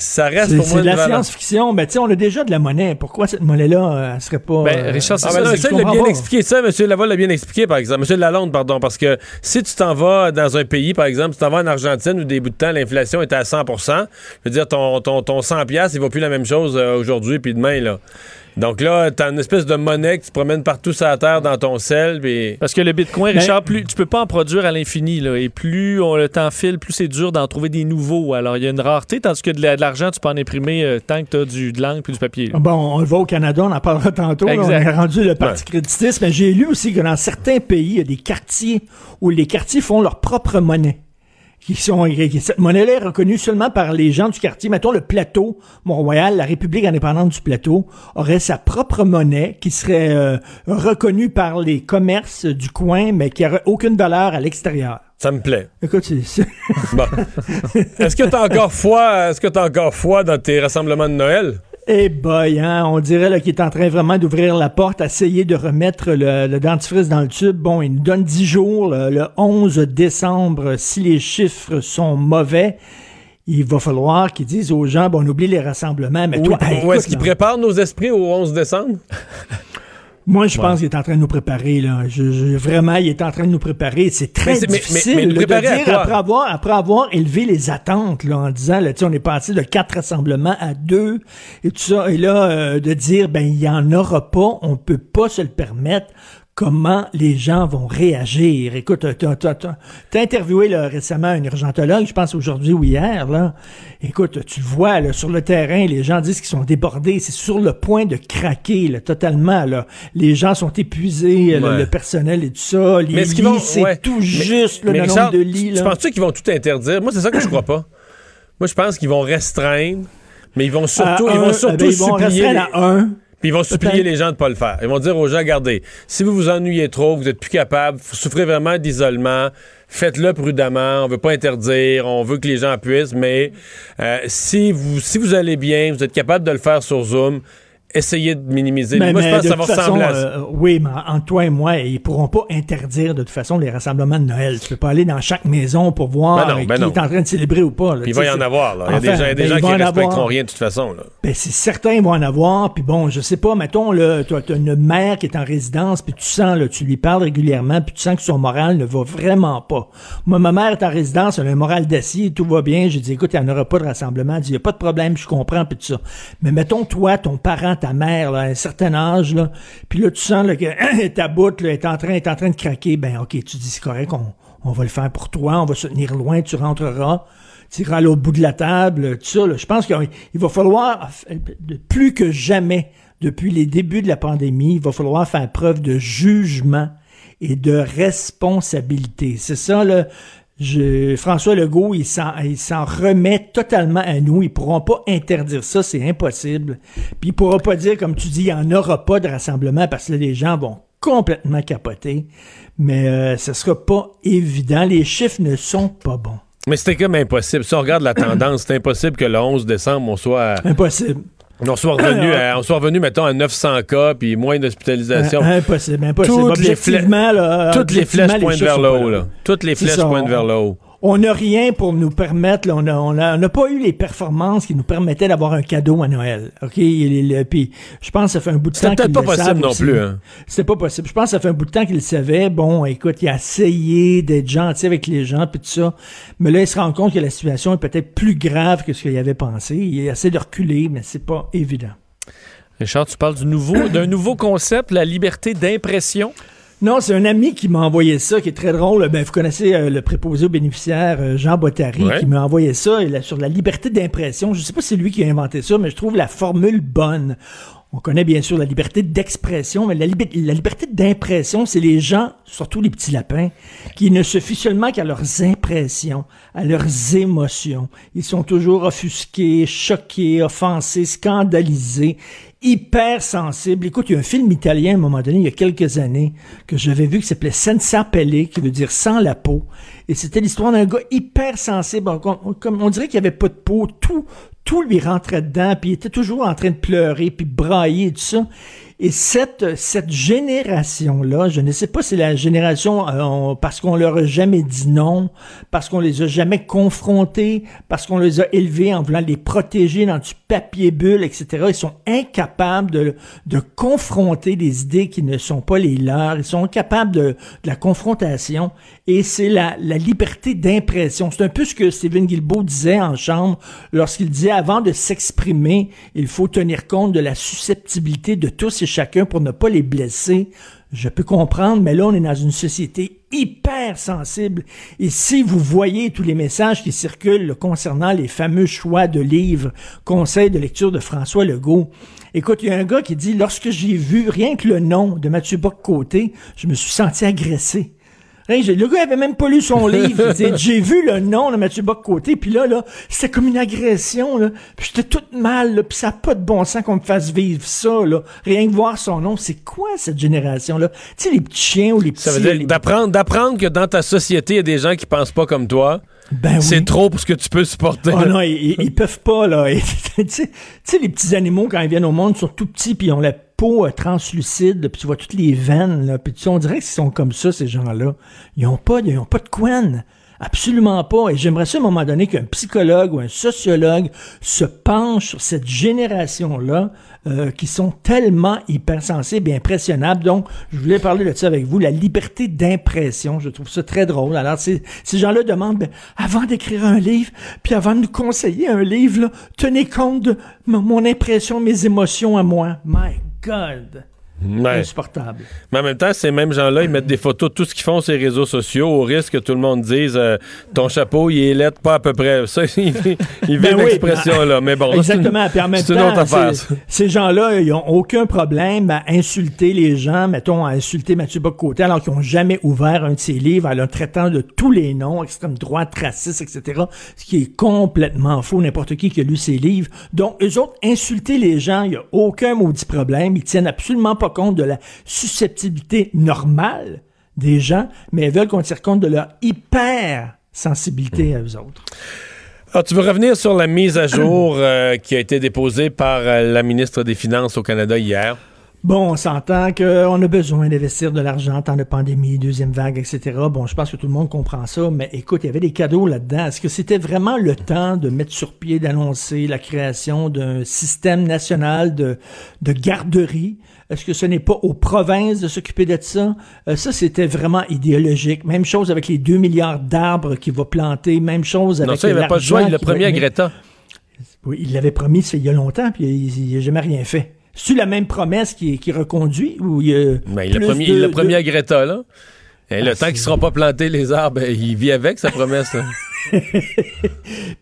Ça reste C'est pour c'est moi de une la science-fiction. Ben, tu sais, on a déjà de la monnaie. Pourquoi cette monnaie-là, euh, elle serait pas. Ben, euh, Richard, c'est ah, ça. ben, ça, il l'a bien pas. expliqué. Ça, M. Laval l'a bien expliqué, par exemple. M. Lalonde, pardon, parce que si tu t'en vas dans un pays, par exemple, si tu t'en vas en Argentine où des bouts de temps, l'inflation est à 100% je veux dire, ton, ton, ton 100 piastres, il vaut plus la même chose euh, aujourd'hui puis demain, là. Donc là, t'as une espèce de monnaie que tu promènes partout sur la terre dans ton sel. Parce que le Bitcoin, Ben- Richard, plus, tu peux pas en produire à l'infini. là, Et plus on, le temps file, plus c'est dur d'en trouver des nouveaux. Alors, il y a une rareté, tandis que de la- de l'argent, tu peux en imprimer euh, tant que tu as du, de l'encre puis du papier. là. Bon, on le voit au Canada, on en parlera tantôt. là, on est rendu le parti créditiste, mais j'ai lu aussi que dans certains pays, il y a des quartiers où les quartiers font leur propre monnaie. Qui sont, cette monnaie-là est reconnue seulement par les gens du quartier. Mettons le plateau, Mont-Royal, la République indépendante du plateau, aurait sa propre monnaie qui serait euh, reconnue par les commerces du coin, mais qui n'aurait aucune valeur à l'extérieur. Ça me plaît. Écoute, c'est- c'est... Bon. Est-ce que t'as encore foi, est-ce que t'as encore foi dans tes rassemblements de Noël? Eh boy, hein, on dirait là, qu'il est en train vraiment d'ouvrir la porte, essayer de remettre le, le dentifrice dans le tube. Bon, il nous donne 10 jours, le, le 11 décembre, si les chiffres sont mauvais. Il va falloir qu'ils disent aux gens, bon, on oublie les rassemblements, mais Ou, toi, hey, est-ce qu'ils là, préparent nos esprits au 11 décembre? [LAUGHS] moi, je Ouais. pense qu'il est en train de nous préparer. Là. Je, je- vraiment, il est en train de nous préparer. C'est très Mais c'est- mais- difficile mais- mais de dire, après avoir, après avoir élevé les attentes, là, en disant, là, tu sais, on est passé de quatre rassemblements à deux, et tout ça, et là, euh, de dire, ben, il y en aura pas, on peut pas se le permettre. Comment les gens vont réagir? Écoute, t'as, interviewé là, récemment un urgentologue, je pense aujourd'hui ou hier, là. Écoute, tu le vois, là, sur le terrain, les gens disent qu'ils sont débordés, c'est sur le point de craquer, là, totalement, là. Les gens sont épuisés, là, le personnel et tout ça, les Mais est-ce lits, qu'ils vont- c'est ouais. tout Mais- juste, mais le nombre de lits, Tu là. penses-tu qu'ils vont tout interdire? Moi, c'est ça que je crois pas. Moi, je pense qu'ils vont restreindre, mais ils vont surtout, À ils vont surtout ben, ils vont supplier. restreindre les- à un. Puis ils vont supplier les gens de pas le faire. Ils vont dire aux gens, regardez, si vous vous ennuyez trop, vous êtes plus capable, vous souffrez vraiment d'isolement, faites-le prudemment. On veut pas interdire, on veut que les gens puissent, mais euh, si vous si vous allez bien, vous êtes capable de le faire sur Zoom, essayez de minimiser. Mais- Moi, je pense que ça va façon, ressembler à euh, oui, mais entre toi et moi, ils pourront pas interdire de toute façon les rassemblements de Noël. Tu peux pas aller dans chaque maison pour voir Ben non, ben qui non. est en train de célébrer ou pas. là. Puis il va y en avoir. Là. Il y a des gens, des ben, gens qui en respecteront avoir. rien de toute façon. Là. Ben, c'est certain, ils vont en avoir. Puis bon, je sais pas, mettons, tu as une mère qui est en résidence, puis tu sens, là, tu lui parles régulièrement, puis tu sens que son moral ne va vraiment pas. Moi, ma mère est en résidence, elle a un moral d'acier, tout va bien. J'ai dit, écoute, il n'y en aura pas de rassemblement. Elle dit, il n'y a pas de problème, je comprends, puis tout ça. Mais mettons, toi, ton parent, ta mère, là, à un certain âge, là, puis là, tu sens là, que [CLEARS THROAT] ta boute est, en train, de craquer. Ben, OK, tu dis, c'est correct, on, on va le faire pour toi, on va se tenir loin, tu rentreras tu iras l'autre bout de la table, tout ça. là. Je pense qu'il va falloir, plus que jamais, depuis les débuts de la pandémie, il va falloir faire preuve de jugement et de responsabilité. C'est ça, là. Je, François Legault, il s'en, il s'en remet totalement à nous. Ils pourront pas interdire ça, c'est impossible. Puis il pourra pas dire, comme tu dis, il n'y en aura pas de rassemblement parce que là, les gens vont complètement capoter. Mais euh, ce sera pas évident. Les chiffres ne sont pas bons. Mais c'était comme impossible. Si on regarde la tendance, c'est impossible que le 11 décembre, on soit. à- Impossible. On soit revenu, à, on soit revenu, mettons, à 900 cas, puis moins d'hospitalisation. Euh, impossible, impossible. Toutes les, flèches, pointent vers le haut. là. Toutes les flèches pointent vers le haut. On n'a rien pour nous permettre, là, on n'a on a, on a pas eu les performances qui nous permettaient d'avoir un cadeau à Noël. OK? Puis je pense que ça fait un bout de temps qu'ils pas le possible savent non aussi. plus, hein. C'était pas possible. Je pense que ça fait un bout de temps qu'il le savait. Bon, écoute, il a essayé d'être gentil avec les gens puis tout ça. Mais là, il se rend compte que la situation est peut-être plus grave que ce qu'il avait pensé. Il essaie de reculer, mais c'est pas évident. Richard, tu parles du nouveau, d'un nouveau concept, la liberté d'impression. Non, c'est un ami qui m'a envoyé ça, qui est très drôle. Ben, vous connaissez euh, le préposé aux bénéficiaires, euh, Jean Bottary, Ouais. qui m'a envoyé ça là, sur la liberté d'impression. Je sais pas si c'est lui qui a inventé ça, mais je trouve la formule bonne. On connaît bien sûr la liberté d'expression, mais la liberté d'impression, c'est les gens, surtout les petits lapins, qui ne se fient seulement qu'à leurs impressions, à leurs émotions. Ils sont toujours offusqués, choqués, offensés, scandalisés, hyper sensibles. Écoute, il y a un film italien à un moment donné, il y a quelques années, que j'avais vu qui s'appelait Senza Pelle, qui veut dire sans la peau. Et c'était l'histoire d'un gars hyper sensible. On, comme on dirait qu'il avait pas de peau. Tout, tout lui rentrait dedans, puis il était toujours en train de pleurer, puis brailler tout ça. Et cette, cette génération-là, je ne sais pas si la génération euh, parce qu'on leur a jamais dit non, parce qu'on les a jamais confrontés, parce qu'on les a élevés en voulant les protéger dans du papier bulle, etc. Ils sont incapables de, de confronter des idées qui ne sont pas les leurs. Ils sont incapables de, de la confrontation. Et c'est la, la liberté d'impression. C'est un peu ce que Stephen Guilbeault disait en chambre lorsqu'il disait avant de s'exprimer, il faut tenir compte de la susceptibilité de tous et chacun pour ne pas les blesser. Je peux comprendre, mais là, on est dans une société hyper sensible. Et si vous voyez tous les messages qui circulent concernant les fameux choix de livres, conseils de lecture de François Legault, écoute, il y a un gars qui dit, lorsque j'ai vu rien que le nom de Mathieu Bock-Côté, je me suis senti agressé. Le gars avait même pas lu son [LAUGHS] livre. Il disait, J'ai vu le nom de Mathieu Bock-Côté, puis là, là, c'était comme une agression. Là. Puis j'étais toute mal, là, puis ça n'a pas de bon sens qu'on me fasse vivre ça. Là. Rien que voir son nom, c'est quoi cette génération-là? Tu sais, les petits chiens ou les petits... Ça veut dire les- d'apprendre, d'apprendre que dans ta société, il y a des gens qui pensent pas comme toi. Ben c'est oui. trop pour ce que tu peux supporter. Oh non, ils, peuvent pas, là. [LAUGHS] Tu sais, tu sais, les petits animaux, quand ils viennent au monde, sont tout petits, puis ils ont la peau euh, translucide, puis tu vois toutes les veines, là. Puis tu on dirait qu'ils sont comme ça, ces gens-là. Ils ont pas, ils ont pas de couenne. Absolument pas. Et j'aimerais ça, à un moment donné, qu'un psychologue ou un sociologue se penche sur cette génération-là, euh, qui sont tellement hypersensibles et impressionnables. Donc, je voulais parler de ça avec vous, la liberté d'impression. Je trouve ça très drôle. Alors, ces, gens-là demandent, ben, avant d'écrire un livre, puis avant de nous conseiller un livre, là, tenez compte de mon, mon impression, mes émotions à moi. My God! Ouais. Insupportable. Mais en même temps, ces mêmes gens-là, ils mettent des photos de tout ce qu'ils font sur les réseaux sociaux au risque que tout le monde dise euh, ton chapeau, il est lettre, pas à peu près. Ça, [LAUGHS] il, il Ben l'expression-là. Mais bon, c'est une- Exactement. Puis en même une autre affaire. ces gens-là, ils ont aucun problème à insulter les gens, mettons, à insulter Mathieu Bock-Côté, alors qu'ils n'ont jamais ouvert un de ses livres, en le traitant de tous les noms, extrême droite, raciste, etc. Ce qui est complètement faux. N'importe qui qui a lu ses livres. Donc, eux autres, insulter les gens, il n'y a aucun maudit problème. Ils tiennent absolument pas compte de la susceptibilité normale des gens, mais ils veulent qu'on tire compte de leur hyper sensibilité à eux autres. Alors, tu veux revenir sur la mise à jour euh, qui a été déposée par euh, la ministre des Finances au Canada hier? Bon, on s'entend qu'on a besoin d'investir de l'argent en temps de pandémie, deuxième vague, etc. Bon, je pense que tout le monde comprend ça, mais écoute, il y avait des cadeaux là-dedans. Est-ce que c'était vraiment le temps de mettre sur pied, d'annoncer la création d'un système national de, de garderie? Est-ce que ce n'est pas aux provinces de s'occuper de ça? Euh, ça, c'était vraiment idéologique. Même chose avec les 2 milliards d'arbres qu'il va planter. Même chose avec Non, ça, il n'avait pas le choix. Il l'a promis à Greta. oui, il l'avait promis il y a longtemps, puis il n'a jamais rien fait. C'est-tu la même promesse qui, qui reconduit ou il y a Ben, il l'a plus promis, de- il l'a promis de- à Greta, là. Et le Ah, temps qu'ils ne seront pas plantés, les arbres, ben, il vit avec sa promesse. là. [LAUGHS]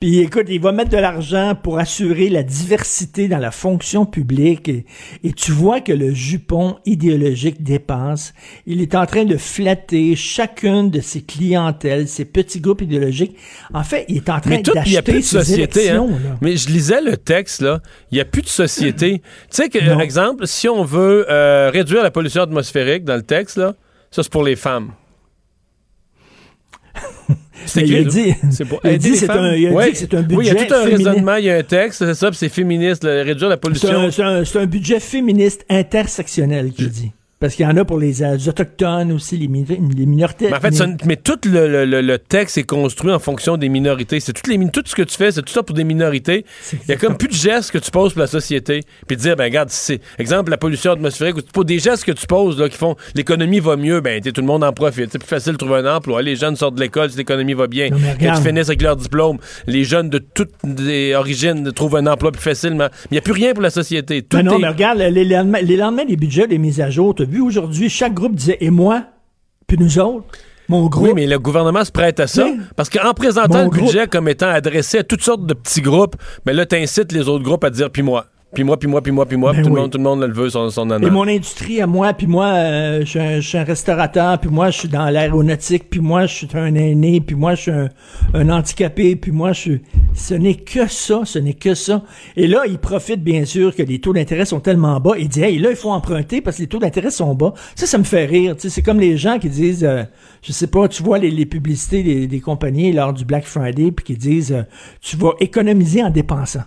Puis écoute, il va mettre de l'argent pour assurer la diversité dans la fonction publique. Et, et tu vois que le jupon idéologique dépasse. Il est en train de flatter chacune de ses clientèles, ses petits groupes idéologiques. En fait, il est en train Mais tout, il n'y a plus d'acheter de ses société. Hein? élections. Mais je lisais le texte, là. Il n'y a plus de société. [LAUGHS] tu sais que, Non. par exemple, si on veut euh, réduire la pollution atmosphérique dans le texte, là, ça, c'est pour les femmes. [LAUGHS] C'est il a dit-. C'est pour il dit un- il a dit Ouais. que c'est un Oui, il y a budget tout un raisonnement, il y a un texte, c'est ça, puis c'est féministe, là, réduire la pollution. c'est un- c'est un budget féministe intersectionnel qu'il dit. Parce qu'il y en a pour les, euh, Autochtones aussi, les, mi- les minorités. Mais en fait, ça- mais tout le, le- le texte est construit en fonction des minorités. C'est toutes les tout ce que tu fais, c'est tout ça pour des minorités. Il y a comme plus de gestes que tu poses pour la société. Puis dire, ben regarde, c'est exemple la pollution atmosphérique, ou pour des gestes que tu poses là, qui font l'économie va mieux, ben tout le monde en profite. C'est plus facile de trouver un emploi. Les jeunes sortent de l'école si l'économie va bien. Mais Quand ils finissent avec leur diplôme, les jeunes de toutes les origines trouvent un emploi plus facilement. Mais il n'y a plus rien pour la société. Tout Ben non, est- mais regarde, les lendemains, les lendemains des budgets, des mises à jour, aujourd'hui, chaque groupe disait et moi, puis nous autres, mon groupe. Oui, mais le gouvernement se prête à ça. Parce qu'en présentant le budget comme étant adressé à toutes sortes de petits groupes, mais là, t'incites les autres groupes à dire puis moi. Puis moi, puis moi, puis moi, puis moi. Ben puis tout, oui. le monde, tout le monde le veut, son, son Et honneur. mon industrie à moi, puis moi, euh, je suis un- je suis un, restaurateur, puis moi, je suis dans l'aéronautique, puis moi, je suis un aîné, puis moi, je suis un, un handicapé, puis moi, je suis... Ce n'est que ça, ce n'est que ça. Et là, ils profitent, bien sûr, que les taux d'intérêt sont tellement bas. Ils disent, hey, là, il faut emprunter parce que les taux d'intérêt sont bas. Ça, ça me fait rire. C'est comme les gens qui disent, euh, je sais pas, tu vois les, les publicités des, des compagnies lors du Black Friday, puis qui disent, euh, tu vas économiser en dépensant.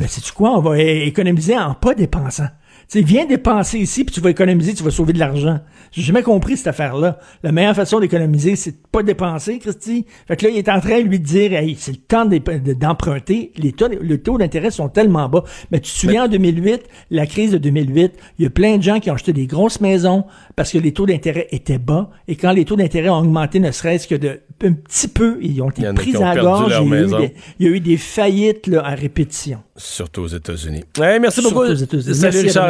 Mais sais-tu quoi? On va économiser en pas dépensant. Tu sais, viens dépenser ici, puis tu vas économiser, tu vas sauver de l'argent. J'ai jamais compris cette affaire-là. La meilleure façon d'économiser, c'est de pas dépenser, Christy. Fait que là, il est en train de lui dire, hey, c'est le temps d'emprunter. Les taux, le taux d'intérêt sont tellement bas. Mais tu te souviens, en 2008, la crise de 2008, il y a plein de gens qui ont acheté des grosses maisons parce que les taux d'intérêt étaient bas. Et quand les taux d'intérêt ont augmenté, ne serait-ce que de un petit peu, ils ont été pris à la gorge. Il y, a eu des, il y a eu des faillites là, à répétition. Surtout aux États-Unis. Ouais, merci Surtout beaucoup. aux États-Unis. Salut Richard,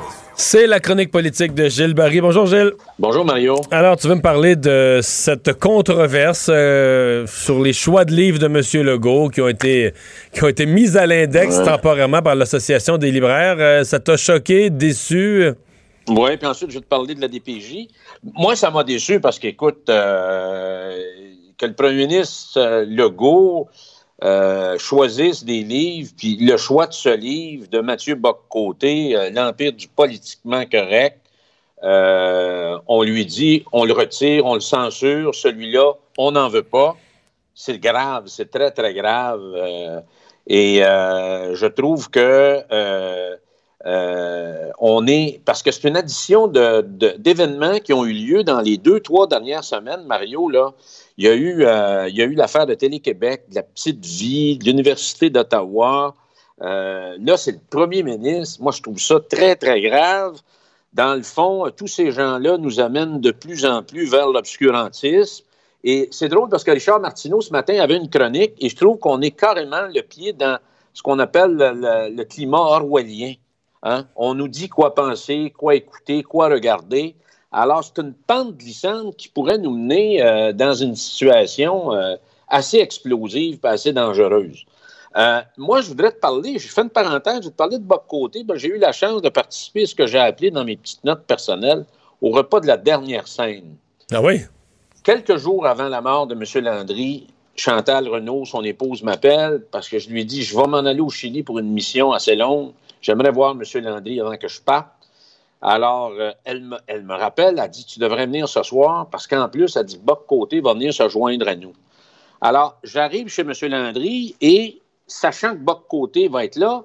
C'est la chronique politique de Gilles Barry. Bonjour Gilles. Bonjour Mario. Alors, tu veux me parler de cette controverse euh, sur les choix de livres de M. Legault qui ont été, qui ont été mis à l'index Ouais. temporairement par l'Association des libraires. Euh, ça t'a choqué, déçu? Oui, puis ensuite, je vais te parler de la DPJ. Moi, ça m'a déçu parce qu'écoute, euh, que le premier ministre euh, Legault euh, choisisse des livres, puis le choix de ce livre de Mathieu Boccoté, euh, L'Empire du politiquement correct, euh, on lui dit, on le retire, on le censure, celui-là, on n'en veut pas. C'est grave, c'est très, très grave. et je trouve que on est. Parce que c'est une addition de- de- d'événements qui ont eu lieu dans les deux, trois dernières semaines, Mario. Là. Il y a eu, euh, il y a eu l'affaire de Télé-Québec, de la petite vie, de l'Université d'Ottawa. Euh, là, c'est le premier ministre. Moi, je trouve ça très, très grave. Dans le fond, tous ces gens-là nous amènent de plus en plus vers l'obscurantisme. Et c'est drôle parce que Richard Martineau, ce matin, avait une chronique et je trouve qu'on est carrément le pied dans ce qu'on appelle le, climat orwellien. Hein? On nous dit quoi penser, quoi écouter, quoi regarder. Alors, c'est une pente glissante qui pourrait nous mener euh, dans une situation euh, assez explosive et assez dangereuse. Euh, moi, je voudrais te parler, je fais une parenthèse, je vais te parler de Bob Côté. Ben, j'ai eu la chance de participer à ce que j'ai appelé dans mes petites notes personnelles au repas de la dernière scène. Ah oui? Quelques jours avant la mort de M. Landry, Chantal Renault, son épouse, m'appelle parce que je lui ai dit Je vais m'en aller au Chili pour une mission assez longue. J'aimerais voir M. Landry avant que je parte. Alors, euh, elle, me, elle me rappelle, elle dit Tu devrais venir ce soir parce qu'en plus, elle dit Bob Côté va venir se joindre à nous. Alors, j'arrive chez M. Landry et, sachant que Bob Côté va être là,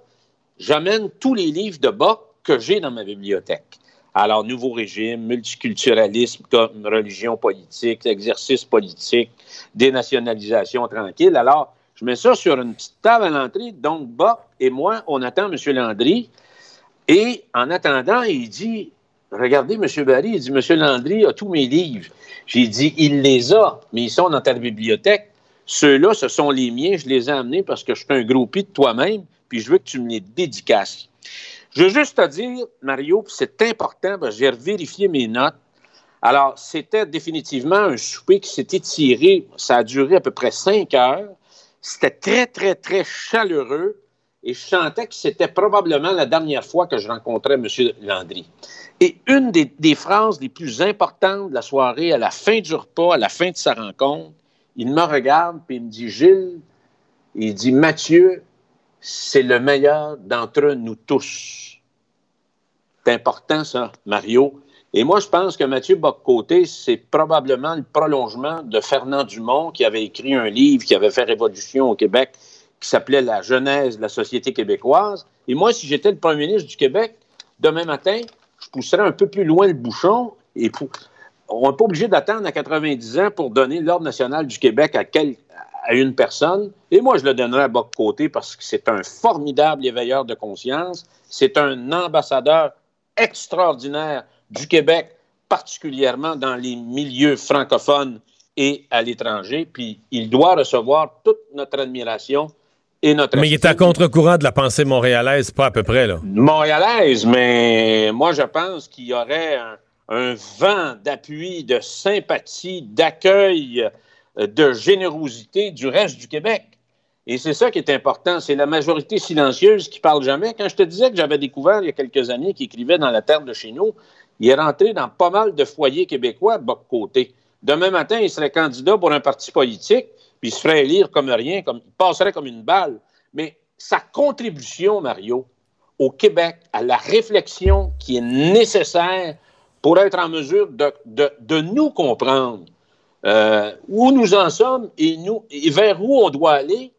j'amène tous les livres de Bob que j'ai dans ma bibliothèque. Alors, Nouveau Régime, multiculturalisme comme religion politique, exercice politique, dénationalisation tranquille. Alors, je mets ça sur une petite table à l'entrée. Donc, Bob et moi, on attend M. Landry. Et en attendant, il dit Regardez, M. Barry, il dit M. Landry a tous mes livres. J'ai dit Il les a, mais ils sont dans ta bibliothèque. Ceux-là, ce sont les miens. Je les ai amenés parce que je suis un groupie de toi-même, puis je veux que tu me les dédicaces. Je veux juste te dire, Mario, c'est important, parce que j'ai vérifié mes notes. Alors, c'était définitivement un souper qui s'était tiré, ça a duré à peu près cinq heures. C'était très, très, très chaleureux et je sentais que c'était probablement la dernière fois que je rencontrais M. Landry. Et une des, phrases les plus importantes de la soirée, à la fin du repas, à la fin de sa rencontre, il me regarde et il me dit Gilles, il dit Mathieu, c'est le meilleur d'entre nous tous. C'est important, ça, Mario. Et moi, je pense que Mathieu Boccoté, c'est probablement le prolongement de Fernand Dumont, qui avait écrit un livre qui avait fait révolution au Québec, qui s'appelait La Genèse de la société québécoise. Et moi, si j'étais le premier ministre du Québec, demain matin, je pousserais un peu plus loin le bouchon et on n'est pas obligé d'attendre à 90 ans pour donner l'Ordre national du Québec à, à une personne. Et moi, je le donnerais à Boccoté parce que c'est un formidable éveilleur de conscience. C'est un ambassadeur extraordinaire du Québec, particulièrement dans les milieux francophones et à l'étranger. Puis il doit recevoir toute notre admiration et notre Mais il est à contre-courant de la pensée montréalaise, pas à peu près, là. montréalaise, mais moi, je pense qu'il y aurait un, un vent d'appui, de sympathie, d'accueil, euh, de générosité du reste du Québec. Et c'est ça qui est important. C'est la majorité silencieuse qui parle jamais. Quand je te disais que j'avais découvert il y a quelques années qu'il écrivait dans la terre de chez nous, il est rentré dans pas mal de foyers québécois, de côté. Demain matin, il serait candidat pour un parti politique, il se ferait élire comme rien, comme, il passerait comme une balle. Mais sa contribution, Mario, au Québec, à la réflexion qui est nécessaire pour être en mesure de, de, nous comprendre euh, où nous en sommes et, nous, et vers où on doit aller,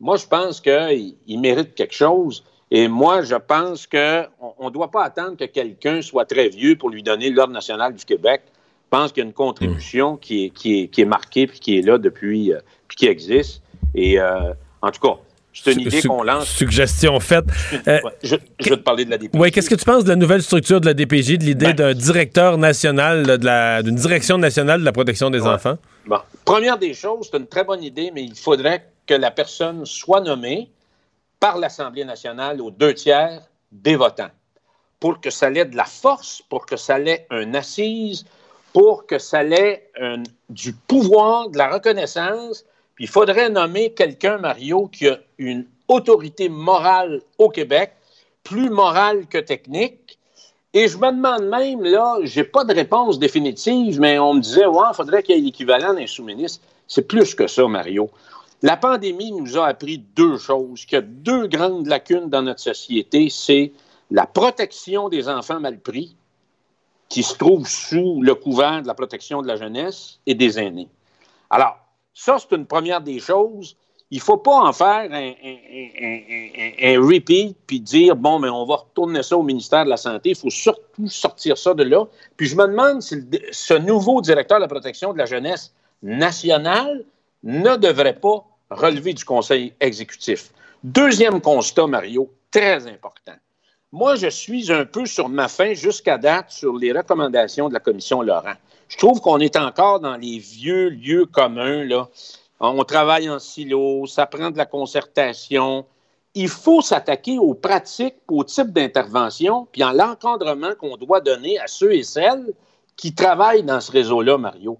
moi, je pense qu'il il mérite quelque chose. Et moi, je pense qu'on ne doit pas attendre que quelqu'un soit très vieux pour lui donner l'Ordre national du Québec. Je pense qu'il y a une contribution qui, est, qui, est, qui est marquée puis qui est là depuis, euh, puis qui existe. Et euh, en tout cas, c'est une idée qu'on lance. Suggestion faite. Euh, Je, je vais te parler de la DPJ. Oui, qu'est-ce que tu penses de la nouvelle structure de la DPJ, de l'idée d'un directeur national, là, de la- d'une direction nationale de la protection des enfants? Bon. Première des choses, c'est une très bonne idée, mais il faudrait que la personne soit nommée par l'Assemblée nationale aux deux tiers des votants pour que ça ait de la force, pour que ça ait une assise, pour que ça ait un- du pouvoir, de la reconnaissance. Puis il faudrait nommer quelqu'un, Mario, qui a une autorité morale au Québec, plus morale que technique. Et je me demande même, là, j'ai pas de réponse définitive, mais on me disait, ouais, il faudrait qu'il y ait l'équivalent d'un sous-ministre. C'est plus que ça, Mario. La pandémie nous a appris deux choses, qu'il y a deux grandes lacunes dans notre société. C'est la protection des enfants mal pris, qui se trouve sous le couvert de la protection de la jeunesse et des aînés. Alors, ça, c'est une première des choses. Il ne faut pas en faire un, repeat puis dire, bon, mais on va retourner ça au ministère de la Santé. Il faut surtout sortir ça de là. Puis je me demande si ce nouveau directeur de la protection de la jeunesse nationale ne devrait pas relever du conseil exécutif. Deuxième constat, Mario, très important. Moi, je suis un peu sur ma faim jusqu'à date sur les recommandations de la commission Laurent. Je trouve qu'on est encore dans les vieux lieux communs. On travaille en silo, ça prend de la concertation. Il faut s'attaquer aux pratiques, aux types d'intervention, puis en l'encadrement qu'on doit donner à ceux et celles qui travaillent dans ce réseau-là, Mario.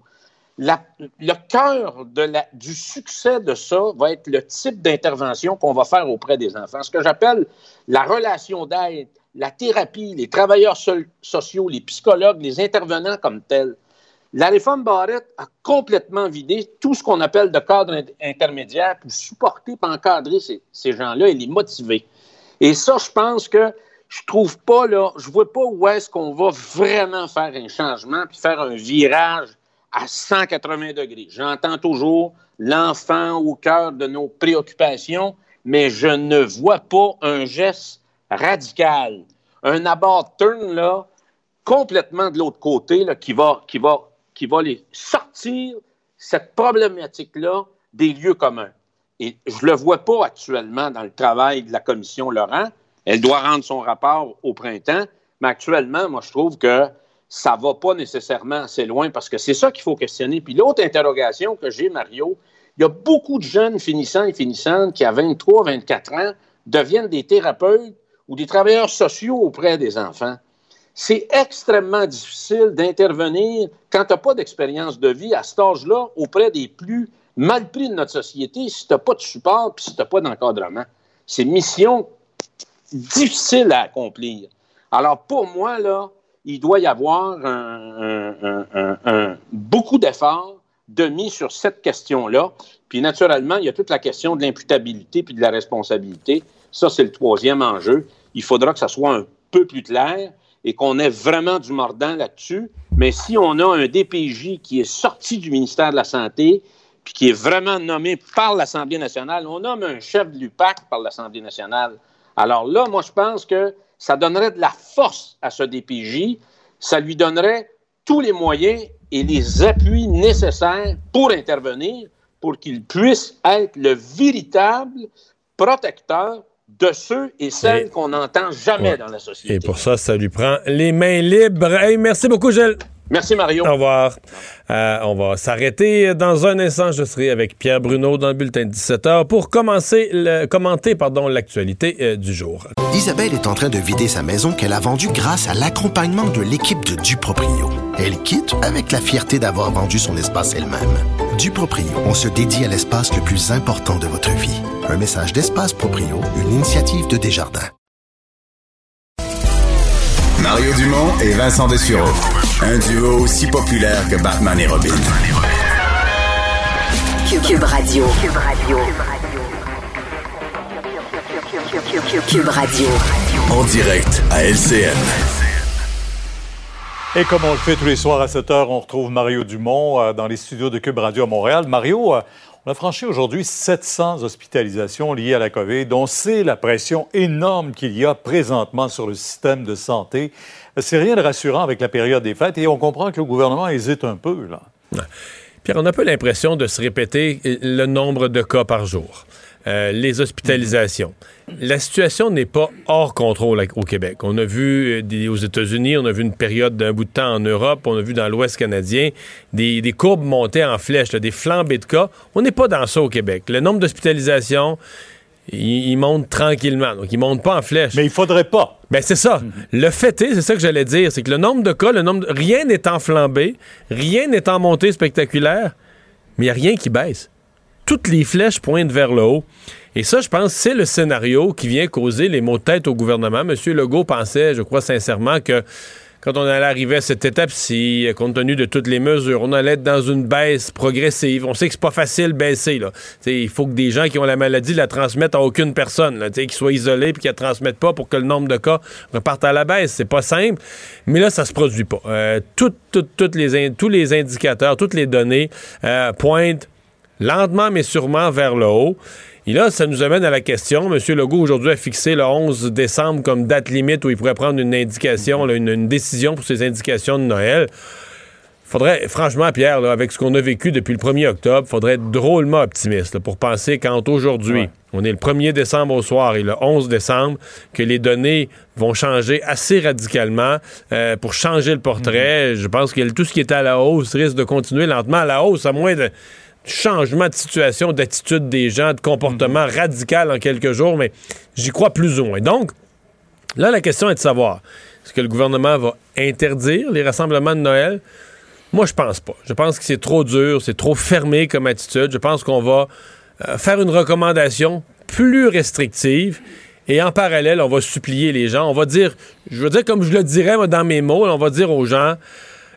Le cœur du succès de ça va être le type d'intervention qu'on va faire auprès des enfants. Ce que j'appelle la relation d'aide, la thérapie, les travailleurs so- sociaux, les psychologues, les intervenants comme tels. La réforme Barrette a complètement vidé tout ce qu'on appelle de cadre in- intermédiaire pour supporter et encadrer ces, ces gens-là et les motiver. Et ça, je pense que je trouve pas, là, je vois pas où est-ce qu'on va vraiment faire un changement puis faire un virage à 180 degrés. J'entends toujours l'enfant au cœur de nos préoccupations, mais je ne vois pas un geste radical, un abord turn là, complètement de l'autre côté là, qui, va, qui, va, qui va les sortir cette problématique-là des lieux communs. Et je ne le vois pas actuellement dans le travail de la commission Laurent. Elle doit rendre son rapport au printemps, mais actuellement, moi, je trouve que ça ne va pas nécessairement assez loin parce que c'est ça qu'il faut questionner. Puis l'autre interrogation que j'ai, Mario, il y a beaucoup de jeunes finissants et finissantes qui, à 23, 24 ans, deviennent des thérapeutes ou des travailleurs sociaux auprès des enfants. C'est extrêmement difficile d'intervenir quand tu n'as pas d'expérience de vie à cet âge-là auprès des plus mal pris de notre société si tu n'as pas de support et si tu n'as pas d'encadrement. C'est une mission difficile à accomplir. Alors, pour moi, là, il doit y avoir beaucoup d'efforts de mis sur cette question-là. Puis, naturellement, il y a toute la question de l'imputabilité puis de la responsabilité. Ça, c'est le troisième enjeu. Il faudra que ça soit un peu plus clair. et qu'on ait vraiment du mordant là-dessus. Mais si on a un DPJ qui est sorti du ministère de la Santé, puis qui est vraiment nommé par l'Assemblée nationale, on nomme un chef de l'UPAC par l'Assemblée nationale. Alors là, moi, je pense que ça donnerait de la force à ce DPJ, ça lui donnerait tous les moyens et les appuis nécessaires pour intervenir, pour qu'il puisse être le véritable protecteur de ceux et celles qu'on n'entend jamais Ouais. dans la société. Et pour ça, ça lui prend les mains libres. Hey, merci beaucoup, Gilles. Merci, Mario. Au revoir. Euh, on va s'arrêter dans un instant. Je serai avec Pierre Bruno dans le bulletin de 17h pour commencer le, commenter pardon, l'actualité euh, du jour. Isabelle est en train de vider sa maison qu'elle a vendue grâce à l'accompagnement de l'équipe de Duproprio. Elle quitte avec la fierté d'avoir vendu son espace elle-même. Duproprio, on se dédie à l'espace le plus important de votre vie. Un message d'Espace Proprio, une initiative de Desjardins. Mario Dumont et Vincent Dessureau. Un duo aussi populaire que Batman et Robin. Cube, Cube Radio. Cube Radio. Cube Radio. En direct à LCN. Et comme on le fait tous les soirs à 7 heures, on retrouve Mario Dumont euh, dans les studios de Cube Radio à Montréal. Mario, euh, on a franchi aujourd'hui 700 hospitalisations liées à la COVID. On sait la pression énorme qu'il y a présentement sur le système de santé. C'est rien de rassurant avec la période des fêtes et on comprend que le gouvernement hésite un peu. Là. Pierre, on a un peu l'impression de se répéter le nombre de cas par jour. Euh, les hospitalisations. La situation n'est pas hors contrôle au Québec. On a vu euh, des- aux États-Unis, on a vu une période d'un bout de temps en Europe, on a vu dans l'Ouest canadien des, des courbes monter en flèche, là, des flambées de cas. On n'est pas dans ça au Québec. Le nombre d'hospitalisations, il, il monte tranquillement. Donc, il monte pas en flèche. Mais il faudrait pas. Ben, c'est ça. Le fait est, c'est ça que j'allais dire, c'est que le nombre de cas, le nombre de- rien n'est en flambée, rien n'est en montée spectaculaire, mais il n'y a rien qui baisse. Toutes les flèches pointent vers le haut. Et ça, je pense, c'est le scénario qui vient causer les maux de tête au gouvernement. M. Legault pensait, je crois sincèrement, que quand on allait arriver à cette étape-ci, compte tenu de toutes les mesures, on allait être dans une baisse progressive. On sait que c'est pas facile baisser. Là. Il faut que des gens qui ont la maladie la transmettent à aucune personne, qu'ils soient isolés puis qu'ils la transmettent pas pour que le nombre de cas reparte à la baisse. C'est pas simple, mais là, ça se produit pas. Euh, les tous les indicateurs, toutes les données euh, pointent lentement mais sûrement vers le haut. Et là, ça nous amène à la question. M. Legault, aujourd'hui, a fixé le 11 décembre comme date limite où il pourrait prendre une indication, là, une, une décision pour ses indications de Noël. Faudrait, franchement, Pierre, là, avec ce qu'on a vécu depuis le 1er octobre, faudrait être drôlement optimiste là, pour penser qu'entre aujourd'hui, on est le 1er décembre au soir et le 11 décembre, que les données vont changer assez radicalement euh, pour changer le portrait. Je pense que tout ce qui était à la hausse risque de continuer lentement à la hausse, à moins de changement de situation, d'attitude des gens, de comportement radical en quelques jours, mais j'y crois plus ou moins. Donc, là, la question est de savoir, est-ce que le gouvernement va interdire les rassemblements de Noël? Moi, je pense pas. Je pense que c'est trop dur, c'est trop fermé comme attitude. Je pense qu'on va euh, faire une recommandation plus restrictive et en parallèle, on va supplier les gens. On va dire, je veux dire comme je le dirais moi, dans mes mots, on va dire aux gens,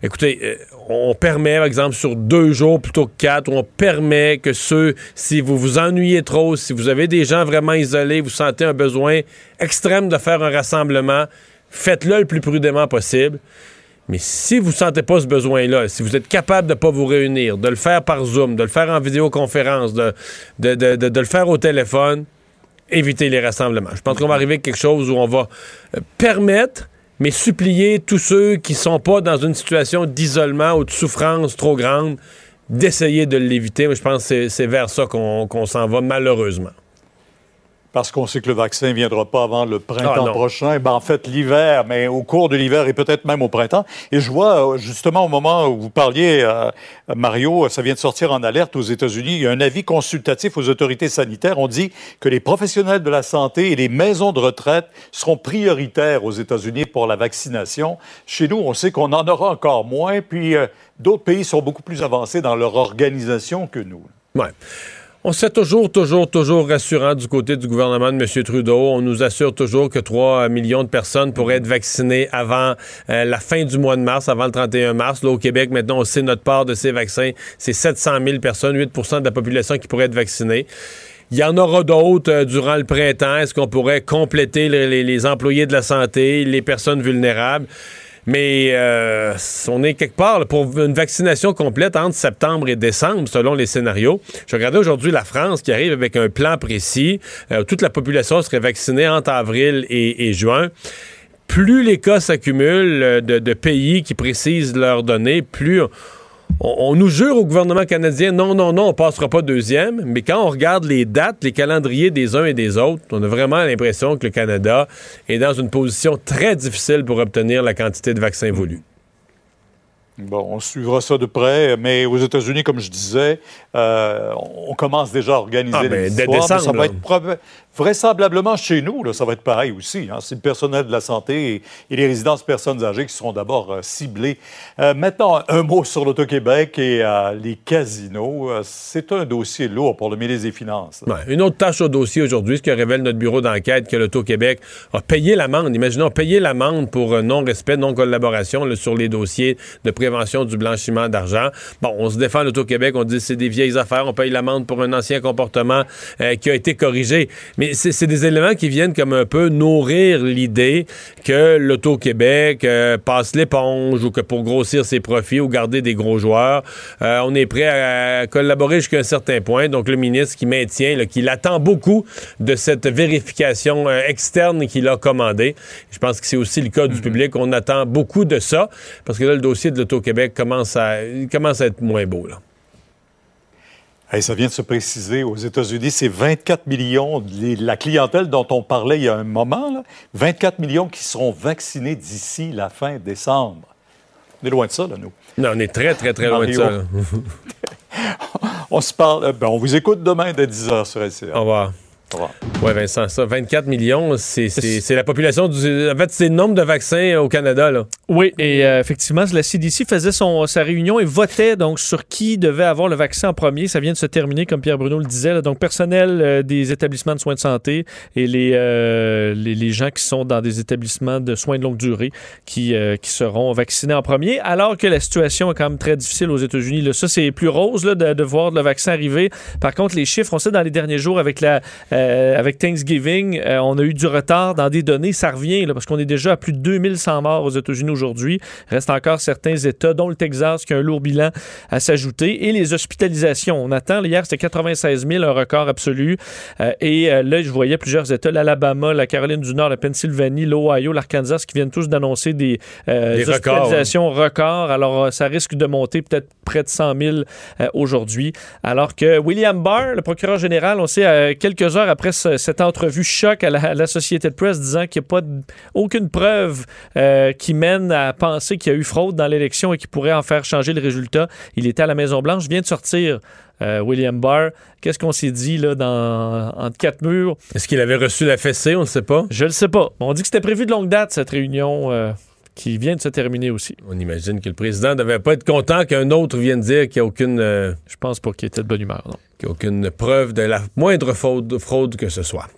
écoutez, euh, on permet, par exemple, sur deux jours plutôt que quatre, on permet que ceux, si vous vous ennuyez trop, si vous avez des gens vraiment isolés, vous sentez un besoin extrême de faire un rassemblement, faites-le le plus prudemment possible. Mais si vous ne sentez pas ce besoin-là, si vous êtes capable de ne pas vous réunir, de le faire par Zoom, de le faire en vidéoconférence, de, de, le faire au téléphone, évitez les rassemblements. Je pense qu'on va arriver à quelque chose où on va euh, permettre, mais supplier tous ceux qui sont pas dans une situation d'isolement ou de souffrance trop grande d'essayer de l'éviter. Je pense que c'est- vers ça qu'on s'en va malheureusement. Parce qu'on sait que le vaccin ne viendra pas avant le Ah, printemps non. prochain. Ben, en fait, l'hiver, mais au cours de l'hiver et peut-être même au printemps. Et je vois, euh, justement, au moment où vous parliez, euh, Mario, ça vient de sortir en alerte aux États-Unis. Il y a un avis consultatif aux autorités sanitaires. On dit que les professionnels de la santé et les maisons de retraite seront prioritaires aux États-Unis pour la vaccination. Chez nous, on sait qu'on en aura encore moins. Puis euh, d'autres pays sont beaucoup plus avancés dans leur organisation que nous. Ouais. On se fait toujours, toujours, toujours rassurant du côté du gouvernement de M. Trudeau. On nous assure toujours que 3 millions de personnes pourraient être vaccinées avant euh, la fin du mois de mars, avant le 31 mars. Là, au Québec, maintenant, on sait notre part de ces vaccins. C'est 700 000 personnes, 8% de la population qui pourrait être vaccinée. Il y en aura d'autres euh, durant le printemps. Est-ce qu'on pourrait compléter les employés de la santé, les personnes vulnérables? Mais euh, on est quelque part pour une vaccination complète entre septembre et décembre, selon les scénarios. Je regardais aujourd'hui la France qui arrive avec un plan précis. Euh, toute la population serait vaccinée entre avril et, juin. Plus les cas s'accumulent euh, de, de pays qui précisent leurs données, plus on, on nous jure au gouvernement canadien non, non, non, on passera pas deuxième. Mais quand on regarde les dates, les calendriers des uns et des autres, on a vraiment l'impression que le Canada est dans une position très difficile pour obtenir la quantité de vaccins voulus. Bon, on suivra ça de près, mais aux États-Unis, comme je disais, euh, on commence déjà à organiser Ah, les ben, histoires, ça va être vraisemblablement chez nous, ça va être pareil aussi. hein. C'est le personnel de la santé et, les résidences personnes âgées qui seront d'abord euh, ciblés. Euh, maintenant, un mot sur l'Auto-Québec et euh, les casinos. Euh, c'est un dossier lourd pour le ministre des Finances. Une autre tâche au dossier aujourd'hui, ce que révèle notre bureau d'enquête, que l'Auto-Québec a payé l'amende. Imaginons, payé l'amende pour non-respect, non-collaboration sur les dossiers de prévention du blanchiment d'argent. Bon, on se défend l'Auto-Québec, on dit c'est des vieilles affaires, on paye l'amende pour un ancien comportement qui a été corrigé. C'est c'est des éléments qui viennent comme un peu nourrir l'idée que l'Auto-Québec euh, passe l'éponge ou que pour grossir ses profits ou garder des gros joueurs, euh, on est prêt à collaborer jusqu'à un certain point. Donc le ministre qui maintient, là, qu'il attend beaucoup de cette vérification euh, externe qu'il a commandée. Je pense que c'est aussi le cas du public. On attend beaucoup de ça parce que là, le dossier de l'Auto-Québec commence à, il commence à être moins beau. Là. Hey, ça vient de se préciser aux États-Unis, c'est 24 millions, les- la clientèle dont on parlait il y a un moment, là, 24 millions qui seront vaccinés d'ici la fin décembre. On est loin de ça, là, nous. Non, on est très, très, très loin de ça. [LAUGHS] On se parle. euh, ben, on vous écoute demain dès 10h sur LCA. Au revoir. Oui, Vincent, ça, 24 millions, c'est c'est- c'est la population du. En fait, c'est le nombre de vaccins au Canada, là. Oui, et euh, effectivement, la CDC faisait son, sa réunion et votait donc sur qui devait avoir le vaccin en premier. Ça vient de se terminer, comme Pierre Bruno le disait. là. Donc, personnel euh, des établissements de soins de santé et les, euh, les, les gens qui sont dans des établissements de soins de longue durée qui, euh, qui seront vaccinés en premier, alors que la situation est quand même très difficile aux États-Unis. Ça, c'est plus rose là, de, de voir le vaccin arriver. Par contre, les chiffres, on sait dans les derniers jours avec, la, euh, avec Thanksgiving, euh, on a eu du retard dans des données. Ça revient là, parce qu'on est déjà à plus de 2100 morts aux États-Unis aujourd'hui. Reste encore certains États, dont le Texas, qui a un lourd bilan à s'ajouter. Et les hospitalisations. On attend, hier, c'était 96 000, un record absolu. Euh, et là, je voyais plusieurs États, l'Alabama, la Caroline du Nord, la Pennsylvanie, l'Ohio, l'Arkansas, qui viennent tous d'annoncer des, hospitalisations records. Alors, ça risque de monter peut-être près de 100 000 euh, aujourd'hui. Alors que William Barr, le procureur général, on sait, quelques heures après ce- cette entrevue choc à la, à l'Associated Press disant qu'il n'y a pas de- aucune preuve euh, qui mène à penser qu'il y a eu fraude dans l'élection et qui pourrait en faire changer le résultat. Il était à la Maison-Blanche, vient de sortir. euh, William Barr, qu'est-ce qu'on s'est dit là dans entre quatre murs? Est-ce qu'il avait reçu la fessée? On ne sait pas. Je le sais pas. On dit que c'était prévu de longue date cette réunion euh, qui vient de se terminer aussi. On imagine que le président devait pas être content qu'un autre vienne dire qu'il n'y a aucune. Je pense pas qu'il était de bonne humeur. Non. Aucune preuve de la moindre fraude, que ce soit.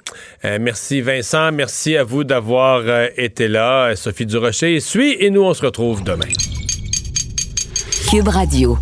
Euh, merci Vincent, merci à vous d'avoir euh, été là. Sophie Durocher suit et nous on se retrouve demain. Cube Radio.